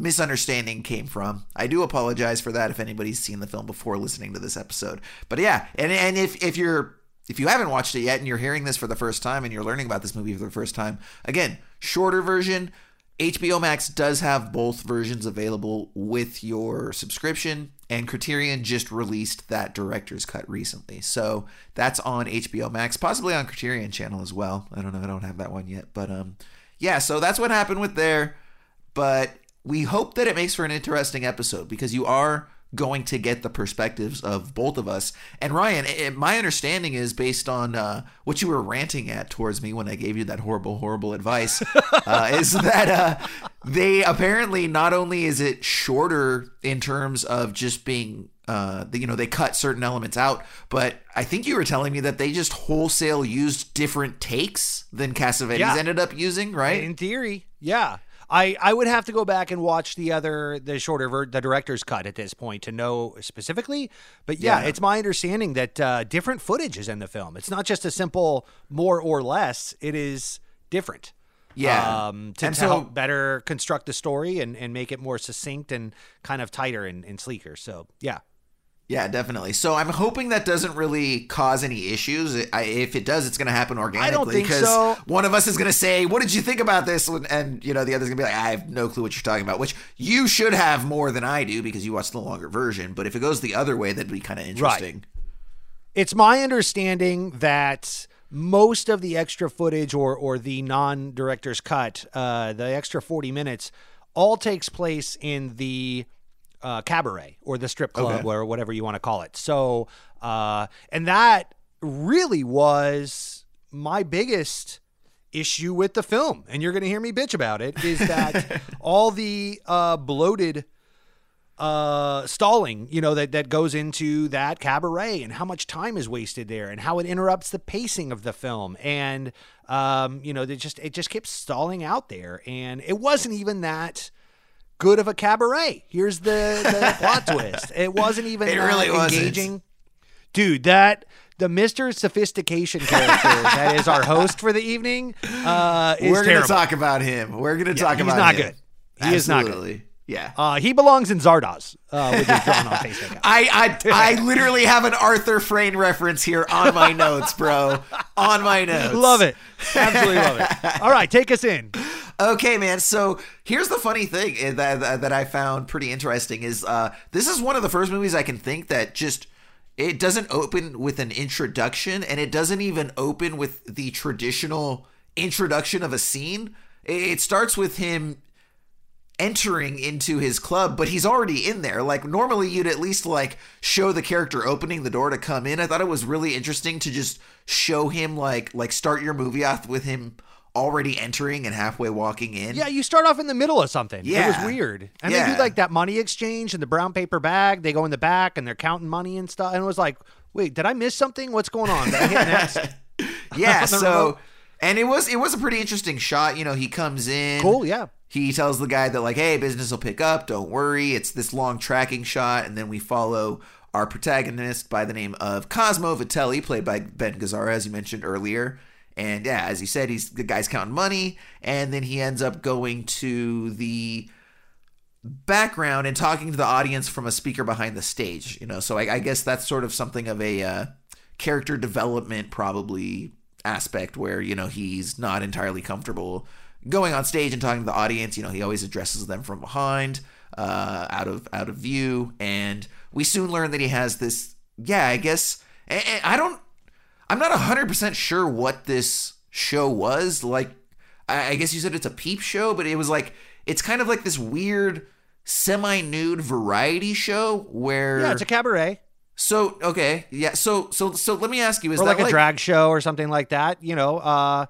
misunderstanding came from. I do apologize for that if anybody's seen the film before listening to this episode. But yeah, and and if if you're if you haven't watched it yet and you're hearing this for the first time and you're learning about this movie for the first time, again, shorter version. HBO Max does have both versions available with your subscription, and Criterion just released that director's cut recently. So that's on HBO Max, possibly on Criterion channel as well. I don't know, I don't have that one yet. But um yeah, so that's what happened with there. But we hope that it makes for an interesting episode because you are going to get the perspectives of both of us. And Ryan, i my understanding is based on uh, what you were ranting at towards me when I gave you that horrible, horrible advice, uh, is that uh, they apparently not only is it shorter in terms of just being. Uh, you know, they cut certain elements out, but I think you were telling me that they just wholesale used different takes than Cassavetes Yeah. ended up using, right? In theory, yeah. I, I would have to go back and watch the other the shorter ver- the director's cut at this point to know specifically. But yeah, Yeah. it's my understanding that uh, different footage is in the film. It's not just a simple more or less. It is different. Yeah. um, to, And to so- help better construct the story and, and make it more succinct and kind of tighter and, and sleeker. So yeah, Yeah, definitely. So I'm hoping that doesn't really cause any issues. I, if it does, it's going to happen organically. because so. one of us is going to say, "What did you think about this?" And, you know, the other's going to be like, "I have no clue what you're talking about." Which you should have more than I do because you watched the longer version. But if it goes the other way, that'd be kind of interesting. It's my understanding that most of the extra footage or or the non director's cut, uh, the extra forty minutes, all takes place in the uh, cabaret or the strip club Okay. or whatever you want to call it. So, uh, and that really was my biggest issue with the film. And you're going to hear me bitch about it. Is that all the uh, bloated uh stalling you know that that goes into that cabaret and how much time is wasted there and how it interrupts the pacing of the film and um you know they just it just kept stalling out there and it wasn't even that good of a cabaret here's the, the plot twist it wasn't even It really wasn't. engaging dude that the Mr. Sophistication character that is our host for the evening uh is We're going to talk about him. We're going to Yeah, talk about. Him. He's not him. good. He is not good. Yeah. uh, he belongs in Zardoz, uh, which is drawn on Facebook. I, I I literally have an Arthur Frayn reference here on my notes, bro. On my notes. Love it. Absolutely love it. All right, take us in. Okay, man. So here's the funny thing eh, that, that that I found pretty interesting is uh, this is one of the first movies I can think that just it doesn't open with an introduction, and it doesn't even open with the traditional introduction of a scene. It it starts with him entering into his club, but he's already in there. Like normally you'd at least like show the character opening the door to come in. I thought it was really interesting to just show him like like start your movie off with him already entering and halfway walking in. Yeah, you start off in the middle of something. Yeah. It was weird. And they Yeah. do like that money exchange in the brown paper bag. They go in the back and they're counting money and stuff. And it was like, wait, did I miss something? What's going on? Did I hit next? yeah so remote? and it was it was a pretty interesting shot you know he comes in Cool, yeah. he tells the guy that like hey business will pick up don't worry it's this long tracking shot and then we follow our protagonist by the name of cosmo vitelli played by ben gazzara as you mentioned earlier and yeah as you said he's the guy's counting money and then he ends up going to the background and talking to the audience from a speaker behind the stage you know? So i, I guess that's sort of something of a uh, character development probably aspect where you know he's not entirely comfortable going on stage and talking to the audience. You know he always addresses them from behind uh, out of out of view. And we soon learn that he has this yeah i guess i don't i'm not 100% sure what this show was like I, I guess you said it's a peep show but it was like it's kind of like this weird semi-nude variety show where Yeah, it's a cabaret. so okay yeah so so so let me ask you is or that like a drag show or something like that. You know, uh,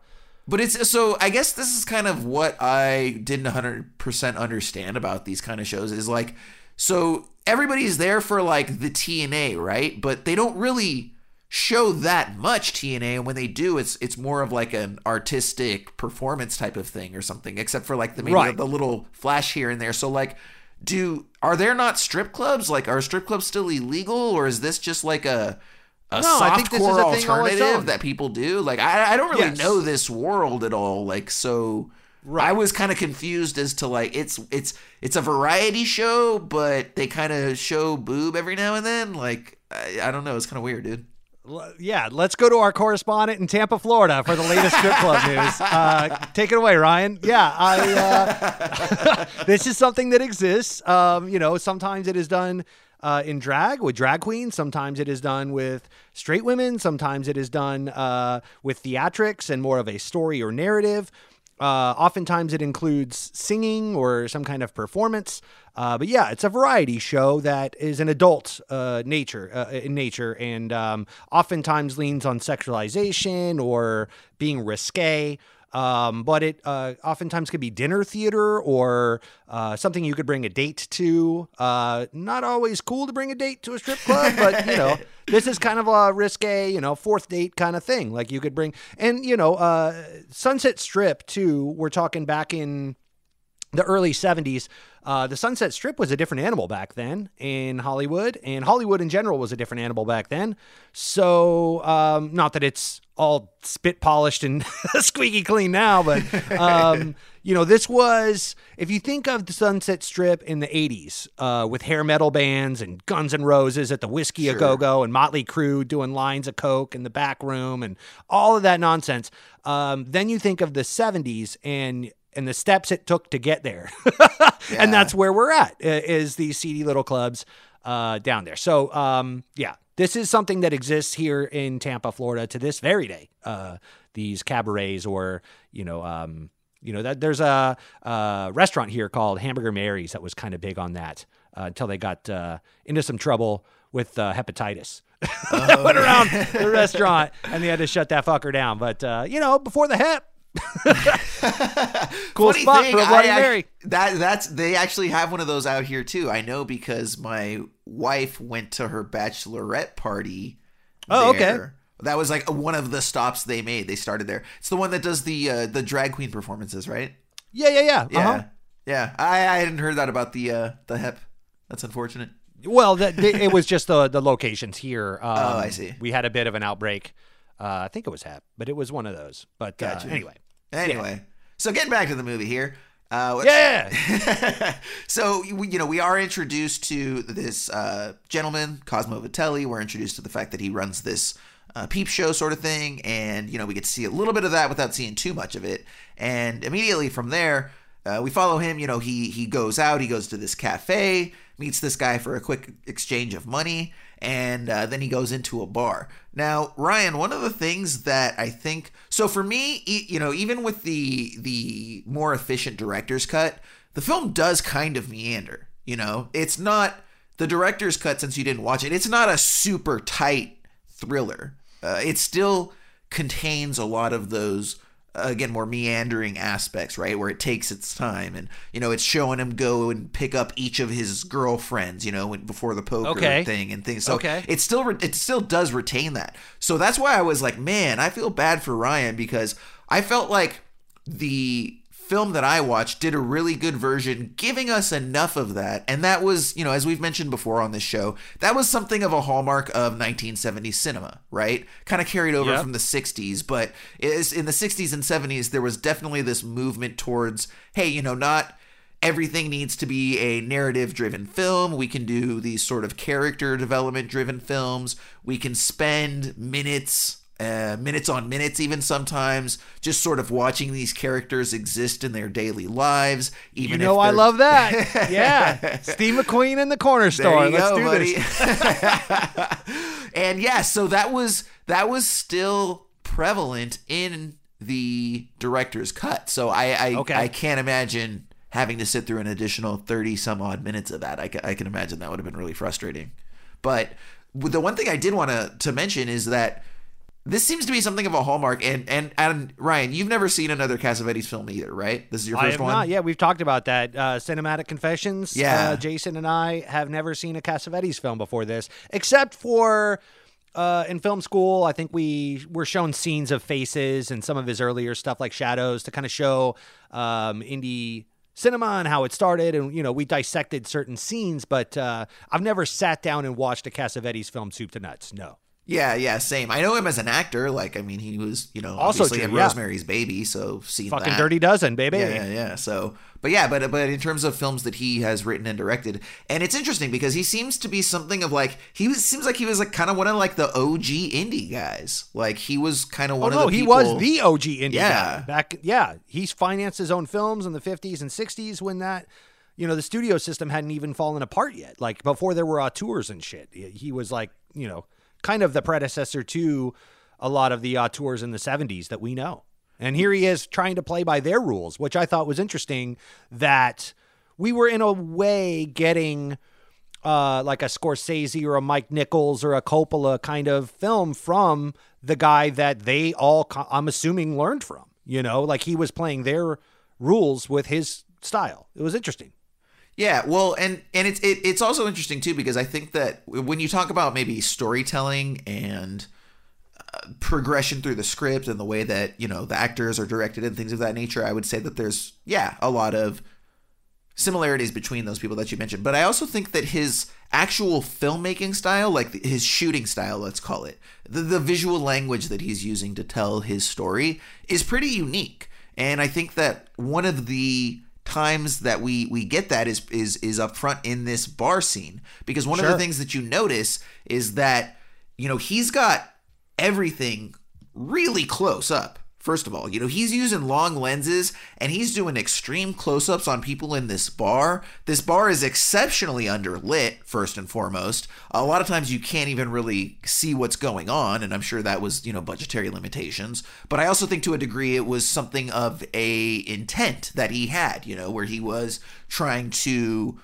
But it's so I guess this is kind of what I didn't 100% understand about these kind of shows is like so everybody's there for like the TNA, right? But they don't really show that much TNA and when they do it's it's more of like an artistic performance type of thing or something except for like the maybe Right. the little flash here and there. So like do are there not strip clubs? Like are strip clubs still illegal or is this just like a a No, I think this is softcore a thing alternative that people do? Like I I don't really Yes. know this world at all. Like so I was kind of confused as to like it's it's it's a variety show, but they kind of show boob every now and then. Like I, I don't know, it's kind of weird, dude. Yeah, let's go to our correspondent in Tampa, Florida for the latest strip club news. Uh, take it away, Ryan. Yeah, I, uh, this is something that exists. Um, you know, sometimes it is done uh, in drag with drag queens. Sometimes it is done with straight women. Sometimes it is done uh, with theatrics and more of a story or narrative. Uh, oftentimes it includes singing or some kind of performance. Uh, but yeah, it's a variety show that is an adult uh, nature uh, in nature, and um, oftentimes leans on sexualization or being risque. Um, but it uh, oftentimes could be dinner theater or uh, something you could bring a date to. Uh, not always cool to bring a date to a strip club, but you know, this is kind of a risque, you know, fourth date kind of thing. Like you could bring, and you know, uh, Sunset Strip too. We're talking back in the early 70s, uh, the Sunset Strip was a different animal back then in Hollywood, and Hollywood in general was a different animal back then. So, um, not that it's all spit polished and squeaky clean now, but, um, you know, this was, if you think of the Sunset Strip in the 80s uh, with hair metal bands and Guns N' Roses at the Whisky A Go Go and Motley Crue doing lines of Coke in the back room and all of that nonsense, um, then you think of the 70s and and the steps it took to get there. And that's where we're at is these seedy little clubs uh, down there. So um, yeah, this is something that exists here in Tampa, Florida to this very day. Uh, these cabarets or, you know, um, you know, that there's a, a restaurant here called Hamburger Mary's that was kind of big on that uh, until they got uh, into some trouble with uh, hepatitis. that went around the restaurant and they had to shut that fucker down. But, uh, you know, before the hep, cool Funny spot thing, for a I Bloody ac- Mary. That that's they actually have one of those out here too. I know because my wife went to her bachelorette party. Oh, okay. That was like one of the stops they made. They started there. It's the one that does the uh, the drag queen performances, right? Yeah, yeah, yeah. Yeah, Uh-huh. yeah. I I hadn't heard that about the uh, the hep. That's unfortunate. Well, that, it was just the the locations here. Um, Oh, I see. We had a bit of an outbreak. Uh, I think it was HEP, but it was one of those. But uh, Gotcha. Anyway, Anyway, so getting back to the movie here. Uh, Yeah. so you know we are introduced to this uh, gentleman Cosmo Vitelli. We're introduced to the fact that he runs this uh, peep show sort of thing, and you know we get to see a little bit of that without seeing too much of it. And immediately from there, uh, we follow him. You know he he goes out. He goes to this cafe, meets this guy for a quick exchange of money, and uh, then he goes into a bar. Now, Ryan, one of the things that I think so for me, you know, even with the the more efficient director's cut, the film does kind of meander. You know, it's not the director's cut since you didn't watch it. It's not a super tight thriller. Uh, it still contains a lot of those again more meandering aspects right where it takes its time and you know it's showing him go and pick up each of his girlfriends you know before the poker Okay. thing and things so Okay. it still re- it still does retain that so that's why i was like man i feel bad for ryan because i felt like the film that I watched did a really good version, giving us enough of that. And that was, you know, as we've mentioned before on this show, that was something of a hallmark of 1970s cinema, right? Kind of carried over Yep. from the 60s, but is in the 60s and 70s there was definitely this movement towards, hey, you know, not everything needs to be a narrative driven film. We can do these sort of character development driven films. We can spend minutes, uh, minutes on minutes, even sometimes, just sort of watching these characters exist in their daily lives. Even you know I love that. yeah, Steve McQueen in the corner store. Let's go, do buddy. this. and yeah, so that was that was still prevalent in the director's cut. So I I, Okay. I can't imagine having to sit through an additional 30 some odd minutes of that. I, I can imagine that would have been really frustrating. But the one thing I did want to to mention is that this seems to be something of a hallmark and and and Ryan, you've never seen another Cassavetes film either, right? This is your first one. not. Yeah, we've talked about that. Uh, Cinematic Confessions. Yeah. Uh, Jason and I have never seen a Cassavetes film before this, except for uh, in film school. I think we were shown scenes of faces and some of his earlier stuff like Shadows to kind of show um, indie cinema and how it started and you know we dissected certain scenes but uh, i've never sat down and watched a cassavetes film soup to nuts no Yeah, yeah, same. I know him as an actor. Like, I mean, he was, you know, Also obviously in yeah. Rosemary's Baby, so seen Fucking that. Dirty Dozen, baby. Yeah, yeah, yeah. So, but yeah, but but in terms of films that he has written and directed, and it's interesting because he seems to be something of like he was seems like he was like kind of one of like the OG indie guys. Like he was kind of Oh one no, of the he people. was the OG indie Yeah. guy back. Yeah, he's financed his own films in the '50s and '60s when that, you know, the studio system hadn't even fallen apart yet. Like before there were auteurs and shit. He he was like, you know, kind of the predecessor to a lot of the auteurs in the '70s that we know. And here he is trying to play by their rules, which I thought was interesting. That we were in a way getting uh, like a Scorsese or a Mike Nichols or a Coppola kind of film from the guy that they all, I'm assuming, learned from. You know, like he was playing their rules with his style. It was interesting. Yeah, well, and and it's it, it's also interesting too because I think that when you talk about maybe storytelling and uh, progression through the script and the way that you know the actors are directed and things of that nature, I would say that there's yeah a lot of similarities between those people that you mentioned. But I also think that his actual filmmaking style, like his shooting style, let's call it, the, the visual language that he's using to tell his story is pretty unique. And I think that one of the times that we we get that is is is up front in this bar scene. Because one of the things that you notice is that you know he's got everything really close up first of all you know he's using long lenses and he's doing extreme close-ups on people in this bar. This bar is exceptionally underlit first and foremost. A lot of times you can't even really see what's going on and i'm sure that was you know budgetary limitations. But i also think to a degree it was something of a intent that he had you know where he was trying to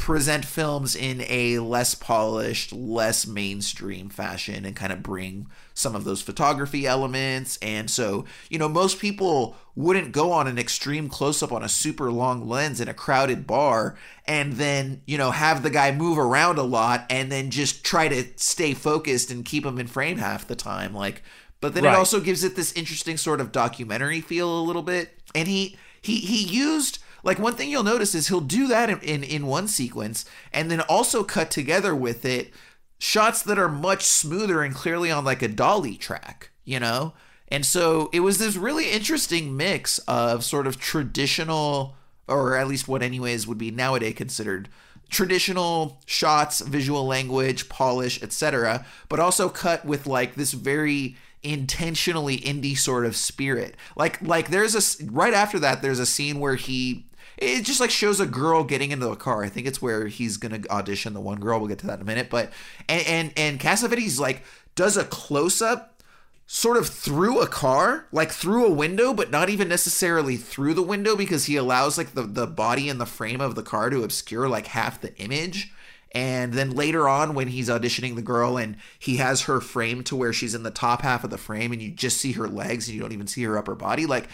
present films in a less polished, less mainstream fashion and kind of bring some of those photography elements. And so, you know, most people wouldn't go on an extreme close up on a super long lens in a crowded bar and then, you know, have the guy move around a lot and then just try to stay focused and keep him in frame half the time. Like, but then Right. it also gives it this interesting sort of documentary feel a little bit. And he he he used like one thing you'll notice is he'll do that in, in in one sequence and then also cut together with it shots that are much smoother and clearly on like a dolly track, you know? And so it was this really interesting mix of sort of traditional or at least what anyways would be nowadays considered traditional shots, visual language, polish, etc., but also cut with like this very intentionally indie sort of spirit. Like like there's a right after that there's a scene where he it just like shows a girl getting into a car. I think it's where he's gonna audition the one girl. We'll get to that in a minute. But and and, and Cassavetes like does a close up sort of through a car, like through a window, but not even necessarily through the window because he allows like the, the body and the frame of the car to obscure like half the image. And then later on, when he's auditioning the girl and he has her framed to where she's in the top half of the frame and you just see her legs and you don't even see her upper body, like,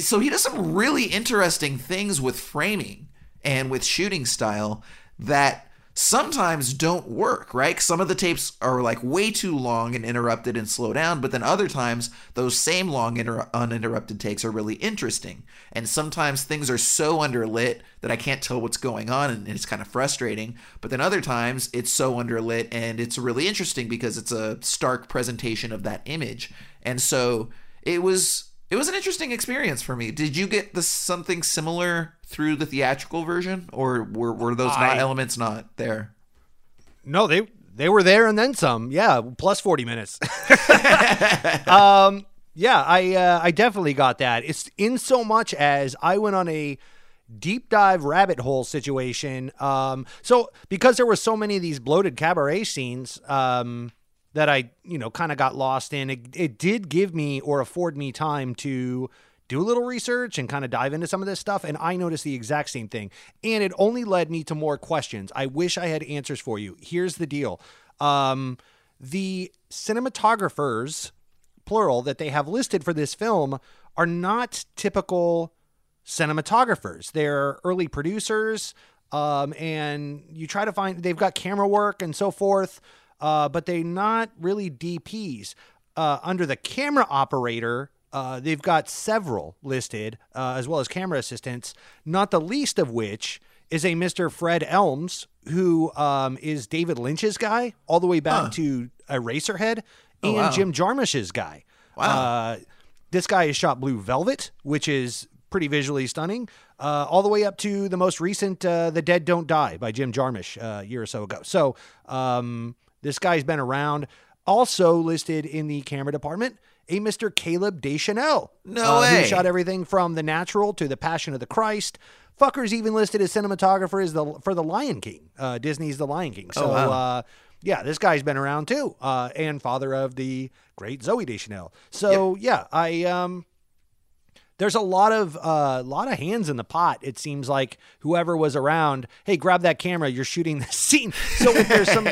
so he does some really interesting things with framing and with shooting style that sometimes don't work, right? Some of the tapes are like way too long and interrupted and slow down, but then other times those same long inter- uninterrupted takes are really interesting. And sometimes things are so underlit that I can't tell what's going on and it's kind of frustrating. But then other times it's so underlit and it's really interesting because it's a stark presentation of that image. And so it was it was an interesting experience for me. Did you get the something similar through the theatrical version, or were, were those not elements not there? No, they they were there and then some. Yeah, plus forty minutes. um, yeah, I uh, I definitely got that. It's in so much as I went on a deep dive rabbit hole situation. Um, so because there were so many of these bloated cabaret scenes, um, that I you know kind of got lost in, it, it did give me or afford me time to do a little research and kind of dive into some of this stuff. And I noticed the exact same thing. And it only led me to more questions. I wish I had answers for you. Here's the deal. Um, the cinematographers, plural, that they have listed for this film are not typical cinematographers. They're early producers. Um, and you try to find, they've got camera work and so forth, uh, but they're not really DPs. Uh, under the camera operator, uh, they've got several listed, uh, as well as camera assistants, not the least of which is a Mr. Fred Elms, who um, is David Lynch's guy, all the way back Huh. to Eraserhead, Oh, and wow. Jim Jarmusch's guy. Wow. Uh, this guy has shot Blue Velvet, which is pretty visually stunning, uh, all the way up to the most recent uh, The Dead Don't Die by Jim Jarmusch uh, a year or so ago. So um, this guy's been around. Also listed in the camera department, a Mr. Caleb Deschanel. No uh, way. Who shot everything from The Natural to The Passion of the Christ. Fucker's even listed as cinematographer as the for The Lion King. Uh, Disney's The Lion King. So Oh, wow. uh, yeah, this guy's been around too, uh, and father of the great Zooey Deschanel. So yeah, I um, there's a lot of uh, lot of hands in the pot. It seems like whoever was around, hey, grab that camera. You're shooting this scene. So if there's some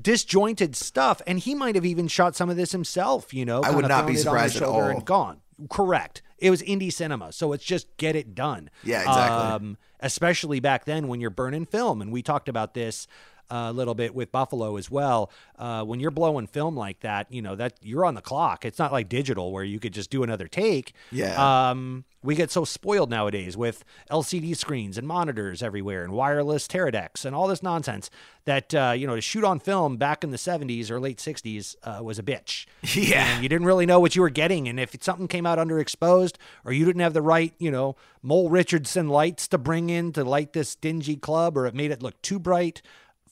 disjointed stuff, and he might have even shot some of this himself. You know, I would not be it on the surprised at all. And gone. Correct. It was indie cinema, so it's just get it done. Yeah, exactly. Um, especially back then when you're burning film, and we talked about this a little bit with Buffalo as well. Uh, when you're blowing film like that, you know that you're on the clock. It's not like digital where you could just do another take. Yeah. Um, we get so spoiled nowadays with LCD screens and monitors everywhere and wireless Teradeks and all this nonsense that uh, you know to shoot on film back in the 70s or late 60s uh, was a bitch. Yeah. And you didn't really know what you were getting, and if something came out underexposed or you didn't have the right, you know, Mole Richardson lights to bring in to light this dingy club, or it made it look too bright,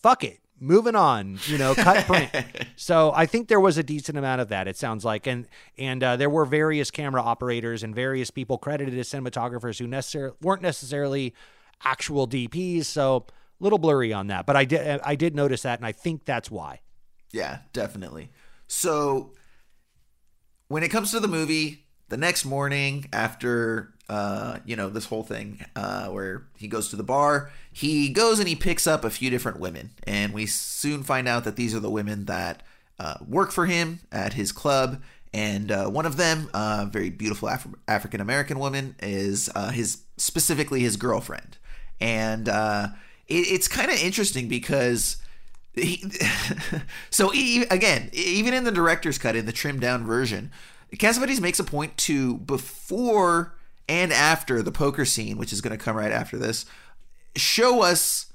fuck it. Moving on, you know, cut print. so I think there was a decent amount of that. It sounds like, and and uh, there were various camera operators and various people credited as cinematographers who necessarily weren't necessarily actual DPs. So a little blurry on that, but I did I did notice that, and I think that's why. Yeah, definitely. So when it comes to the movie, the next morning after uh, you know, this whole thing uh, where he goes to the bar, he goes and he picks up a few different women, and we soon find out that these are the women that uh, work for him at his club. And uh, one of them, a very beautiful Af- African American woman, is uh, his specifically his girlfriend, and uh, it, it's kind of interesting because he, so he, again, even in the director's cut, in the trimmed down version, Cassavetes makes a point to before and after the poker scene, which is going to come right after this, show us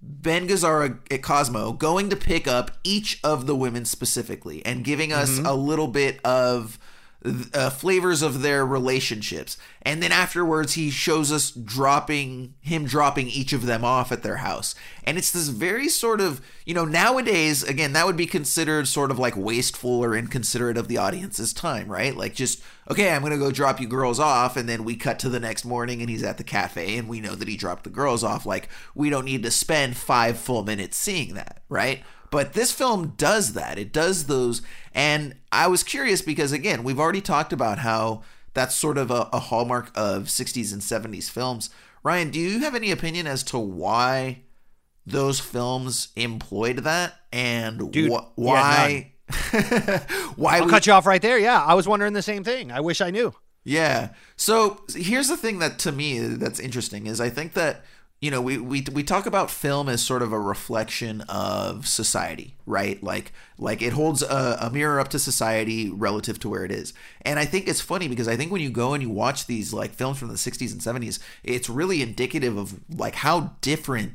Ben Gazzara at Cosmo going to pick up each of the women specifically and giving us Mhm. a little bit of uh, flavors of their relationships. And then afterwards, he shows us dropping him dropping each of them off at their house. And it's this very sort of, you know, nowadays, again, that would be considered sort of like wasteful or inconsiderate of the audience's time, right? Like just, okay, I'm going to go drop you girls off. And then we cut to the next morning and he's at the cafe and we know that he dropped the girls off. Like, we don't need to spend five full minutes seeing that, right? But this film does that. It does those. And I was curious because, again, we've already talked about how that's sort of a, a hallmark of 60s and 70s films. Ryan, do you have any opinion as to why those films employed that and Dude, wh- yeah, why? why I'll we- cut you off right there. Yeah, I was wondering the same thing. I wish I knew. Yeah. So here's the thing that to me that's interesting is I think that you know we we we talk about film as sort of a reflection of society, right? Like like it holds a, a mirror up to society relative to where it is. And I think it's funny because I think when you go and you watch these like films from the 60s and 70s, it's really indicative of like how different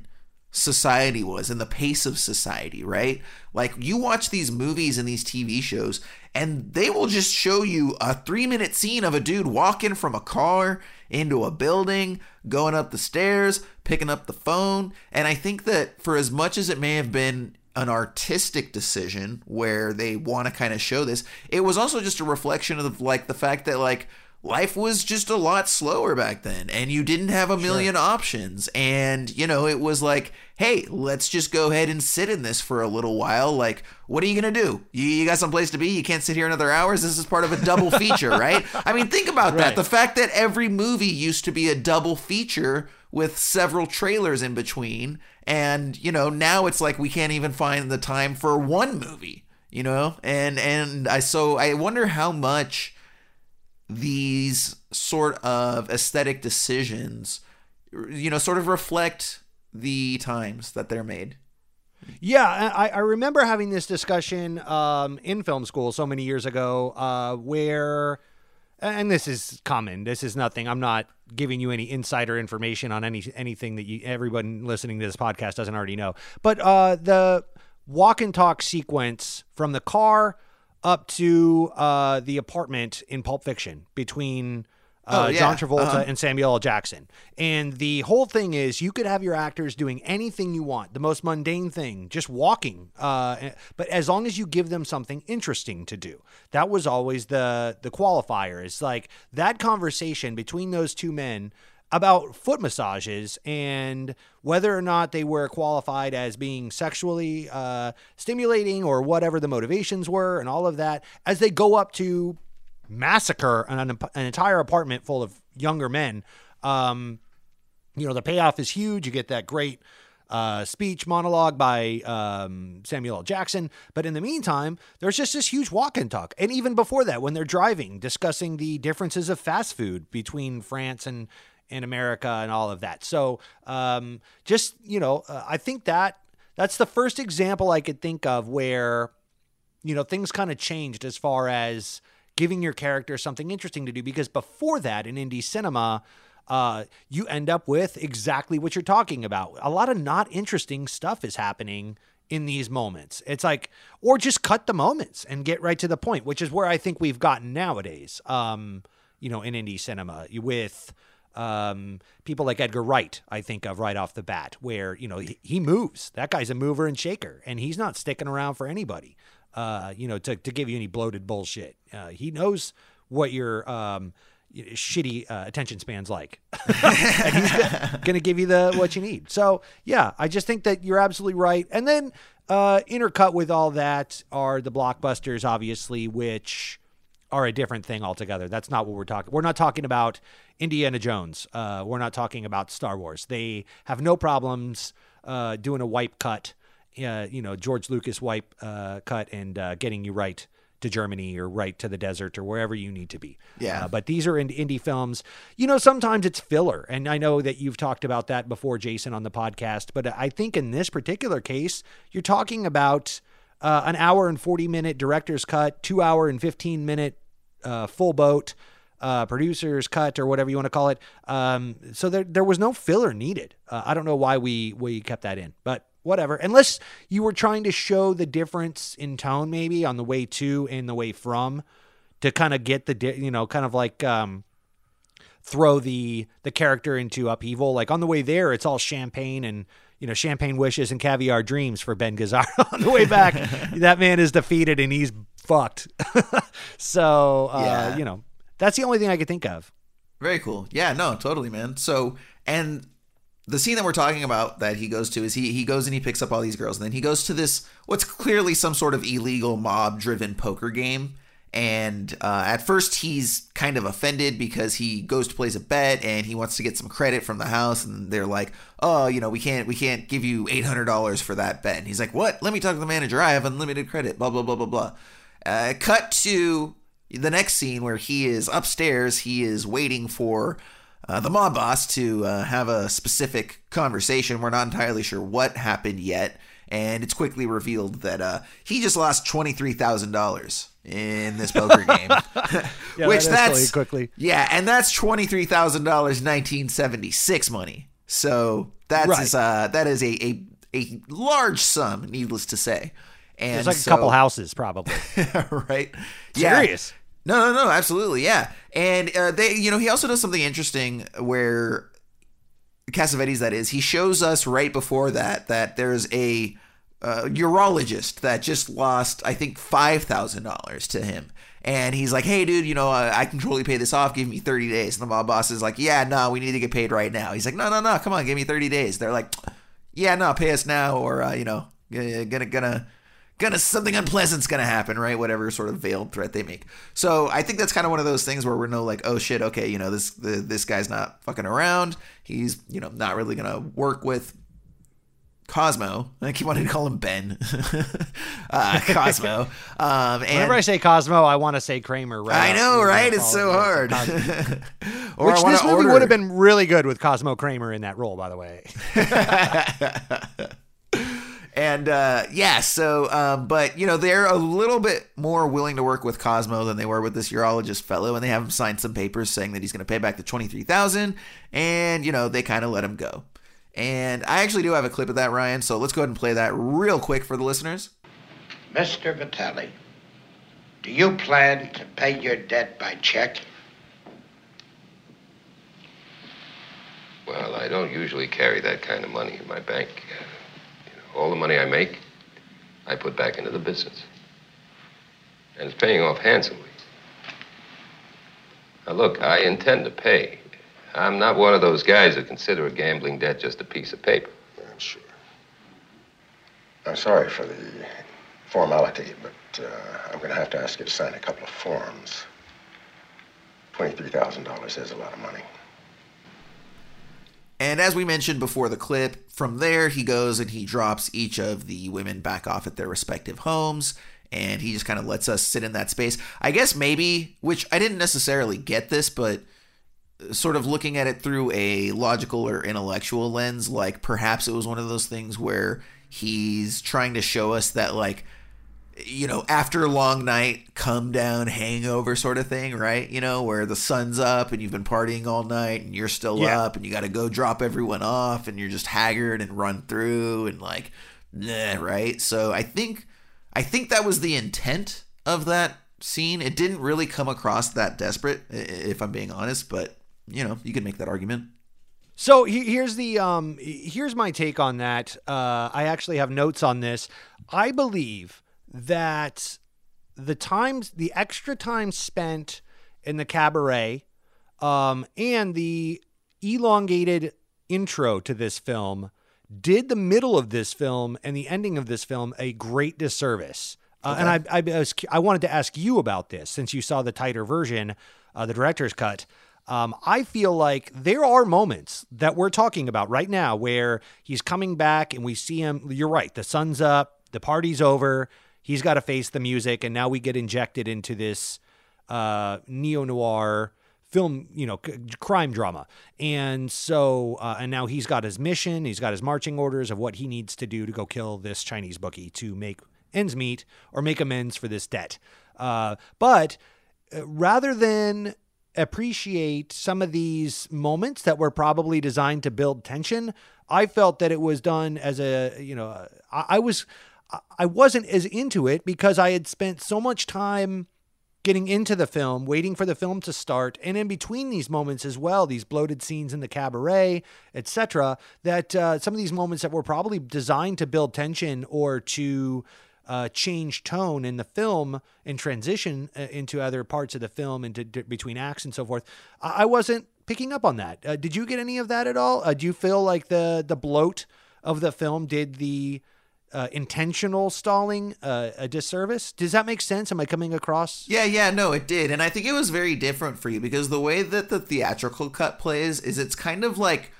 society was and the pace of society, right? Like you watch these movies and these TV shows, and they will just show you a three minute scene of a dude walking from a car into a building, going up the stairs, picking up the phone. And I think that for as much as it may have been an artistic decision where they want to kind of show this, it was also just a reflection of like the fact that like life was just a lot slower back then and you didn't have a million options. And you know it was like hey let's just go ahead and sit in this for a little while. Like what are you gonna do? You, you got someplace to be? You can't sit here another hours? This is part of a double feature right? I mean think about that. The fact that every movie used to be a double feature with several trailers in between and you know now it's like we can't even find the time for one movie you know? And and i so i wonder how much these sort of aesthetic decisions you know sort of reflect the times that they're made Yeah, I, I remember having this discussion um, in film school so many years ago uh, where, and this is common. This is nothing. I'm not giving you any insider information on any anything that you everyone listening to this podcast doesn't already know. But uh, the walk and talk sequence from the car up to uh, the apartment in Pulp Fiction between uh, Oh, yeah. John Travolta Uh-huh. and Samuel L. Jackson. And the whole thing is you could have your actors doing anything you want, the most mundane thing, just walking. Uh, but as long as you give them something interesting to do, that was always the the qualifier. It's like that conversation between those two men about foot massages and whether or not they were qualified as being sexually uh, stimulating or whatever the motivations were and all of that as they go up to massacre an, an entire apartment full of younger men. Um, you know, the payoff is huge. You get that great uh, speech monologue by um, Samuel L. Jackson. But in the meantime, there's just this huge walk and talk. And even before that, when they're driving, discussing the differences of fast food between France and, and America and all of that. So um, just, you know, uh, I think that that's the first example I could think of where, you know, things kind of changed as far as giving your character something interesting to do. Because before that, in indie cinema, uh, you end up with exactly what you're talking about. A lot of not interesting stuff is happening in these moments. It's like, or just cut the moments and get right to the point, which is where I think we've gotten nowadays. Um, you know, in indie cinema with um, people like Edgar Wright, I think of right off the bat, where you know he, moves. That guy's a mover and shaker, and he's not sticking around for anybody. Uh, you know, to to give you any bloated bullshit. Uh, he knows what your um, shitty uh, attention spans like, and he's going to give you the what you need. So yeah, I just think that you're absolutely right. And then uh, intercut with all that are the blockbusters, obviously, which are a different thing altogether. That's not what we're talking. We're not talking about Indiana Jones. Uh, we're not talking about Star Wars. They have no problems uh, doing a wipe cut, uh, you know, George Lucas wipe uh, cut and uh, getting you right to Germany or right to the desert or wherever you need to be. Yeah. Uh, but these are in indie films. You know, sometimes it's filler. And I know that you've talked about that before, Jason, on the podcast. But I think in this particular case, you're talking about uh, an hour and 40 minute director's cut, two hour and 15 minute uh, full boat. Uh, producer's cut or whatever you want to call it. Um, so there, there was no filler needed. Uh, I don't know why we we kept that in, but whatever. Unless you were trying to show the difference in tone, maybe on the way to and the way from, to kind of get the di- you know kind of like um, throw the the character into upheaval. Like on the way there, it's all champagne and you know champagne wishes and caviar dreams for Ben Gazzara. on the way back, that man is defeated and he's fucked. so uh, Yeah. you know that's the only thing I could think of. Very cool. Yeah, no, totally, man. So, and the scene that we're talking about that he goes to is he he goes and he picks up all these girls, and then he goes to this what's clearly some sort of illegal mob driven poker game. And uh, at first, he's kind of offended because he goes to place a bet and he wants to get some credit from the house, and they're like, "Oh, you know, we can't we can't give you eight hundred dollars for that bet." And he's like, "What? Let me talk to the manager. I have unlimited credit." Blah blah blah blah blah. Uh, cut to the next scene where he is upstairs. He is waiting for uh, the mob boss to uh, have a specific conversation. We're not entirely sure what happened yet, and it's quickly revealed that uh, he just lost twenty three thousand dollars in this poker game. Yeah, Which that that's quickly. yeah, and that's twenty three thousand dollars, nineteen seventy six money. So that's Right. uh, that is a, a a large sum, needless to say. And There's like so- a couple houses probably. right? Serious. No, no, no, absolutely, yeah. And uh, they, you know, he also does something interesting where Cassavetes, that is, he shows us right before that that there's a uh, urologist that just lost, I think, five thousand dollars to him. And he's like, "Hey, dude, you know, uh, I can totally pay this off. Give me 30 days." And the mob boss is like, "Yeah, no, we need to get paid right now." He's like, "No, no, no, come on, give me 30 days." They're like, "Yeah, no, pay us now, or uh, you know, gonna gonna gonna gonna something unpleasant's gonna happen, right? Whatever sort of veiled threat they make. So I think that's kind of one of those things where we're no like, oh shit, okay, you know, this the, this guy's not fucking around. He's you know not really gonna work with Cosmo. I keep wanting to call him Ben. uh, Cosmo. Um, and Whenever I say Cosmo, I want to say Kramer. Right I know, right? It's so hard. Or Which this movie order- would have been really good with Cosmo Kramer in that role, by the way. And uh, yeah, so um, but you know they're a little bit more willing to work with Cosmo than they were with this urologist fellow, and they have him sign some papers saying that he's going to pay back the twenty three thousand, and you know they kind of let him go. And I actually do have a clip of that, Ryan. So let's go ahead and play that real quick for the listeners. Mr. Vitelli, do you plan to pay your debt by check? Well, I don't usually carry that kind of money in my bank. Uh, you know, all the money I make, I put back into the business. And it's paying off handsomely. Now, look, I intend to pay. I'm not one of those guys who consider a gambling debt just a piece of paper. I'm sure. I'm sorry for the formality, but uh, I'm going to have to ask you to sign a couple of forms. $23,000 is a lot of money. And as we mentioned before the clip, from there he goes and he drops each of the women back off at their respective homes. And he just kind of lets us sit in that space. I guess maybe, which I didn't necessarily get this, but sort of looking at it through a logical or intellectual lens, like perhaps it was one of those things where he's trying to show us that like you know, after a long night, come down hangover sort of thing, right? You know, where the sun's up and you've been partying all night and you're still Yeah. up and you got to go drop everyone off and you're just haggard and run through and like, right? So I think, I think that was the intent of that scene. It didn't really come across that desperate, if I'm being honest, but you know, you could make that argument. So he- here's the um here's my take on that. Uh, I actually have notes on this. I believe that the times the extra time spent in the cabaret um, and the elongated intro to this film did the middle of this film and the ending of this film a great disservice. Uh, And I, I, was, I wanted to ask you about this since you saw the tighter version, uh, the director's cut. Um, I feel like there are moments that we're talking about right now where he's coming back and we see him. You're right. The sun's up, the party's over. He's got to face the music, and now we get injected into this uh, neo noir film, you know, c- crime drama. And so, uh, and now he's got his mission, he's got his marching orders of what he needs to do to go kill this Chinese bookie to make ends meet or make amends for this debt. Uh, but uh, rather than appreciate some of these moments that were probably designed to build tension, I felt that it was done as a, you know, I, I was. I- wasn't as into it because I had spent so much time getting into the film, waiting for the film to start, and in between these moments as well, these bloated scenes in the cabaret, etc., that uh, some of these moments that were probably designed to build tension or to uh, change tone in the film and transition uh, into other parts of the film, into d- between acts and so forth, I, I wasn't picking up on that. Uh, did you get any of that at all? Uh, do you feel like the the bloat of the film did the uh, intentional stalling uh, a disservice? Does that make sense? Am I coming across? Yeah, yeah, no, it did. And I think it was very different for you because the way that the theatrical cut plays is it's kind of like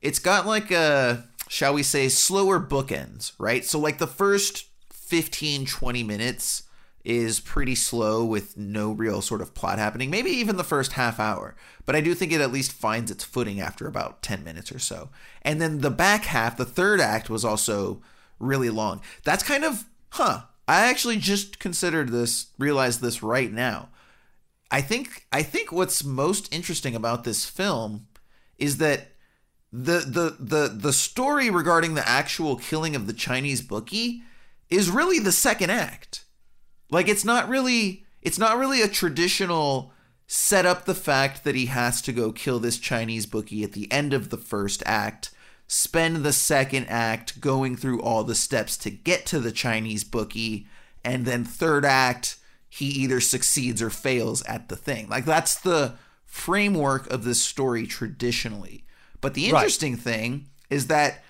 it's got like a shall we say slower bookends, right? So like the first 15 20 minutes is pretty slow with no real sort of plot happening. Maybe even the first half hour. But I do think it at least finds its footing after about 10 minutes or so. And then the back half, the third act was also really long. That's kind of, huh. I actually just considered this, realized this right now. I think I think what's most interesting about this film is that the the the the story regarding the actual killing of the Chinese bookie is really the second act. Like it's not really it's not really a traditional set up the fact that he has to go kill this Chinese bookie at the end of the first act, spend the second act going through all the steps to get to the Chinese bookie, and then third act he either succeeds or fails at the thing. Like that's the framework of this story traditionally. But the Right. interesting thing is that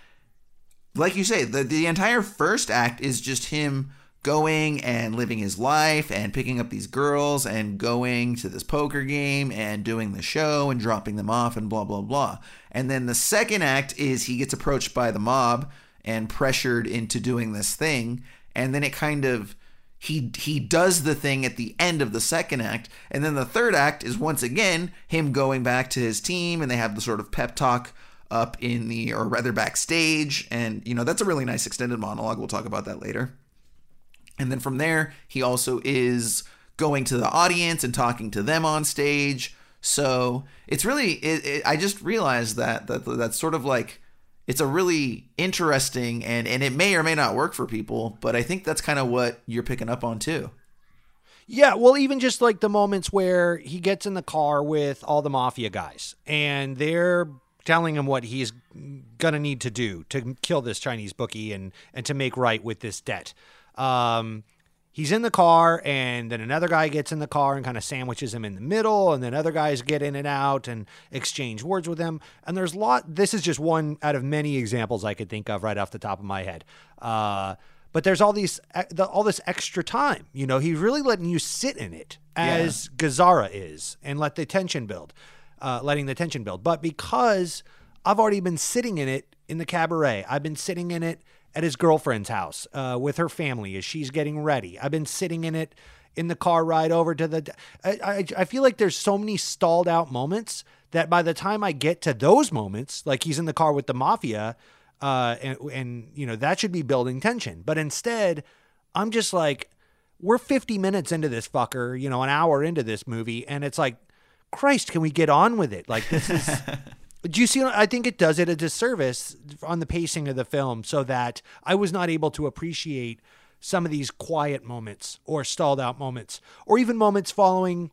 like you say, the the entire first act is just him going and living his life and picking up these girls and going to this poker game and doing the show and dropping them off and blah blah blah. And then the second act is he gets approached by the mob and pressured into doing this thing and then it kind of he he does the thing at the end of the second act and then the third act is once again him going back to his team and they have the sort of pep talk up in the or rather backstage and you know that's a really nice extended monologue. We'll talk about that later. And then from there he also is going to the audience and talking to them on stage. So it's really it, it, i just realized that that that's sort of like it's a really interesting and and it may or may not work for people but i think that's kind of what you're picking up on too. Yeah, well, even just like the moments where he gets in the car with all the mafia guys and they're telling him what he's gonna need to do to kill this Chinese bookie and and to make right with this debt. Um, he's in the car, and then another guy gets in the car and kind of sandwiches him in the middle, and then other guys get in and out and exchange words with him. And there's a lot. This is just one out of many examples I could think of right off the top of my head. Uh, but there's all these all this extra time. You know, he's really letting you sit in it as Gazzara is and let the tension build, uh, letting the tension build. But because I've already been sitting in it in the cabaret, I've been sitting in it at his girlfriend's house uh, with her family as she's getting ready. I've been sitting in it in the car ride over to the. I, I, I feel like there's so many stalled out moments that by the time I get to those moments, like he's in the car with the mafia, uh, and, and you know that should be building tension. But instead, I'm just like, we're 50 minutes into this fucker, you know, an hour into this movie, and it's like, Christ, can we get on with it? Like this is. Do you see? I think it does it a disservice on the pacing of the film, so that I was not able to appreciate some of these quiet moments or stalled out moments, or even moments following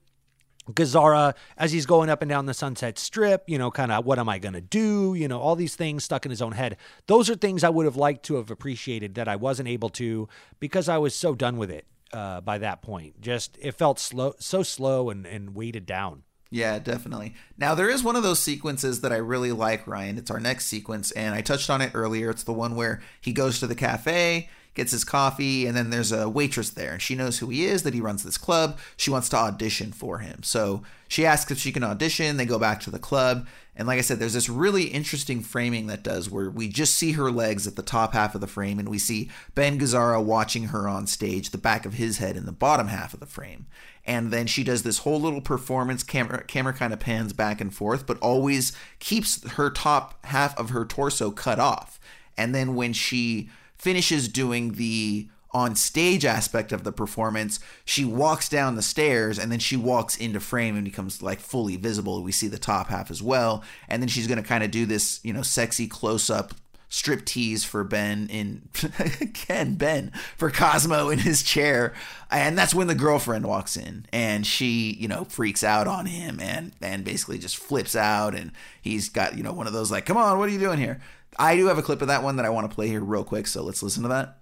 Gazzara as he's going up and down the Sunset Strip, you know, kind of what am I going to do? You know, all these things stuck in his own head. Those are things I would have liked to have appreciated that I wasn't able to because I was so done with it uh, by that point. Just it felt slow, so slow and, and weighted down. Yeah, definitely. Now there is one of those sequences that I really like, Ryan. It's our next sequence, and I touched on it earlier. It's the one where he goes to the cafe, gets his coffee, and then there's a waitress there, and she knows who he is, that he runs this club. She wants to audition for him. So she asks if she can audition. They go back to the club. And like I said, there's this really interesting framing that does where we just see her legs at the top half of the frame, and we see Ben Gazzara watching her on stage, the back of his head in the bottom half of the frame. And then she does this whole little performance. Camera camera kind of pans back and forth, but always keeps her top half of her torso cut off. And then when she finishes doing the on stage aspect of the performance, she walks down the stairs and then she walks into frame and becomes like fully visible. We see the top half as well. And then she's going to kind of do this, you know, sexy close up strip tease for Ben in again Ben for Cosmo in his chair and that's when the girlfriend walks in and she you know freaks out on him and and basically just flips out and he's got you know one of those like come on what are you doing here I do have a clip of that one that I want to play here real quick so let's listen to that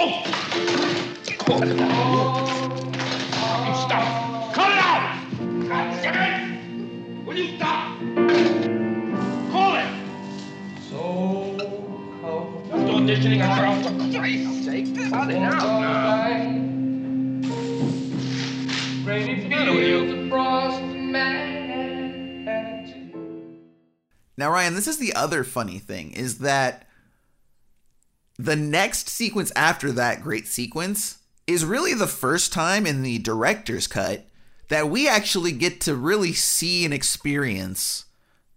Oh! Cut it out! Stop! It! Will you stop? Call it! So cold. Just auditioning a girl, for Christ's sake. Cut it out now. Rainy fields of frost Now, Ryan, this is the other funny thing is that the next sequence after that great sequence is really the first time in the director's cut that we actually get to really see and experience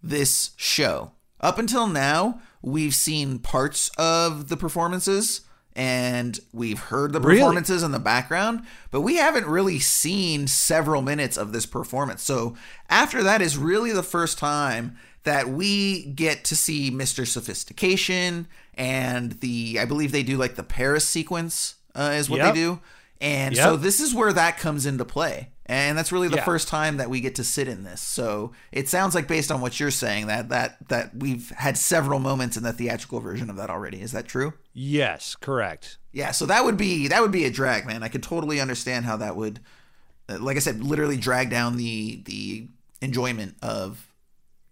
this show. Up until now, we've seen parts of the performances and we've heard the Really? performances in the background, but we haven't really seen several minutes of this performance. So after that is really the first time that we get to see Mr. Sophistication and the I believe they do like the Paris sequence uh, is what Yep. they do. And Yep. so this is where that comes into play. And that's really the Yeah. first time that we get to sit in this. So it sounds like based on what you're saying that that that we've had several moments in the theatrical version of that already. Is that true? Yes, correct. Yeah, so that would be that would be a drag, man. I could totally understand how that would uh, like I said literally drag down the the enjoyment of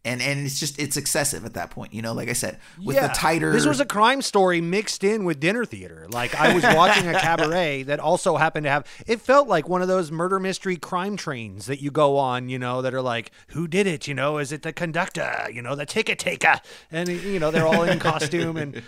and and it's just it's excessive at that point, you know, like I said, with the tighter This was a crime story mixed in with dinner theater. Like I was watching a cabaret that also happened to have. It felt like one of those murder mystery crime trains that you go on, you know, that are like, who did it? You know, is it the conductor? You know, the ticket taker? And you know, they're all in costume and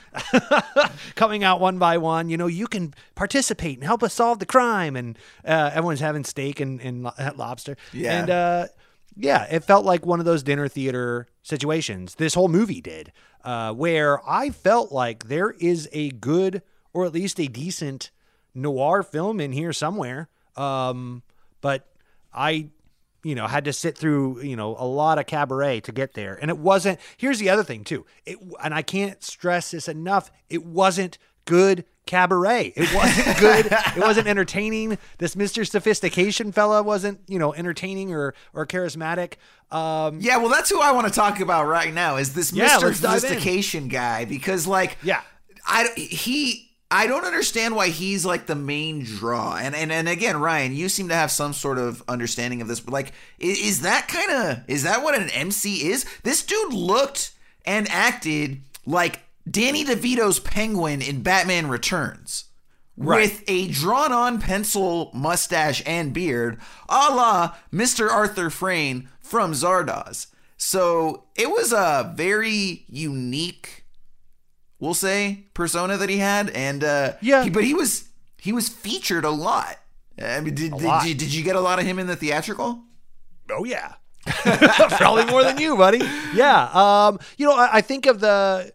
coming out one by one. You know, you can participate and help us solve the crime. And uh, everyone's having steak and, and lobster. Yeah. And uh, yeah, it felt like one of those dinner theater situations. This whole movie did, uh, where I felt like there is a good or at least a decent noir film in here somewhere. Um, but I, you know, had to sit through you know a lot of cabaret to get there, and it wasn't. Here's the other thing too. It and I can't stress this enough. It wasn't good cabaret. It wasn't good. it wasn't entertaining. This Mr. Sophistication fella wasn't, you know, entertaining or or charismatic. Um Yeah, well, that's who I want to talk about right now. Is this Yeah, Mr. let's dive in. Sophistication guy? Because like, yeah, I he. I don't understand why he's like the main draw. And and, and again, Ryan, you seem to have some sort of understanding of this. But like, is, is that kind of is that what an MC is? This dude looked and acted like Danny DeVito's Penguin in Batman Returns. Right. With a drawn on pencil mustache and beard, a la Mr. Arthur Frayn from Zardoz. So it was a very unique we'll say persona that he had and uh Yeah. he, but he was he was featured a lot I mean, did, did, you, did you get a lot of him in the theatrical? Oh yeah, probably more than you, buddy. Yeah. Um, you know, I, I think of the,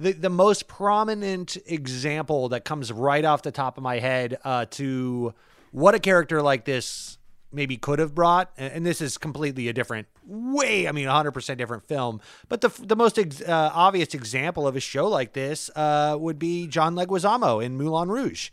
the the most prominent example that comes right off the top of my head uh, to what a character like this maybe could have brought, and, this is completely a different way. I mean, 100 percent different film. But the the most ex- uh, obvious example of a show like this uh, would be John Leguizamo in Moulin Rouge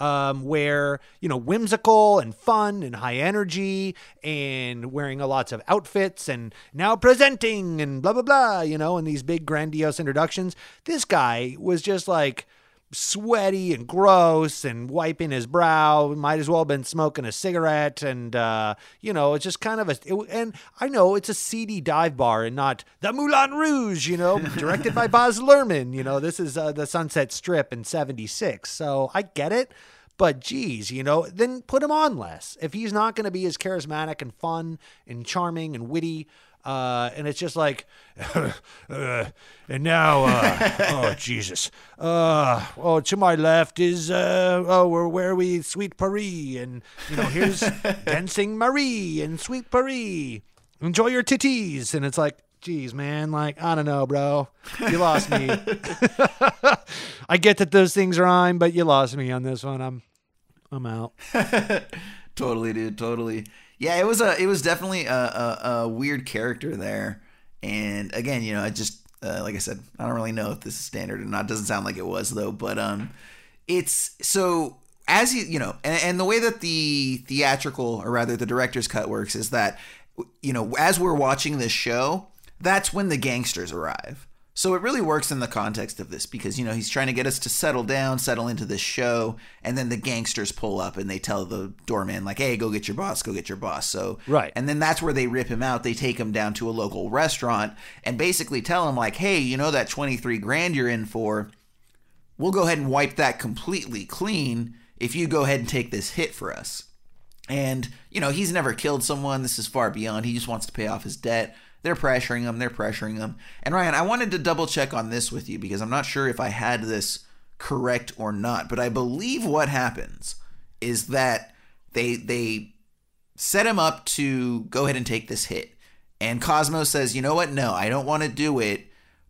um, where you know whimsical and fun and high energy and wearing a lots of outfits and now presenting and blah blah blah you know and these big grandiose introductions. This guy was just like sweaty and gross and wiping his brow might as well have been smoking a cigarette and uh you know it's just kind of a it, and i know it's a seedy dive bar and not the moulin rouge you know directed by Baz Luhrmann you know this is uh, the sunset strip in 76 so i get it but geez, you know, then put him on less. If he's not going to be as charismatic and fun and charming and witty, uh, and it's just like, uh, and now, uh, oh Jesus, uh, oh to my left is, uh, oh we're where are we, Sweet Paris, and you know here's Dancing Marie and Sweet Paris. Enjoy your titties, and it's like, geez, man, like I don't know, bro, you lost me. I get that those things rhyme, but you lost me on this one. I'm, I'm out. totally, dude. Totally. Yeah, it was a it was definitely a, a, a weird character there, and again, you know, I just uh, like I said, I don't really know if this is standard or not. Doesn't sound like it was though, but um, it's so as you you know, and, and the way that the theatrical or rather the director's cut works is that you know as we're watching this show, that's when the gangsters arrive. So it really works in the context of this because you know he's trying to get us to settle down, settle into this show, and then the gangsters pull up and they tell the doorman like, "Hey, go get your boss, go get your boss." So Right. and then that's where they rip him out. They take him down to a local restaurant and basically tell him like, "Hey, you know that twenty three grand you're in for? We'll go ahead and wipe that completely clean if you go ahead and take this hit for us." And, you know, he's never killed someone. This is far beyond. He just wants to pay off his debt. They're pressuring him. They're pressuring him. And Ryan, I wanted to double check on this with you because I'm not sure if I had this correct or not, but I believe what happens is that they they set him up to go ahead and take this hit. And Cosmo says, "You know what? No, I don't want to do it,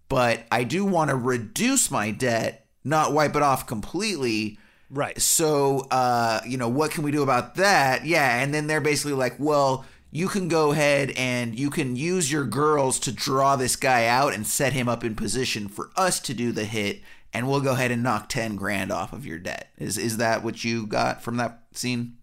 but I do want to reduce my debt, not wipe it off completely." Right. So, uh, you know, what can we do about that? Yeah, and then they're basically like, "Well, you can go ahead and you can use your girls to draw this guy out and set him up in position for us to do the hit, and we'll go ahead and knock ten grand off of your debt." Is is that what you got from that scene?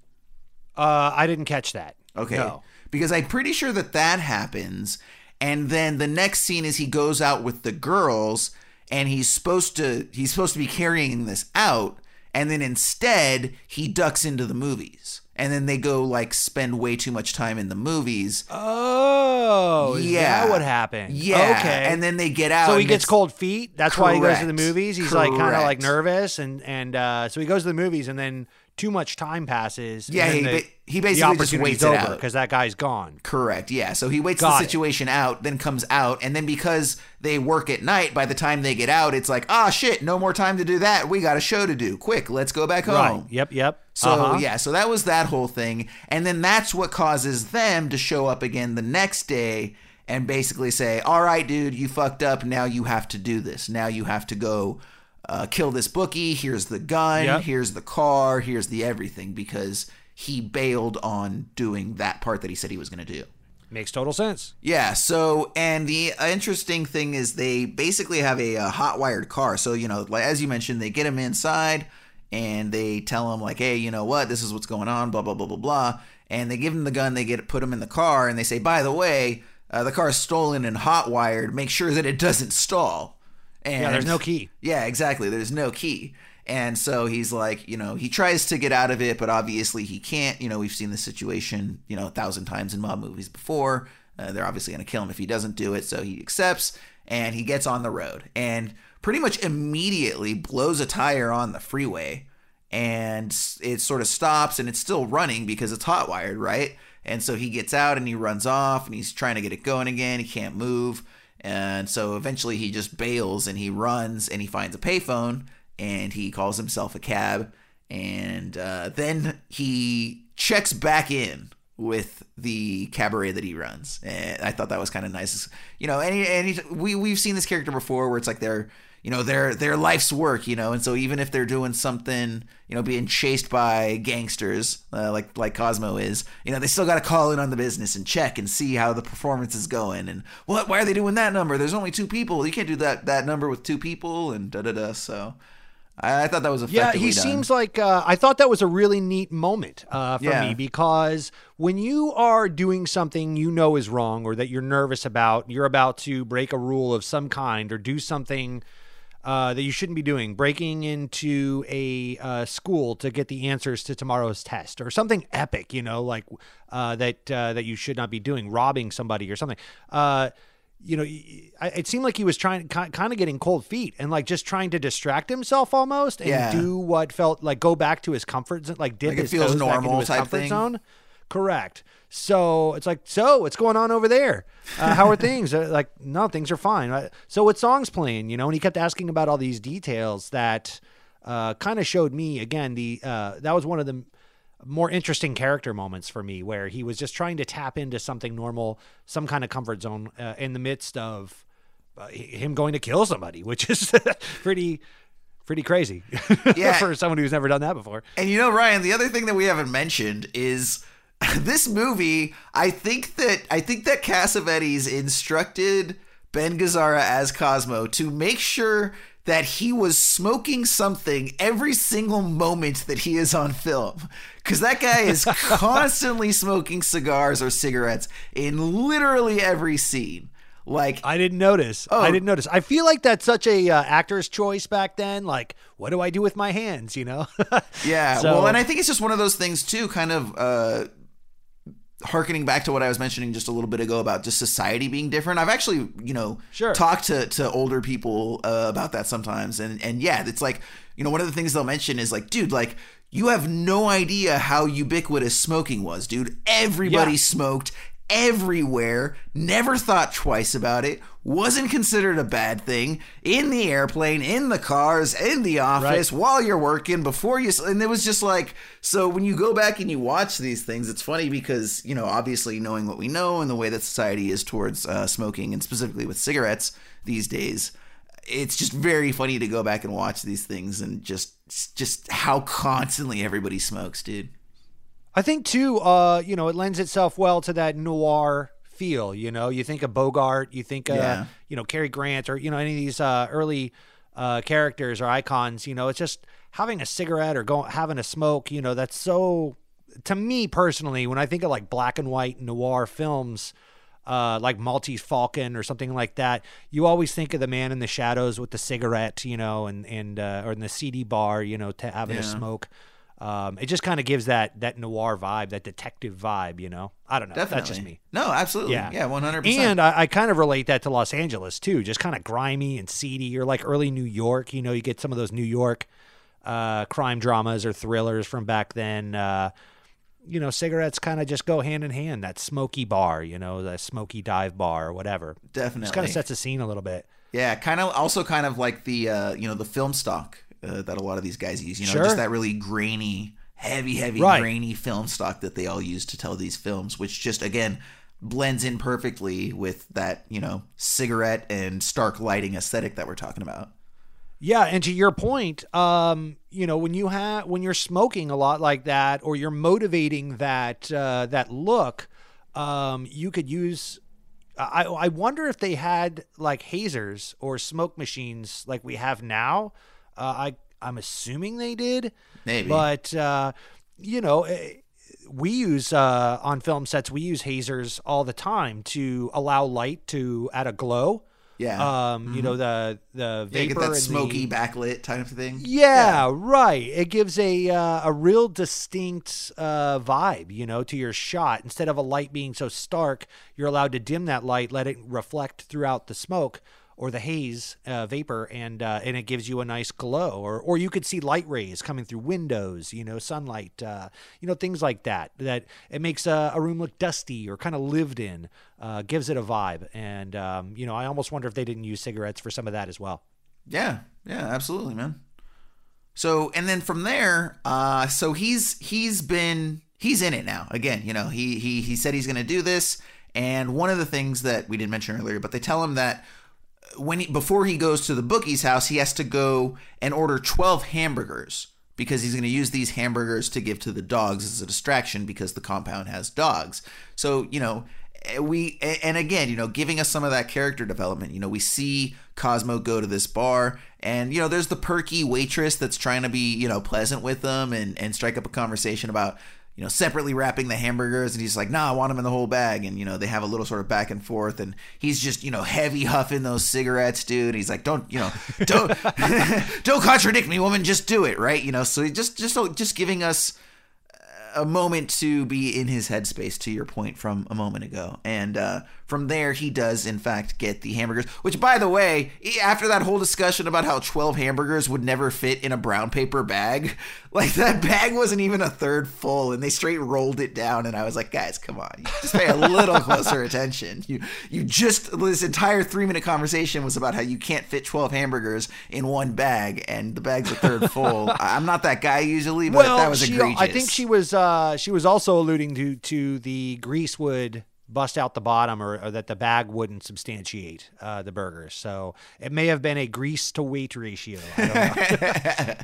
Uh, I didn't catch that. Okay. No. Because I'm pretty sure that that happens. And then the next scene is he goes out with the girls and he's supposed to he's supposed to be carrying this out and then instead he ducks into the movies. And then they go like spend way too much time in the movies. Oh, Yeah. that what happened? Yeah. Okay. And then they get out So he gets cold feet. That's why he goes to the movies. He's like kind of like nervous, and and uh, so he goes to the movies, and then too much time passes. Yeah, he the, he basically just waits it over out. because that guy's gone. Correct. Yeah. So he waits Got the it. situation out, then comes out, and then because they work at night, by the time they get out, it's like, ah, shit, no more time to do that. We got a show to do. Quick, let's go back home. Right. Yep. Yep. So Uh-huh. yeah, so that was that whole thing, and then that's what causes them to show up again the next day and basically say, "All right, dude, you fucked up. Now you have to do this. Now you have to go uh, kill this bookie. Here's the gun. Yep. Here's the car. Here's the everything." Because he bailed on doing that part that he said he was going to do. Makes total sense. Yeah. So, and the interesting thing is they basically have a, uh hot wired car. So, you know, like as you mentioned, they get him inside and they tell him like, hey, you know what? This is what's going on. Blah blah blah blah blah. And they give him the gun. They get put him in the car, and they say, by the way, uh, the car is stolen and hot wired. Make sure that it doesn't stall. And Yeah, there's no key. Yeah, exactly. There's no key. And so he's like, you know, he tries to get out of it, but obviously he can't. You know, we've seen this situation, you know, a thousand times in mob movies before. Uh, they're obviously going to kill him if he doesn't do it. So he accepts and he gets on the road and pretty much immediately blows a tire on the freeway. And it sort of stops and it's still running because it's hot wired, right? And so he gets out and he runs off and he's trying to get it going again. He can't move. And so eventually he just bails and he runs and he finds a payphone and he calls himself a cab. And uh, then he checks back in with the cabaret that he runs, and I thought that was kind of nice. You know, and, and we we've seen this character before, where it's like they're you know their their life's work, you know, and so even if they're doing something, you know, being chased by gangsters uh, like like Cosmo is, you know, they still got to call in on the business and check and see how the performance is going, and what why are they doing that number? There's only two people, you can't do that that number with two people, and da da da. So. I, I thought that was Yeah, he done. seems like uh, I thought that was a really neat moment uh, for Yeah. me because when you are doing something you know is wrong or that you're nervous about, you're about to break a rule of some kind or do something uh, that you shouldn't be doing, breaking into a uh, school to get the answers to tomorrow's test or something epic, you know, like uh, that uh, that you should not be doing, robbing somebody or something. Uh, you know, it seemed like he was trying, kind of getting cold feet and like just trying to distract himself almost and Yeah. do what felt like go back to his comfort zone, like dip Like it his feels toes back into normal his type comfort thing. zone. Correct. So it's like, so what's going on over there? Uh, how are things? Uh, like, no, things are fine. Uh, So what song's playing? You know, and he kept asking about all these details that uh, kind of showed me again the uh, that was one of the more interesting character moments for me where he was just trying to tap into something normal, some kind of comfort zone uh, in the midst of uh, him going to kill somebody, which is pretty pretty crazy Yeah. for someone who's never done that before. And you know, Ryan, the other thing that we haven't mentioned is this movie. I think that I think that Cassavetes instructed Ben Gazzara as Cosmo to make sure that he was smoking something every single moment that he is on film. Because that guy is constantly smoking cigars or cigarettes in literally every scene. Like I didn't notice. Oh. I didn't notice. I feel like that's such a uh, actor's choice back then. Like, what do I do with my hands? You know? Yeah, So- well, and I think it's just one of those things too, kind of uh harkening back to what I was mentioning just a little bit ago about just society being different. I've actually, you know, Sure. talked to to older people uh, about that sometimes, and and yeah, it's like you know one of the things they'll mention is like, dude, like. You have no idea how ubiquitous smoking was, dude. Everybody Yeah. smoked everywhere, never thought twice about it, wasn't considered a bad thing in the airplane, in the cars, in the office, while you're working, before you. And it was just like, so when you go back and you watch these things, it's funny because, you know, obviously knowing what we know and the way that society is towards uh, smoking and specifically with cigarettes these days. It's just very funny to go back and watch these things and just just how constantly everybody smokes, dude. I think too, uh, you know, it lends itself well to that noir feel. You know, you think of Bogart, you think, uh, Yeah. you know, Cary Grant, or you know, any of these uh, early uh, characters or icons. You know, it's just having a cigarette or going having a smoke. You know, that's so. To me personally, when I think of like black and white noir films, uh, like Maltese Falcon or something like that, you always think of the man in the shadows with the cigarette, you know, and and uh, or in the seedy bar, you know, to having a smoke. Um, it just kind of gives that that noir vibe, that detective vibe, you know. I don't know. Definitely. That's just me. No, absolutely. Yeah, Yeah, 100%. And I, I kind of relate that to Los Angeles too, just kind of grimy and seedy, or like early New York. You know, you get some of those New York uh, crime dramas or thrillers from back then. Uh, you know, cigarettes kind of just go hand in hand. That smoky bar, you know, the smoky dive bar or whatever. Definitely, just kind of sets a scene a little bit. Yeah, kind of also kind of like the uh, you know the film stock uh, that a lot of these guys use. You know, Sure. just that really grainy, heavy, heavy, Right. grainy film stock that they all use to tell these films, which just again blends in perfectly with that you know cigarette and stark lighting aesthetic that we're talking about. Yeah, and to your point, um, you know, when you have when you're smoking a lot like that, or you're motivating that uh, that look, um, you could use. I I wonder if they had like hazers or smoke machines like we have now. Uh, I I'm assuming they did. Maybe. but uh, you know. eh, we use uh, on film sets. We use hazers all the time to allow light to add a glow. Yeah. Um, you know the the Yeah, vapor you get that and smoky the, backlit type of thing. yeah, right. It gives a uh, a real distinct uh, vibe, you know, to your shot. Instead of a light being so stark, you're allowed to dim that light, let it reflect throughout the smoke or the haze uh, vapor, and uh, and it gives you a nice glow. Or or you could see light rays coming through windows, you know, sunlight, uh, you know, things like that. That it makes a, a room look dusty or kind of lived in, uh, gives it a vibe. And um, you know, I almost wonder if they didn't use cigarettes for some of that as well. Yeah, yeah, absolutely, man. So and then from there, uh, so he's he's been he's in it now. Again, you know, he he he said he's going to do this, and one of the things that we didn't mention earlier, but they tell him that when he before he goes to the bookie's house, he has to go and order twelve hamburgers because he's going to use these hamburgers to give to the dogs as a distraction because the compound has dogs. So you know eh, we and again you know giving us some of that character development you know we see cosmo go to this bar and you know there's the perky waitress that's trying to be you know pleasant with them and and strike up a conversation about you know separately wrapping the hamburgers and he's like nah i want them in the whole bag and you know they have a little sort of back and forth and he's just you know heavy huffing those cigarettes dude he's like don't you know don't don't contradict me woman just do it right you know so he just just just giving us a moment to be in his headspace to your point from a moment ago and uh, from there he does in fact get the hamburgers which by the way after that whole discussion about how 12 hamburgers would never fit in a brown paper bag like that bag wasn't even a third full and they straight rolled it down and i was like guys come on. Just pay a little closer attention. You you just this entire three minute conversation was about how you can't fit 12 hamburgers in one bag and the bag's a third full. I'm not that guy usually but well, that was she, egregious I think she was uh, she was also alluding to to the grease would bust out the bottom or, or that the bag wouldn't substantiate uh, the burgers. So it may have been a grease to weight ratio. I don't know.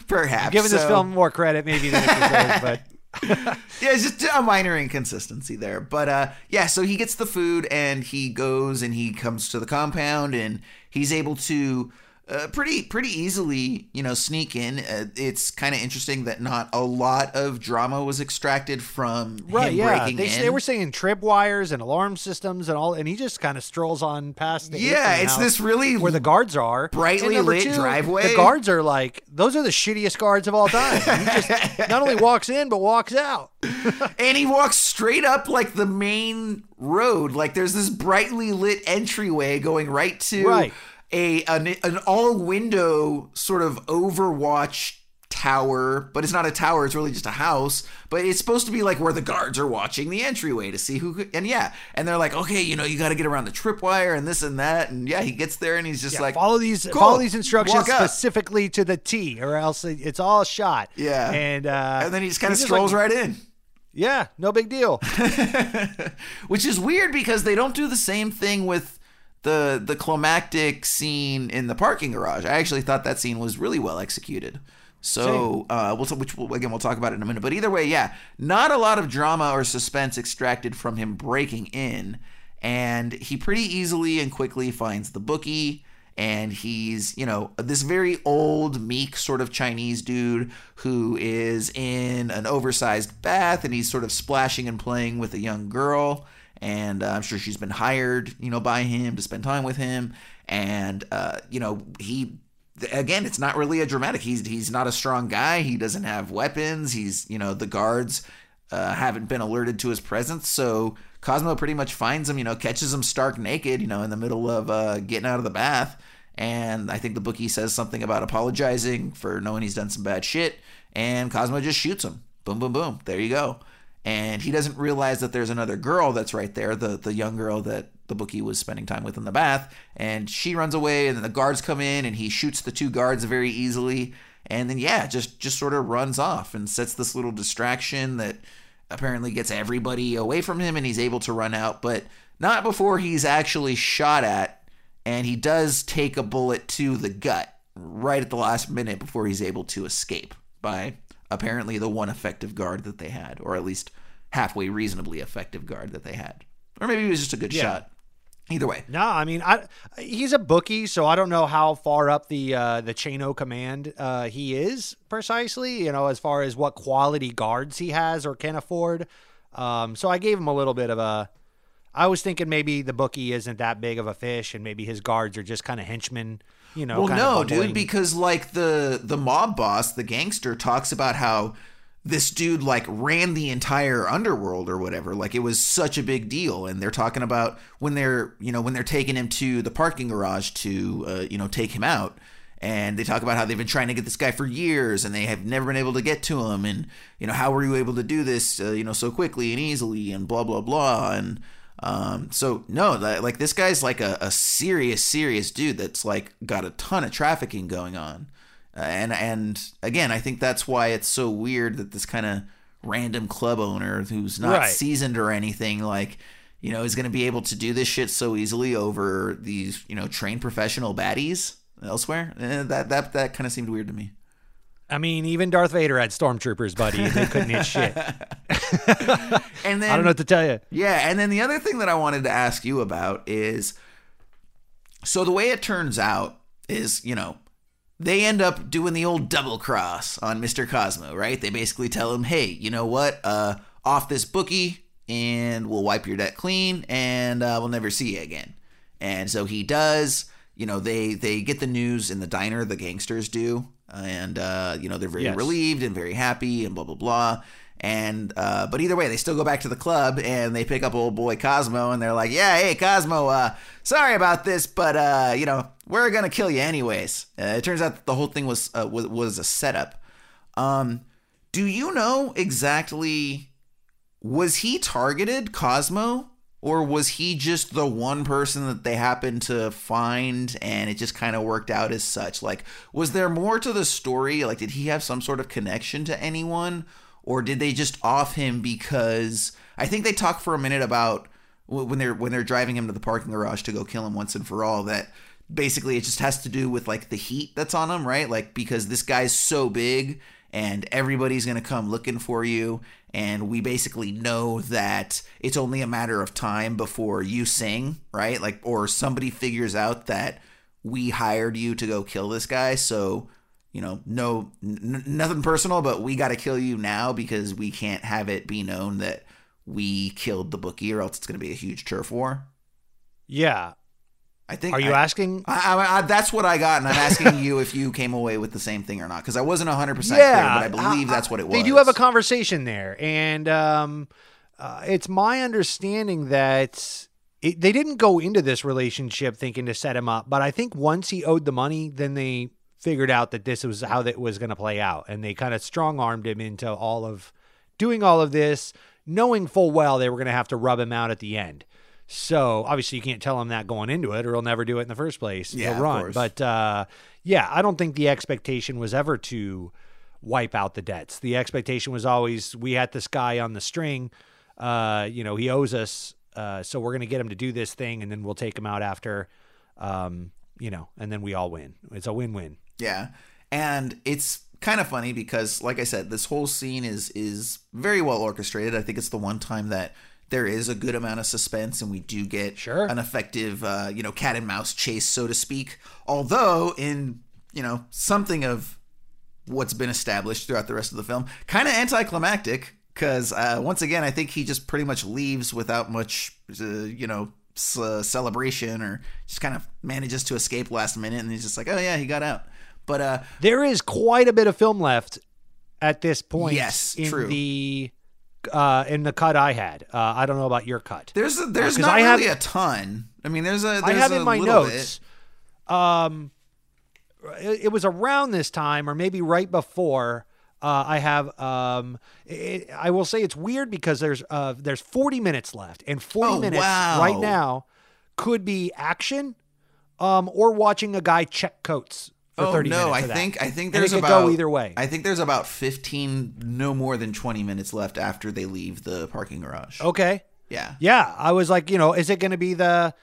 Perhaps. Giving this film more credit maybe than it deserves, but yeah, it's just a minor inconsistency there. But uh, yeah, so he gets the food and he goes and he comes to the compound and he's able to uh, pretty pretty easily, you know, sneak in. Uh, it's kind of interesting that not a lot of drama was extracted from right, him yeah. breaking They, in. they were saying trip wires and alarm systems and all, and he just kind of strolls on past. The Yeah, it's this really where the guards are, brightly lit two, driveway. The guards are like those are the shittiest guards of all time. he just not only walks in but walks out. and he walks straight up like the main road. Like there's this brightly lit entryway going right to Right. A an, an all window sort of overwatch tower, but it's not a tower, it's really just a house. But it's supposed to be like where the guards are watching the entryway to see who and yeah. And they're like, okay, you know, you gotta get around the tripwire and this and that. And yeah, he gets there and he's just Yeah, like follow these "Cool, follow these instructions specifically to the T, or else it's all shot. Yeah. and uh, And then he just kind of he's strolls like- right in. Yeah, no big deal. which is weird because they don't do the same thing with the the climactic scene in the parking garage. I actually thought that scene was really well executed. So, uh, we'll which we'll, again we'll talk about it in a minute. But either way, yeah, not a lot of drama or suspense extracted from him breaking in, and he pretty easily and quickly finds the bookie. And he's, you know, this very old, meek sort of Chinese dude who is in an oversized bath and he's sort of splashing and playing with a young girl and uh, I'm sure she's been hired, you know, by him to spend time with him. And uh, you know, he again, it's not really a dramatic. He's he's not a strong guy. He doesn't have weapons. He's you know the guards uh, haven't been alerted to his presence, so Cosmo pretty much finds him. You know, catches him stark naked. You know, in the middle of uh, getting out of the bath. And I think the bookie says something about apologizing for knowing he's done some bad shit. And Cosmo just shoots him. Boom, boom, boom. There you go and he doesn't realize that there's another girl that's right there, the the young girl that the bookie was spending time with in the bath, and she runs away, and then the guards come in, and he shoots the two guards very easily, and then yeah, just just sort of runs off and sets this little distraction that apparently gets everybody away from him, and he's able to run out, but not before he's actually shot at, and he does take a bullet to the gut right at the last minute before he's able to escape by apparently the one effective guard that they had, or at least halfway reasonably effective guard that they had. Or maybe it was just a good Yeah. shot. Either way. No, I mean, I he's a bookie, so I don't know how far up the uh, the chain of command uh, he is precisely. You know, as far as what quality guards he has or can afford. Um, so I gave him a little bit of a. I was thinking maybe the bookie isn't that big of a fish, and maybe his guards are just kind of henchmen. You know, well, no, dude, because like the the mob boss, the gangster, talks about how this dude like ran the entire underworld or whatever. Like it was such a big deal, and they're talking about when they're you know when they're taking him to the parking garage to uh, you know take him out. And they talk about how they've been trying to get this guy for years, and they have never been able to get to him. And you know, how were you able to do this, uh, you know, so quickly and easily, and blah blah blah. And um, so no, that, like this guy's like a, a serious, serious dude that's like got a ton of trafficking going on, Uh, and and again, I think that's why it's so weird that this kind of random club owner who's not Right. seasoned or anything like you know is going to be able to do this shit so easily over these you know trained professional baddies elsewhere. Eh, that that that kind of seemed weird to me. I mean, even Darth Vader had stormtroopers, buddy. and They couldn't hit shit. And then I don't know what to tell you. Yeah, and then the other thing that I wanted to ask you about is so the way it turns out is, you know, they end up doing the old double cross on Mr. Cosmo, right? They basically tell him, "Hey, you know what? Uh off this bookie and we'll wipe your debt clean and uh, we'll never see you again." And so he does. You know, they they get the news in the diner, the gangsters do, and uh, you know they're very Yes. relieved and very happy and blah blah blah. And uh, but either way, they still go back to the club and they pick up old boy Cosmo and they're like, "Yeah, hey Cosmo, uh, sorry about this, but uh, you know we're gonna kill you anyways." Uh, it turns out that the whole thing was uh, was, was a setup. Um, do you know exactly? Was he targeted, Cosmo, or was he just the one person that they happened to find and it just kind of worked out as such? Like, was there more to the story? Like, did he have some sort of connection to anyone, or did they just off him because I think they talk for a minute about when they're when they're driving him to the parking garage to go kill him once and for all that basically it just has to do with like the heat that's on him, right? Like because this guy's so big and everybody's going to come looking for you and we basically know that it's only a matter of time before you sing, right? Like or somebody figures out that we hired you to go kill this guy, so you know, no n- nothing personal, but we got to kill you now because we can't have it be known that we killed the bookie or else it's going to be a huge turf war. Yeah. I think Are you I- asking? I, I, I, that's what I got, and I'm asking you if you came away with the same thing or not, because I wasn't 100 percent clear, but I believe that's what it was. They do have a conversation there, and um, uh, it's my understanding that it, they didn't go into this relationship thinking to set him up. But I think once he owed the money, then they figured out that this was how that was going to play out, and they kind of strong armed him into all of doing all of this, knowing full well they were going to have to rub him out at the end. So obviously you can't tell him that going into it, or he'll never do it in the first place. Yeah, He'll of run. course. But uh, yeah, I don't think the expectation was ever to wipe out the debts. The expectation was always we had this guy on the string. Uh, you know, he owes us, uh, so we're going to get him to do this thing, and then we'll take him out after. Um, you know, and then we all win. It's a win-win. Yeah. And it's kind of funny because like I said, this whole scene is is very well orchestrated. I think it's the one time that there is a good amount of suspense and we do get sure. an effective uh, you know, cat and mouse chase, so to speak. Although in, you know, something of what's been established throughout the rest of the film, kind of anticlimactic because uh, once again, I think he just pretty much leaves without much, uh, you know, celebration or just kind of manages to escape last minute, and he's just like, oh yeah, he got out. But uh, There is quite a bit of film left at this point. Yes, in true. the uh, in the cut I had. Uh, I don't know about your cut. there's a, there's 'cause not I have- a ton. I mean, there's a there's I have a in my notes. Um, it, it was around this time, or maybe right before. Uh, I have. Um, it, I will say it's weird because there's uh, there's 40 minutes left, and 40 Oh, minutes wow. right now could be action, um, or watching a guy check coats for oh 30 no, minutes. I think I think there's about go either way. I think there's about 15, no more than 20 minutes left after they leave the parking garage. Okay. Yeah. Yeah, I was like, you know, is it going to be the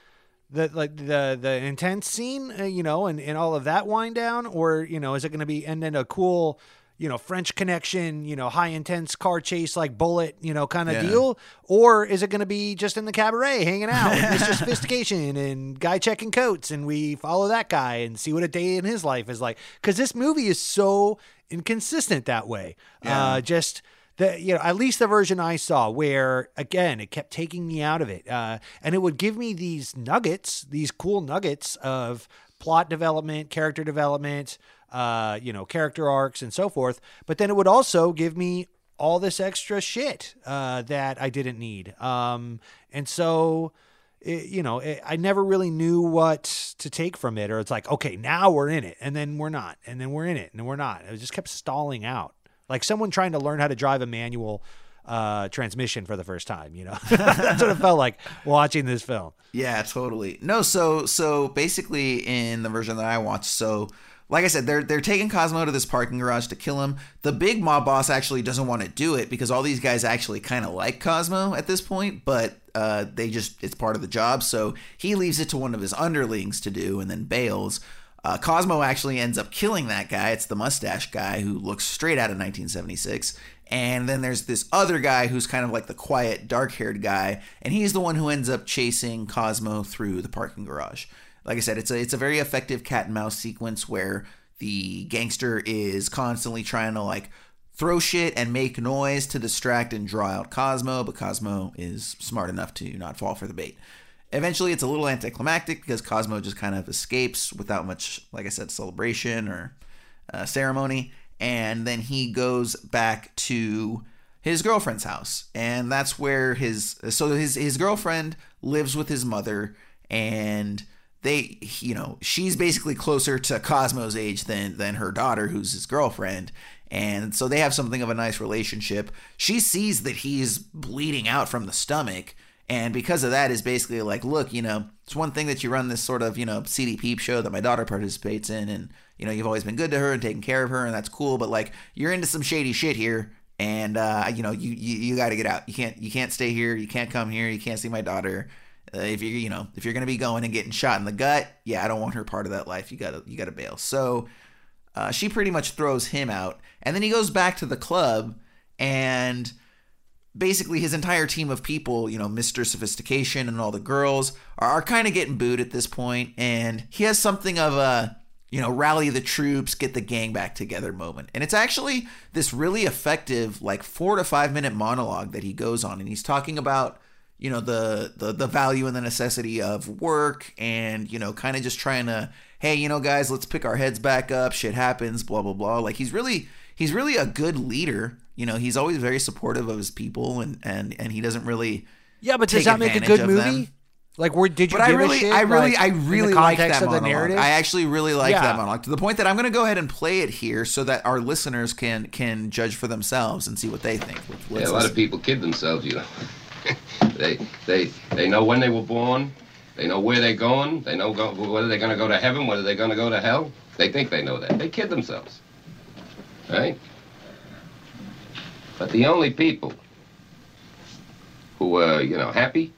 the like the the intense scene, uh, you know, and and all of that wind down, or you know, is it going to be and then a cool, you know, French connection, you know, high intense car chase like Bullitt, you know, kind of Yeah. deal, or is it going to be just in the cabaret hanging out, with Mr. Sophistication and guy checking coats, and we follow that guy and see what a day in his life is like? Because this movie is so inconsistent that way. Yeah. Uh, just the you know at least the version I saw where again it kept taking me out of it uh, and it would give me these nuggets these cool nuggets of plot development character development uh, you know character arcs and so forth but then it would also give me all this extra shit uh, that I didn't need um, and so it, you know it, I never really knew what to take from it or it's like okay now we're in it and then we're not and then we're in it and then we're not it just kept stalling out like someone trying to learn how to drive a manual uh, transmission for the first time. You know, that's what it felt like watching this film. Yeah, totally. No, so so basically in the version that I watched, so like I said, they're they're taking Cosmo to this parking garage to kill him. The big mob boss actually doesn't want to do it because all these guys actually kind of like Cosmo at this point, but uh, they just it's part of the job. So he leaves it to one of his underlings to do, and then bails. Uh, Cosmo actually ends up killing that guy. It's the mustache guy who looks straight out of 1976. And then there's this other guy who's kind of like the quiet, dark haired guy, and he's the one who ends up chasing Cosmo through the parking garage. Like I said, it's a it's a very effective cat and mouse sequence where the gangster is constantly trying to like throw shit and make noise to distract and draw out Cosmo, but Cosmo is smart enough to not fall for the bait. Eventually, it's a little anticlimactic because Cosmo just kind of escapes without much, like I said, celebration or uh, ceremony. And then he goes back to his girlfriend's house. And that's where his, so his, his girlfriend lives with his mother. And they, you know, she's basically closer to Cosmo's age than, than her daughter, who's his girlfriend. And so they have something of a nice relationship. She sees that he's bleeding out from the stomach. And because of that is basically like look you know it's one thing that you run this sort of you know seedy peep show that my daughter participates in and you know you've always been good to her and taking care of her and that's cool. But like you're into some shady shit here and uh, you know you you, you got to get out. You can't you can't stay here. You can't come here. You can't see my daughter uh, if you're you know if you're gonna be going and getting shot in the gut yeah i don't want her part of that life you gotta you gotta bail so uh, she pretty much throws him out and then he goes back to the club and basically his entire team of people, you know, Mr. Sophistication and all the girls are, are kind of getting booed at this point, and he has something of a you know, rally the troops, get the gang back together moment. And it's actually this really effective, like four to five minute monologue that he goes on. And he's talking about, you know, the the, the value and the necessity of work and, you know, kind of just trying to, hey, you know, guys, let's pick our heads back up. Shit happens, blah, blah, blah. Like he's really he's really a good leader you know, he's always very supportive of his people, and and and he doesn't really. Yeah, but does that make a good movie? Them. Like, where did you? But give I really, a shit, I really, like, I in the really like that of the monologue. narrative? I actually really like Yeah. that monologue to the point that I'm going to go ahead and play it here so that our listeners can can judge for themselves and see what they think. Let's Yeah, a lot listen. of people kid themselves, you know. they they they know when they were born. They know where they're going. They know go, whether they're going to go to heaven, whether they're going to go to hell. They think they know that. They kid themselves. Right? But the only people who are, you know, happy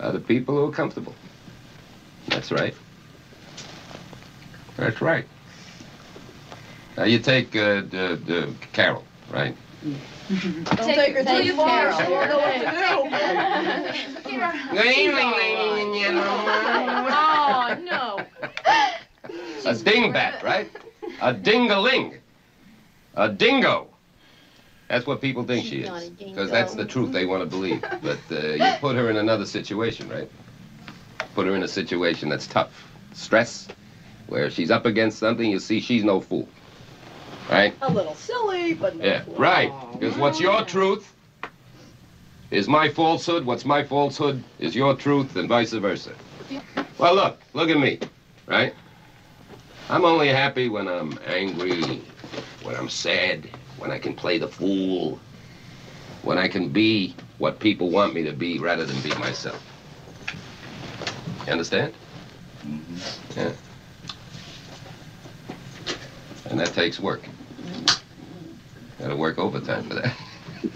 are the people who are comfortable. That's right. That's right. Now you take uh, the, the Carol, right? Don't take her too far. She won't know what to do. Good evening, ladies and gentlemen. Oh, no. A dingbat, right? A dingaling. A dingo. That's what people think she is. Because that's the truth they want to believe. But uh, you put her in another situation, right? Put her in a situation that's tough. Stress, where she's up against something, you see she's no fool. Right? A little silly, but no Yeah, fool. right. Because what's your truth is my falsehood. What's my falsehood is your truth, and vice versa. Well, look, look at me, right? I'm only happy when I'm angry, when I'm sad, when I can play the fool, when I can be what people want me to be rather than be myself. You understand? Mm-hmm. Yeah. And that takes work. Gotta work overtime for that.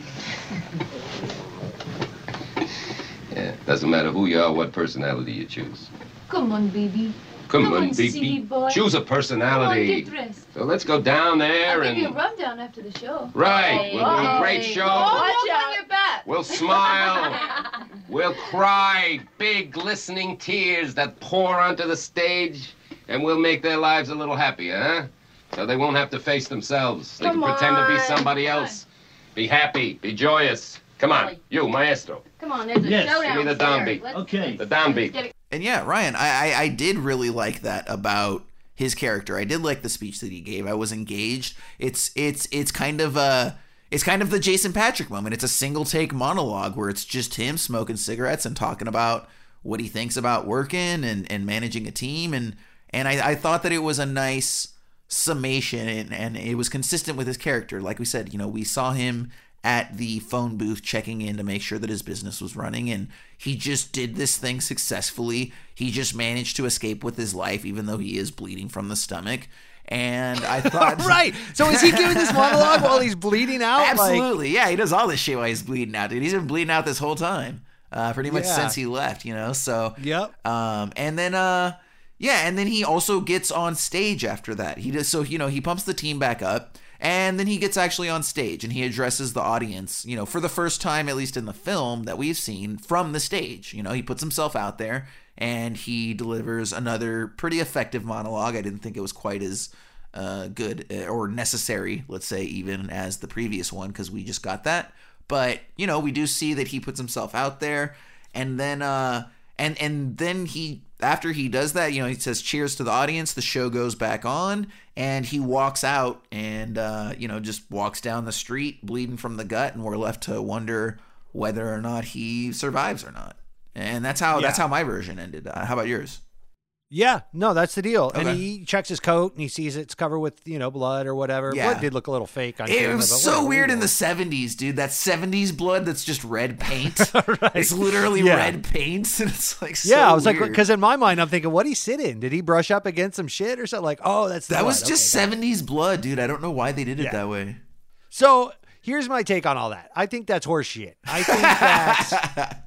yeah, doesn't matter who you are, what personality you choose. Come on, baby. Come, Come on, on, baby. silly boy. Choose a Come on, personality. get dressed. so let's go down there I'll give you a rundown after the show. Right, we'll do a great show. Watch out. your back. we'll smile. we'll cry big glistening tears that pour onto the stage, and we'll make their lives a little happier, huh? So they won't have to face themselves. They Come can pretend to be somebody else. Be happy. Be joyous. Come on, you, maestro. Come on, there's a Yes. showdown. Give me the downbeat. Let's- Okay. The downbeat. get. And yeah, Ryan, I, I I did really like that about his character. I did like the speech that he gave. I was engaged. It's it's it's kind of a it's kind of the Jason Patric moment. It's a single take monologue where it's just him smoking cigarettes and talking about what he thinks about working and, and managing a team and and I, I thought that it was a nice summation and, and it was consistent with his character. Like we said, you know, we saw him at the phone booth checking in to make sure that his business was running and he just did this thing successfully. He just managed to escape with his life even though he is bleeding from the stomach. And I thought, right. So is he giving this monologue while he's bleeding out? Like- Absolutely, yeah. He does all this shit while he's bleeding out, dude. He's been bleeding out this whole time, uh, pretty much Yeah. since he left. You know, so Yep. Um, and then uh, yeah, and then he also gets on stage after that. He does so you know he pumps the team back up. And then he gets actually on stage and he addresses the audience, you know, for the first time, at least in the film that we've seen from the stage. You know, he puts himself out there and he delivers another pretty effective monologue. I didn't think it was quite as uh, good uh, or necessary, let's say, even as the previous one, because we just got that. But you know, we do see that he puts himself out there, and then uh, and and then he after he does that, you know, he says cheers to the audience. The show goes back on, and he walks out, and uh, you know, just walks down the street bleeding from the gut, and we're left to wonder whether or not he survives or not. And that's how that's how my version ended. Uh, how about yours? Yeah, no, that's the deal. And he checks his coat and he sees it's covered with you know blood or whatever. Yeah. Blood did look a little fake on It camera. was so whatever, weird in the 70s, dude. That 70s blood that's just red paint. It's literally Yeah. red paint. And it's like so yeah, I was like, because in my mind, I'm thinking, what he sit in? Did he brush up against some shit or something? Like, oh, that's that blood. was just Okay, got it. 70s blood, dude. I don't know why they did it Yeah. that way. So here's my take on all that. I think that's horseshit. I think that.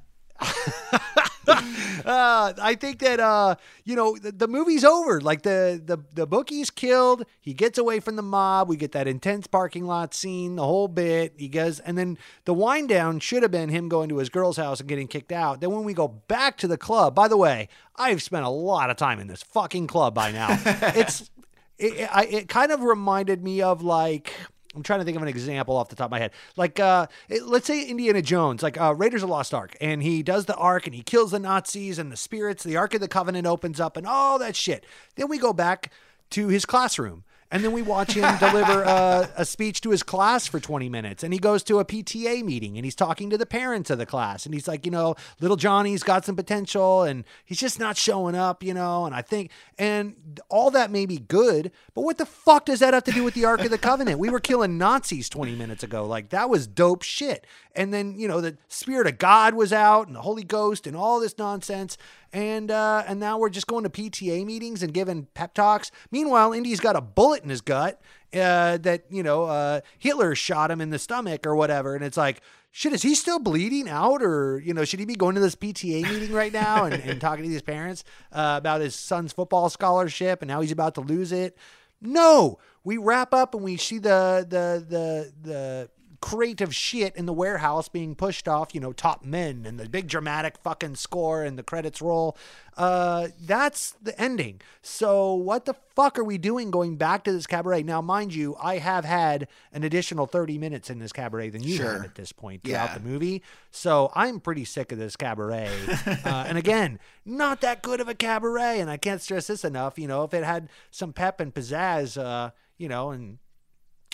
uh, I think that uh, you know the, the movie's over. Like the the the bookie's killed. He gets away from the mob. We get that intense parking lot scene, the whole bit. He goes, and then the wind down should have been him going to his girl's house and getting kicked out. Then when we go back to the club, by the way, I've spent a lot of time in this fucking club by now. it's it, it, I, it kind of reminded me of like I'm trying to think of an example off the top of my head. Like, uh, let's say Indiana Jones, like uh, Raiders of the Lost Ark, and he does the Ark and he kills the Nazis and the spirits. The Ark of the Covenant opens up and all that shit. Then we go back to his classroom. And then we watch him deliver uh, a speech to his class for 20 minutes. And he goes to a PTA meeting and he's talking to the parents of the class. And he's like, you know, little Johnny's got some potential and he's just not showing up, you know. And I think, and all that may be good, but what the fuck does that have to do with the Ark of the Covenant? We were killing Nazis 20 minutes ago. Like, that was dope shit. And then, you know, the Spirit of God was out and the Holy Ghost and all this nonsense. And uh, and now we're just going to PTA meetings and giving pep talks. Meanwhile, Indy's got a bullet in his gut uh, that you know uh, Hitler shot him in the stomach or whatever, and it's like, shit, is he still bleeding out, or you know, should he be going to this PTA meeting right now and, and talking to these parents uh, about his son's football scholarship and how he's about to lose it? No, we wrap up and we see the the the the crate of shit in the warehouse being pushed off, you know, top men and the big dramatic fucking score and the credits roll. Uh, that's the ending. So what the fuck are we doing going back to this cabaret? Now, mind you, I have had an additional 30 minutes in this cabaret than you Sure. have at this point throughout Yeah. the movie. So I'm pretty sick of this cabaret. uh, and again, not that good of a cabaret. And I can't stress this enough. You know, if it had some pep and pizzazz, uh, you know, and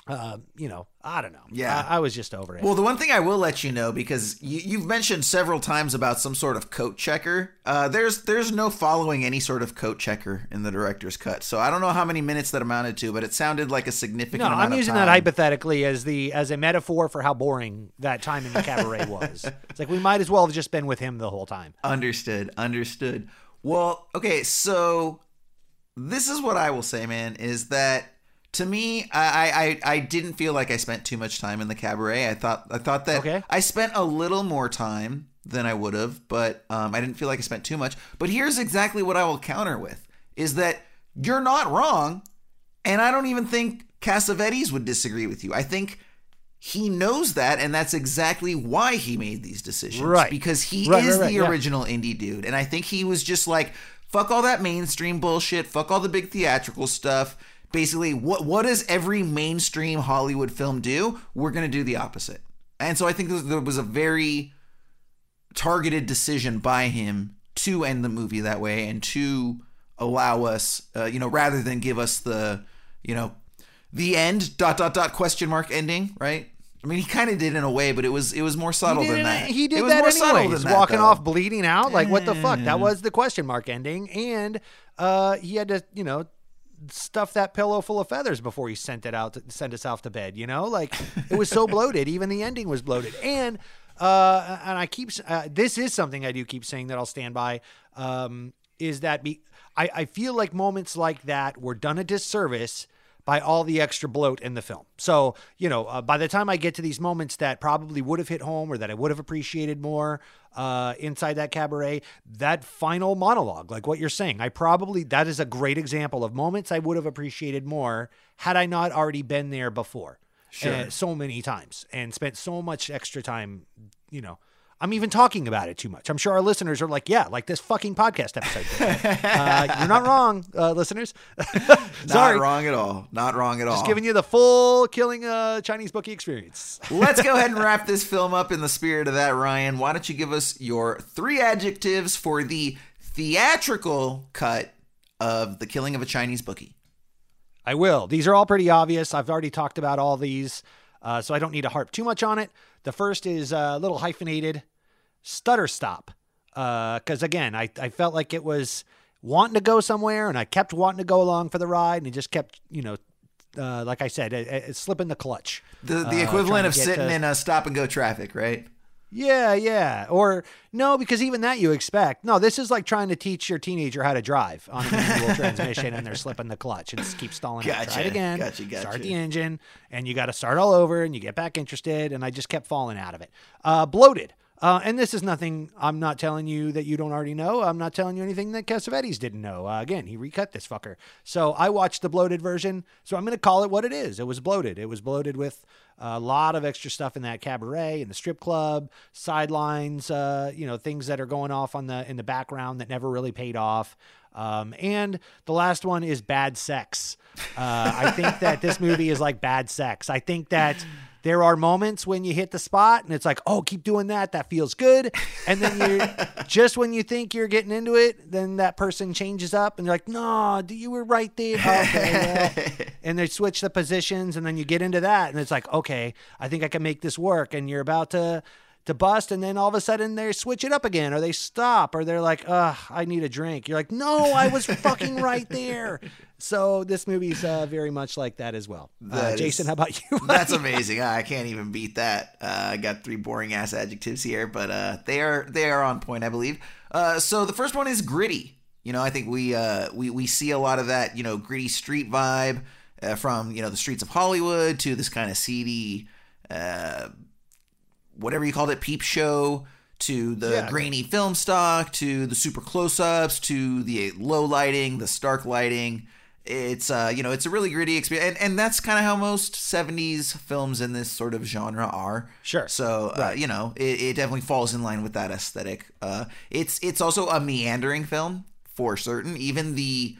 uh, you know, I don't know. Yeah. I, I was just over it. Well, the one thing I will let you know because you, you've mentioned several times about some sort of coat checker. Uh, there's there's no following any sort of coat checker in the director's cut. So I don't know how many minutes that amounted to, but it sounded like a significant. no, I'm using that hypothetically as the as a metaphor for how boring that time in the cabaret was. It's like we might as well have just been with him the whole time. Understood. Understood. Well, okay, so this is what I will say, man, is that to me, I, I I didn't feel like I spent too much time in the cabaret. I thought I thought that Okay. I spent a little more time than I would have, but um, I didn't feel like I spent too much. But here's exactly what I will counter with: is that you're not wrong, and I don't even think Cassavetes would disagree with you. I think he knows that, and that's exactly why he made these decisions. Right. Because he Right, is right, the yeah. original indie dude. And I think he was just like, fuck all that mainstream bullshit, fuck all the big theatrical stuff. Basically, what what does every mainstream Hollywood film do? We're gonna do the opposite. And so I think there- was a very targeted decision by him to end the movie that way and to allow us, uh, you know, rather than give us the, you know, the end dot dot dot question mark ending, right? I mean, he kind of did in a way, but it was it was more subtle than that. He did it was that more subtle anyways, than that, walking though. off bleeding out. Like what the fuck? That was the question mark ending, and uh, he had to, you know, stuff that pillow full of feathers before he sent it out, to, sent us off to bed. You know, like it was so bloated. Even the ending was bloated, and uh, and I keep uh, this is something I do keep saying that I'll stand by. Um, is that be I, I feel like moments like that were done a disservice by all the extra bloat in the film. So, you know, uh, by the time I get to these moments that probably would have hit home or that I would have appreciated more uh, inside that cabaret, that final monologue, like what you're saying, I probably, that is a great example of moments I would have appreciated more had I not already been there before. Sure. uh, so many times and spent so much extra time, you know. I'm even talking about it too much. I'm sure our listeners are like, yeah, like this fucking podcast episode. uh, you're not wrong, uh, listeners. Sorry. Not wrong at all. Not wrong at all. Just giving you the full killing a Chinese bookie experience. Let's go ahead and wrap this film up in the spirit of that, Ryan. Why don't you give us your three adjectives for the theatrical cut of The Killing of a Chinese Bookie? I will. These are all pretty obvious. I've already talked about all these, uh, so I don't need to harp too much on it. The first is uh, a little hyphenated stutter stop. Because again, I, I felt like it was wanting to go somewhere and I kept wanting to go along for the ride and it just kept, you know, uh, like I said, it, it, slipping the clutch. The the Uh, equivalent of sitting to- in a stop and go traffic, right? Yeah, yeah. Or no, because even that you expect. No, this is like trying to teach your teenager how to drive on a manual transmission and they're slipping the clutch and just keep stalling out. Try it again. gotcha, gotcha. Start the engine and you got to start all over and you get back interested. And I just kept falling out of it. Uh, bloated. Uh, and this is nothing I'm not telling you that you don't already know. I'm not telling you anything that Cassavetes didn't know. Uh, again, he recut this fucker. So I watched the bloated version. So I'm going to call it what it is. It was bloated. It was bloated with a lot of extra stuff in that cabaret, in the strip club, sidelines, uh, you know, things that are going off on the in the background that never really paid off. Um, and the last one is bad sex. Uh, I think that this movie is like bad sex. I think that there are moments when you hit the spot and it's like, oh, keep doing that. That feels good. And then you just when you think you're getting into it, then that person changes up and you're like, no, you were right there. Okay, well. and they switch the positions and then you get into that and it's like, okay, I think I can make this work. And you're about to to bust and then all of a sudden they switch it up again or they stop or they're like, ugh, I need a drink. You're like, no, I was fucking right there. So this movie's uh, very much like that as well. Uh, That is- Jason, how about you? That's amazing. I can't even beat that. Uh, I got three boring ass adjectives here, but uh, they are they are on point, I believe. Uh, so the first one is gritty. You know, I think we uh, we we see a lot of that. You know, gritty street vibe uh, from you know the streets of Hollywood to this kind of seedy, uh, whatever you called it, peep show. To the Yeah. grainy film stock, to the super close-ups, to the low lighting, the stark lighting it's uh you know it's a really gritty experience and, and that's kind of how most 70s films in this sort of genre are. Sure. so uh, you know it, it definitely falls in line with that aesthetic. Uh it's it's also a meandering film for certain. Even the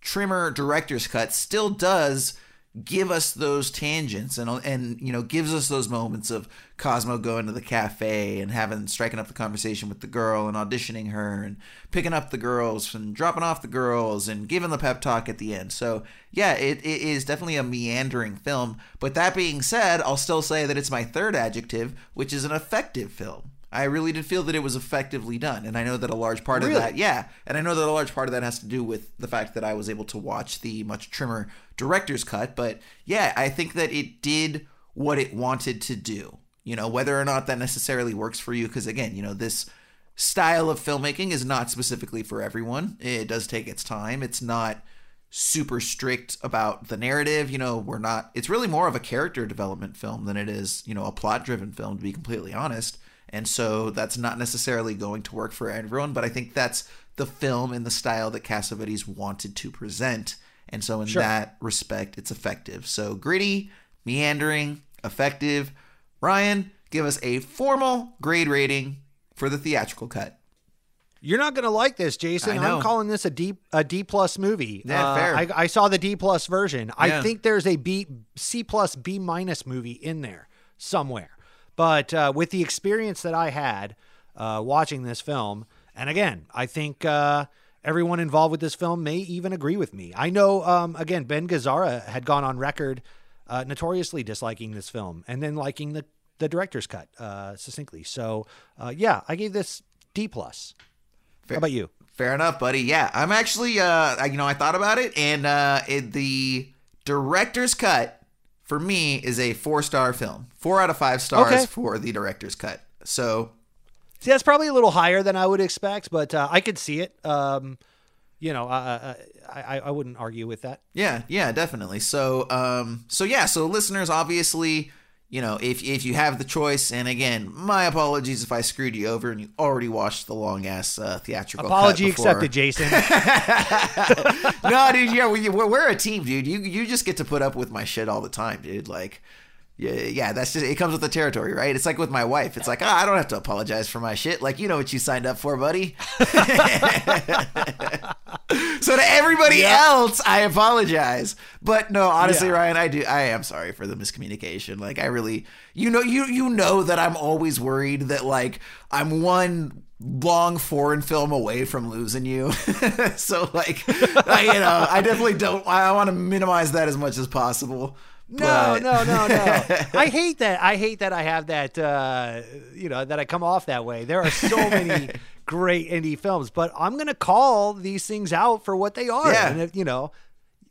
trimmer director's cut still does give us those tangents and and you know gives us those moments of Cosmo going to the cafe and having striking up the conversation with the girl and auditioning her and picking up the girls and dropping off the girls and giving the pep talk at the end. So yeah, it, it is definitely a meandering film. But that being said, I'll still say that it's my third adjective, which is an effective film. I really did feel that it was effectively done, and I know that a large part Really? of that, yeah, and I know that a large part of that has to do with the fact that I was able to watch the much trimmer director's cut. But yeah, I think that it did what it wanted to do. You know, whether or not that necessarily works for you, because again, you know, this style of filmmaking is not specifically for everyone. It does take its time. It's not super strict about the narrative. You know, we're not, it's really more of a character development film than it is, you know, a plot driven film, to be completely honest. And so that's not necessarily going to work for everyone, but I think that's the film and the style that Cassavetes wanted to present. And so, in Sure. that respect, it's effective. So, gritty, meandering, effective. Ryan, give us a formal grade rating for the theatrical cut. You're not gonna like this, Jason. I'm calling this a D a D plus movie. Yeah, Uh, fair. I, I saw the D plus version. Yeah. I think there's a B C plus B minus movie in there somewhere. But uh, with the experience that I had uh, watching this film, and again, I think uh, everyone involved with this film may even agree with me. I know, um, again, Ben Gazzara had gone on record uh, notoriously disliking this film and then liking the the director's cut uh, succinctly. So uh, yeah, I gave this D plus. How about you? Fair enough, buddy. Yeah, I'm actually, uh, you know, I thought about it, and uh, it, the director's cut for me is a four star film. Four out of five stars Okay. for the director's cut. So See, that's probably a little higher than I would expect, but uh, I could see it. Um, you know, uh, uh, I I wouldn't argue with that. Yeah, yeah, definitely. So, um, so yeah, so listeners, obviously, you know, if if you have the choice, and again, my apologies if I screwed you over and you already watched the long ass uh, theatrical. Apology accepted, Jason. no, dude, yeah, we, we're, we're a team, dude. You you just get to put up with my shit all the time, dude. Like, yeah, yeah, that's just it comes with the territory, right? It's like with my wife. It's like, oh, I don't have to apologize for my shit. Like, you know what you signed up for, buddy. so to everybody else, I apologize. But no, honestly, Yeah. Ryan, I do. I am sorry for the miscommunication. Like, I really, you know, you you know that I'm always worried that like I'm one long foreign film away from losing you. so like, I, you know, I definitely don't. I want to minimize that as much as possible. No, But- no, no, no. I hate that. I hate that I have that, uh, you know, that I come off that way. There are so many great indie films, but I'm going to call these things out for what they are. Yeah. And if, you know,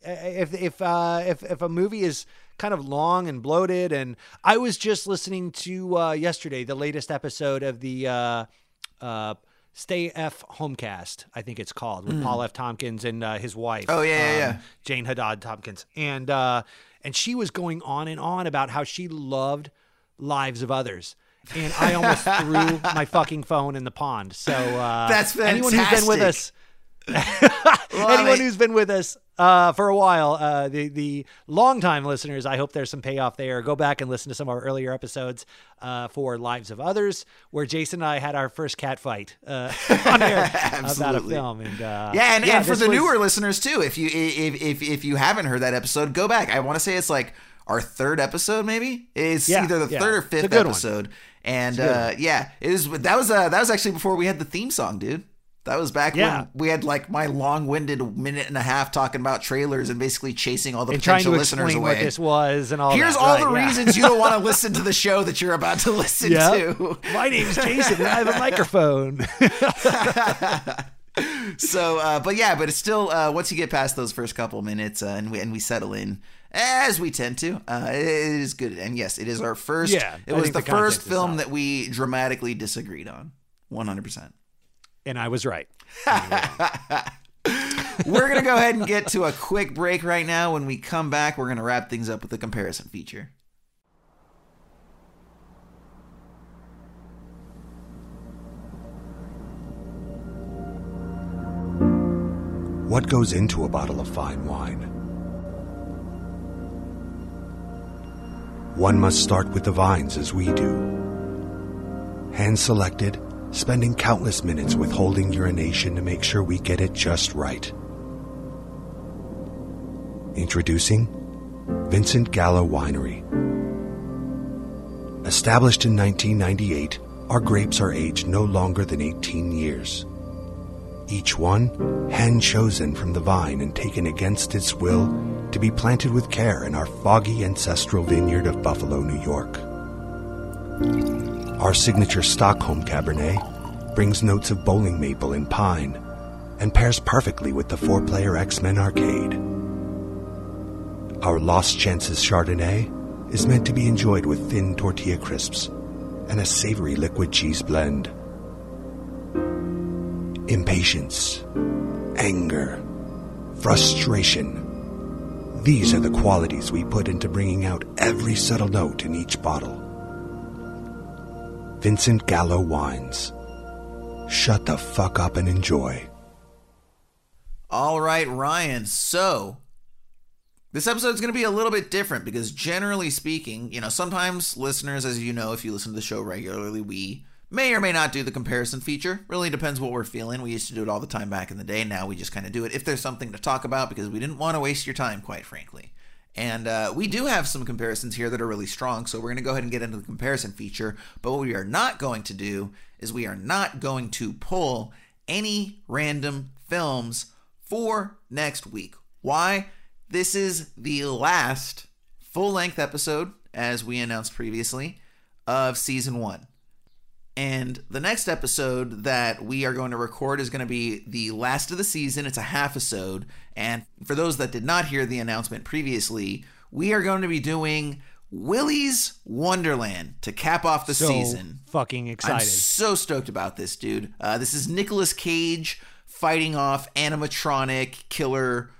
if, if, uh, if, if a movie is kind of long and bloated, and I was just listening to, uh, yesterday, the latest episode of the, uh, uh, Stay F Homekins, I think it's called, with Mm. Paul F. Tompkins and uh, his wife. Oh, yeah, yeah, um, yeah. Jane Haddad Tompkins, and uh, and she was going on and on about how she loved Lives of Others, and I almost threw my fucking phone in the pond. So uh, That's anyone who's been with us. Anyone it. who's been with us uh, for a while, uh, the the longtime listeners, I hope there's some payoff there. Go back and listen to some of our earlier episodes uh, for Lives of Others, where Jason and I had our first cat fight uh, on air about a film. And uh, yeah, and, and for the was- newer listeners too, if you if if if you haven't heard that episode, go back. I want to say it's like our third episode, maybe. It's Yeah, either the yeah. third or fifth one. episode. And It's a good uh, yeah, it was that was uh, that was actually before we had the theme song, dude. That was back Yeah. when we had like my long-winded minute and a half talking about trailers and basically chasing all the and trying potential to listeners away. what this was and all. Here's that. all Right, the yeah. reasons you don't want to listen to the show that you're about to listen Yeah. to. My name's Jason and I have a microphone. so uh, but yeah but it's still uh, once you get past those first couple minutes uh, and, we, and we settle in as we tend to uh, it is good and yes it is our first Yeah, it was the, the first film that we dramatically disagreed on 100% and I was right. we're gonna go ahead and get to a quick break right now when we come back we're gonna wrap things up with the comparison feature What goes into a bottle of fine wine? One must start with the vines as we do. Hand selected, spending countless minutes withholding urination to make sure we get it just right. Introducing Vincent Gallo Winery. Established in 1998, our grapes are aged no longer than 18 years. Each one hand chosen from the vine and taken against its will to be planted with care in our foggy ancestral vineyard of Buffalo, New York. Our signature Stockholm Cabernet brings notes of bowling maple and pine and pairs perfectly with the four player X Men arcade. Our Lost Chances Chardonnay is meant to be enjoyed with thin tortilla crisps and a savory liquid cheese blend. Impatience, anger, frustration. These are the qualities we put into bringing out every subtle note in each bottle. Vincent Gallo Wines. Shut the fuck up and enjoy. All right, Ryan. So this episode is going to be a little bit different because generally speaking, you know, sometimes listeners, as you know, if you listen to the show regularly, we may or may not do the comparison feature. Really depends what we're feeling. We used to do it all the time back in the day. Now we just kind of do it if there's something to talk about because we didn't want to waste your time, quite frankly. And uh, we do have some comparisons here that are really strong, so we're going to go ahead and get into the comparison feature. But what we are not going to do is we are not going to pull any random films for next week. Why? This is the last full length episode, as we announced previously, of season one. And the next episode that we are going to record is going to be the last of the season. It's a half episode. And for those that did not hear the announcement previously, we are going to be doing Willy's Wonderland to cap off the So season. fucking I'm excited. so stoked about this, dude. Uh, this is Nicolas Cage fighting off animatronic killer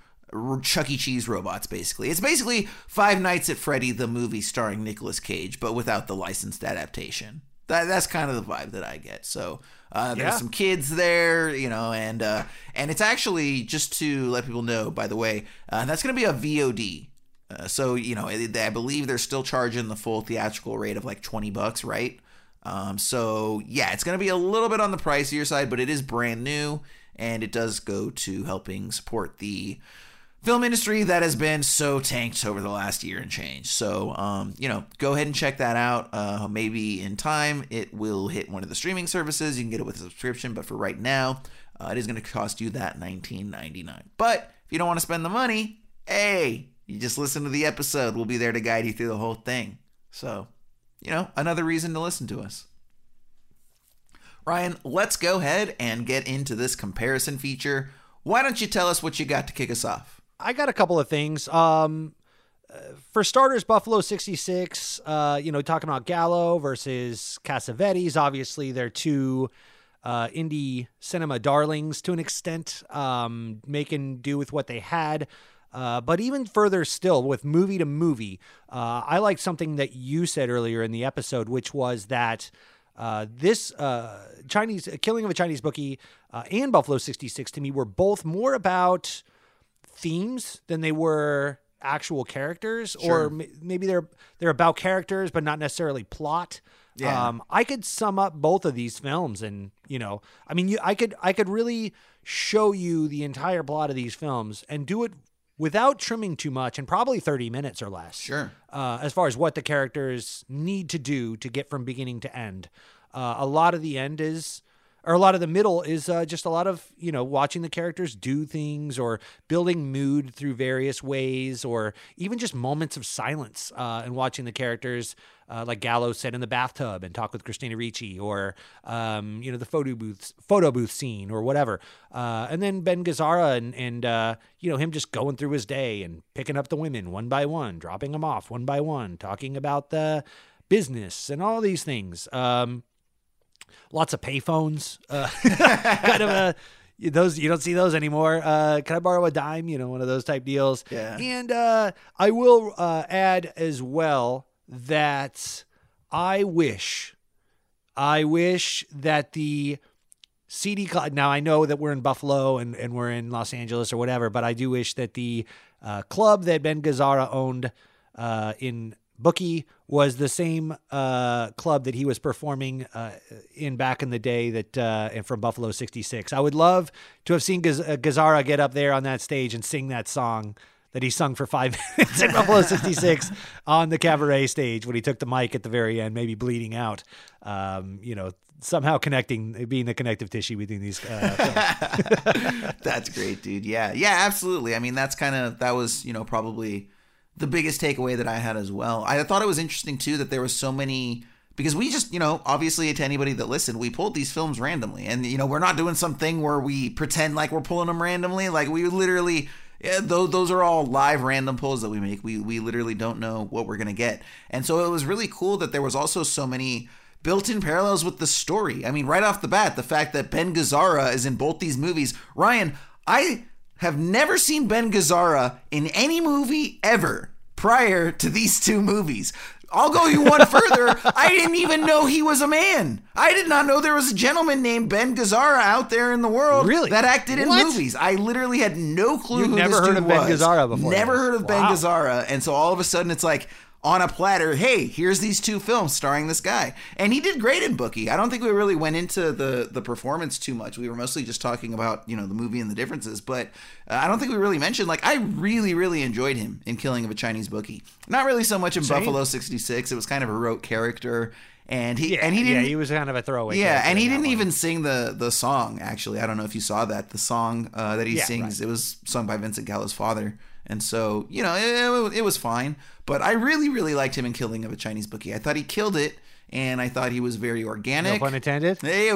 Chuck E. Cheese robots, basically. It's basically Five Nights at Freddy, the movie starring Nicolas Cage, but without the licensed adaptation. That, that's kind of the vibe that I get. So uh, there's Yeah. some kids there, you know, and uh, and it's actually just to let people know. By the way, uh, that's going to be a VOD. Uh, so you know, it- I believe they're still charging the full theatrical rate of like twenty bucks, right? Um, so yeah, it's going to be a little bit on the pricier side, but it is brand new, and it does go to helping support the film industry that has been so tanked over the last year and change. So, um, you know, go ahead and check that out. Uh, maybe in time it will hit one of the streaming services. You can get it with a subscription, but for right now, uh, it is going to cost you that $19.99. But if you don't want to spend the money, hey, you just listen to the episode. We'll be there to guide you through the whole thing. So, you know, another reason to listen to us. Ryan, let's go ahead and get into this comparison feature. Why don't you tell us what you got to kick us off? I got a couple of things. Um, uh, for starters, Buffalo 66, uh, you know, talking about Gallo versus Cassavetes. Obviously, they're two uh, indie cinema darlings to an extent, um, making do with what they had. Uh, but even further still, with movie to movie, uh, I like something that you said earlier in the episode, which was that uh, this Chinese Killing of a Chinese Bookie and Buffalo 66 to me were both more about themes than they were actual characters Sure. or m- maybe they're they're about characters but not necessarily plot Yeah. um i could sum up both of these films and you know i mean you, i could i could really show you the entire plot of these films and do it without trimming too much and probably 30 minutes or less Sure. uh, as far as what the characters need to do to get from beginning to end. Uh, a lot of the end is, or a lot of the middle is uh, just a lot of, you know, watching the characters do things or building mood through various ways or even just moments of silence uh, and watching the characters. Uh, like Gallo sit in the bathtub and talk with Christina Ricci, or um, you know the photo booth photo booth scene, or whatever. Uh, and then Ben Gazzara and and uh, you know him just going through his day and picking up the women one by one, dropping them off one by one, talking about the business and all these things. Um, lots of payphones, uh, kind of a those you don't see those anymore. Uh, can I borrow a dime? You know, one of those type deals. Yeah. And uh, I will uh, add as well that I wish, I wish that the seedy club. Now I know that we're in Buffalo and, and we're in Los Angeles or whatever, but I do wish that the uh, club that Ben Gazzara owned uh, in Bookie was the same uh, club that he was performing uh, in back in the day that uh, and from Buffalo '66. I would love to have seen Gaz- uh, Gazzara get up there on that stage and sing that song that he sung for five minutes in Buffalo 66 on the cabaret stage when he took the mic at the very end, maybe bleeding out. Um, you know, somehow connecting, being the connective tissue between these. Uh, That's great, dude. Yeah, yeah, absolutely. I mean, that's kind of that was you know probably the biggest takeaway that I had as well. I thought it was interesting too that there was so many because we just you know obviously to anybody that listened, we pulled these films randomly, and you know we're not doing something where we pretend like we're pulling them randomly. Like we literally. Yeah, those, those are all live random pulls that we make. We we literally don't know what we're gonna get, and so it was really cool that there was also so many built-in parallels with the story. I mean, right off the bat, the fact that Ben Gazzara is in both these movies. Ryan, I have never seen Ben Gazzara in any movie ever prior to these two movies. I'll go you one further. I didn't even know he was a man. I did not know there was a gentleman named Ben Gazzara out there in the world Really? that acted in What? movies. I literally had no clue You've who never this heard dude of Ben was. Gazzara before Never heard of Ben Wow. Gazzara, and so all of a sudden it's like on a platter. Hey, here's these two films starring this guy, and he did great in Bookie. I don't think we really went into the the performance too much. We were mostly just talking about you know the movie and the differences, but uh, I don't think we really mentioned like I really really enjoyed him in Killing of a Chinese Bookie. Not really so much in Same. Buffalo '66. It was kind of a rote character, and he and he yeah, didn't. Yeah, he was kind of a throwaway. Yeah, and he didn't one. even sing the the song. Actually, I don't know if you saw that. The song uh, that he Yeah, sings, it was sung by Vincent Gallo's father, and so you know it, it, was fine. But I really really liked him in Killing of a Chinese Bookie. I thought he killed it, and I thought he was very organic. No pun intended. Hey,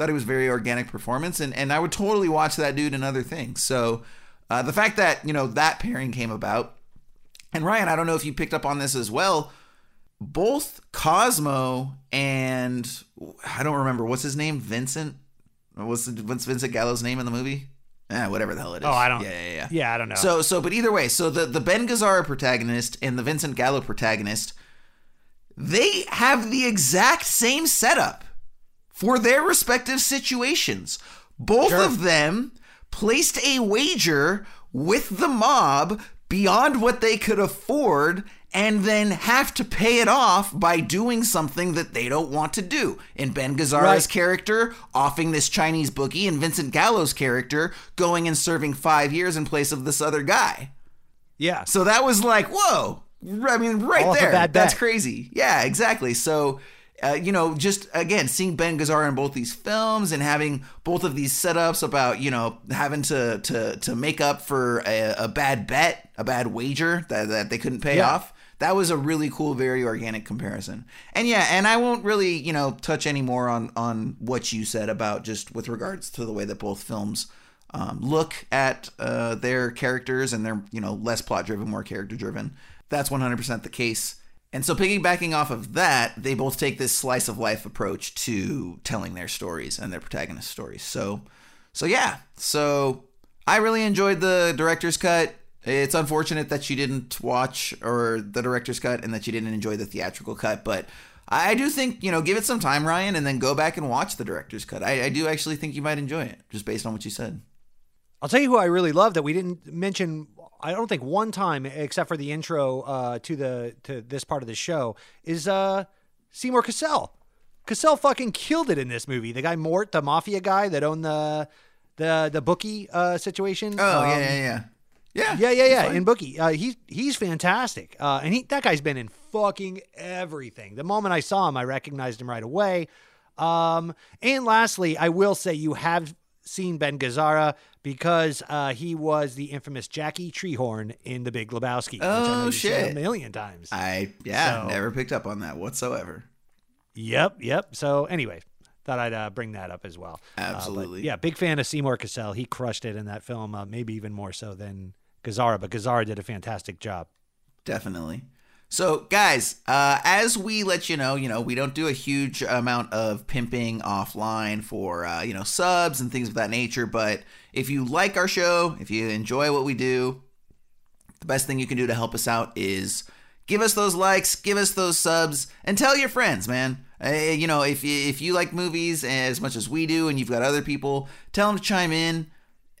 thought it was very organic performance, and and I would totally watch that dude in other things. So uh, the fact that you know that pairing came about, and Ryan, I don't know if you picked up on this as well. Both Cosmo and I don't remember what's his name, Vincent. What's the, what's Vincent Gallo's name in the movie? Eh, whatever the hell it is. Oh, I don't- Yeah, yeah, yeah. yeah, I don't know. So, so, but either way, so the the Ben Gazzara protagonist and the Vincent Gallo protagonist, they have the exact same setup for their respective situations. Both of them placed a wager with the mob beyond what they could afford and then have to pay it off by doing something that they don't want to do. In Ben Gazzara's Right. character, offing this Chinese bookie, and Vincent Gallo's character going and serving five years in place of this other guy. Yeah. So that was like, whoa. I mean, right All there. That's crazy. Yeah, exactly. So, uh, you know, just again, seeing Ben Gazzara in both these films and having both of these setups about, you know, having to to to make up for a, a bad bet, a bad wager that, that they couldn't pay Yeah. off. That was a really cool, very organic comparison. And yeah, and I won't really, you know, touch any more on on what you said about just with regards to the way that both films um, look at uh, their characters and they're, you know, less plot driven, more character driven. That's 100% the case. And so, piggybacking off of that, they both take this slice of life approach to telling their stories and their protagonist stories. So, so yeah. So, I really enjoyed the director's cut. It's unfortunate that you didn't watch or the director's cut and that you didn't enjoy the theatrical cut, but I do think you know give it some time, Ryan, and then go back and watch the director's cut. I, I do actually think you might enjoy it, just based on what you said. I'll tell you who I really love that we didn't mention. I don't think one time, except for the intro uh, to the to this part of the show, is uh, Seymour Cassel. Cassel fucking killed it in this movie. The guy Mort, the mafia guy that owned the the the bookie uh, situation. Oh Um, yeah, yeah, yeah, yeah, yeah, yeah. yeah. In Bookie, uh, he's he's fantastic, uh, and he that guy's been in fucking everything. The moment I saw him, I recognized him right away. Um, and lastly, I will say you have seen Ben Gazzara because uh, he was the infamous Jackie Treehorn in The Big Lebowski. which I know Oh shit! a million times. I yeah, So- never picked up on that whatsoever. Yep, yep. So anyway, thought I'd uh, bring that up as well. Uh, Absolutely. yeah, big fan of Seymour Cassel. He crushed it in that film, uh, maybe even more so than Gazzara, but Gazzara did a fantastic job. Definitely. So, guys, uh, as we let you know, you know, we don't do a huge amount of pimping offline for, uh, you know, subs and things of that nature. But if you like our show, if you enjoy what we do, the best thing you can do to help us out is give us those likes, give us those subs, and tell your friends, man. Uh, you know, if if you like movies as much as we do, and you've got other people, tell them to chime in.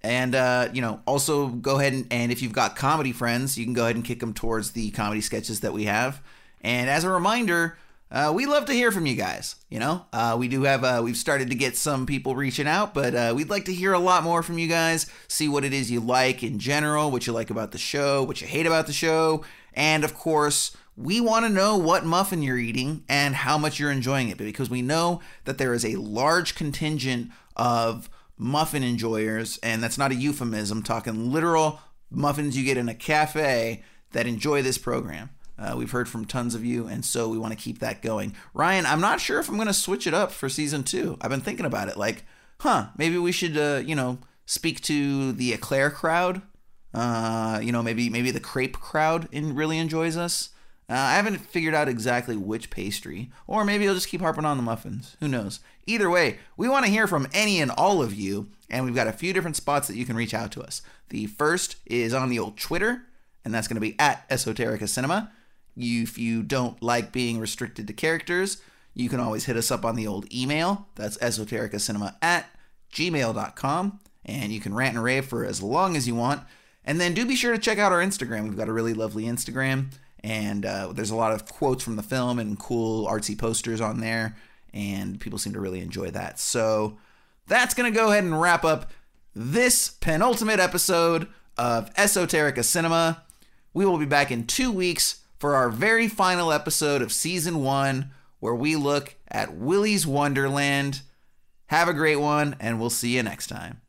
And uh, you know, also go ahead and, and if you've got comedy friends, you can go ahead and kick them towards the comedy sketches that we have. And as a reminder, uh, we love to hear from you guys. You know, uh, we do have uh, we've started to get some people reaching out, but uh, we'd like to hear a lot more from you guys. See what it is you like in general, what you like about the show, what you hate about the show, and of course, we want to know what muffin you're eating and how much you're enjoying it because we know that there is a large contingent of muffin enjoyers, and that's not a euphemism, talking literal muffins you get in a cafe that enjoy this program. Uh, we've heard from tons of you, and so we want to keep that going. Ryan, I'm not sure if I'm going to switch it up for season two. I've been thinking about it, like, huh, maybe we should, uh, you know, speak to the eclair crowd. Uh, you know, maybe maybe the crepe crowd in, really enjoys us. Uh, I haven't figured out exactly which pastry, or maybe I'll just keep harping on the muffins. Who knows? Either way, we want to hear from any and all of you, and we've got a few different spots that you can reach out to us. The first is on the old Twitter, and that's going to be at Esoterica Cinema. If you don't like being restricted to characters, you can always hit us up on the old email. That's esotericacinema at gmail.com, and you can rant and rave for as long as you want. And then do be sure to check out our Instagram. We've got a really lovely Instagram, and uh, there's a lot of quotes from the film and cool artsy posters on there, and people seem to really enjoy that. So that's going to go ahead and wrap up this penultimate episode of Esoterica Cinema. We will be back in two weeks for our very final episode of season one, where we look at Willy's Wonderland. Have a great one, and we'll see you next time.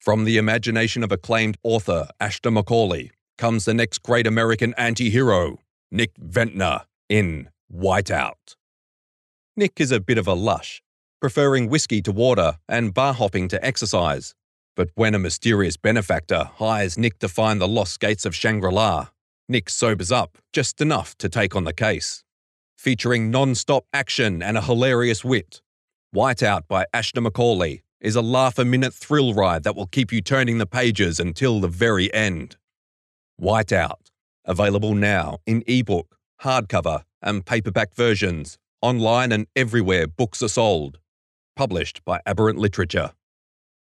From the imagination of acclaimed author Ashton Macaulay comes the next great American anti hero, Nick Ventnor, in Whiteout. Nick is a bit of a lush, preferring whiskey to water and bar hopping to exercise. But when a mysterious benefactor hires Nick to find the lost gates of Shangri La, Nick sobers up just enough to take on the case. Featuring non stop action and a hilarious wit, Whiteout by Ashton Macaulay is a laugh a minute thrill ride that will keep you turning the pages until the very end. Whiteout, available now in ebook, hardcover, and paperback versions, online and everywhere books are sold. Published by Aberrant Literature.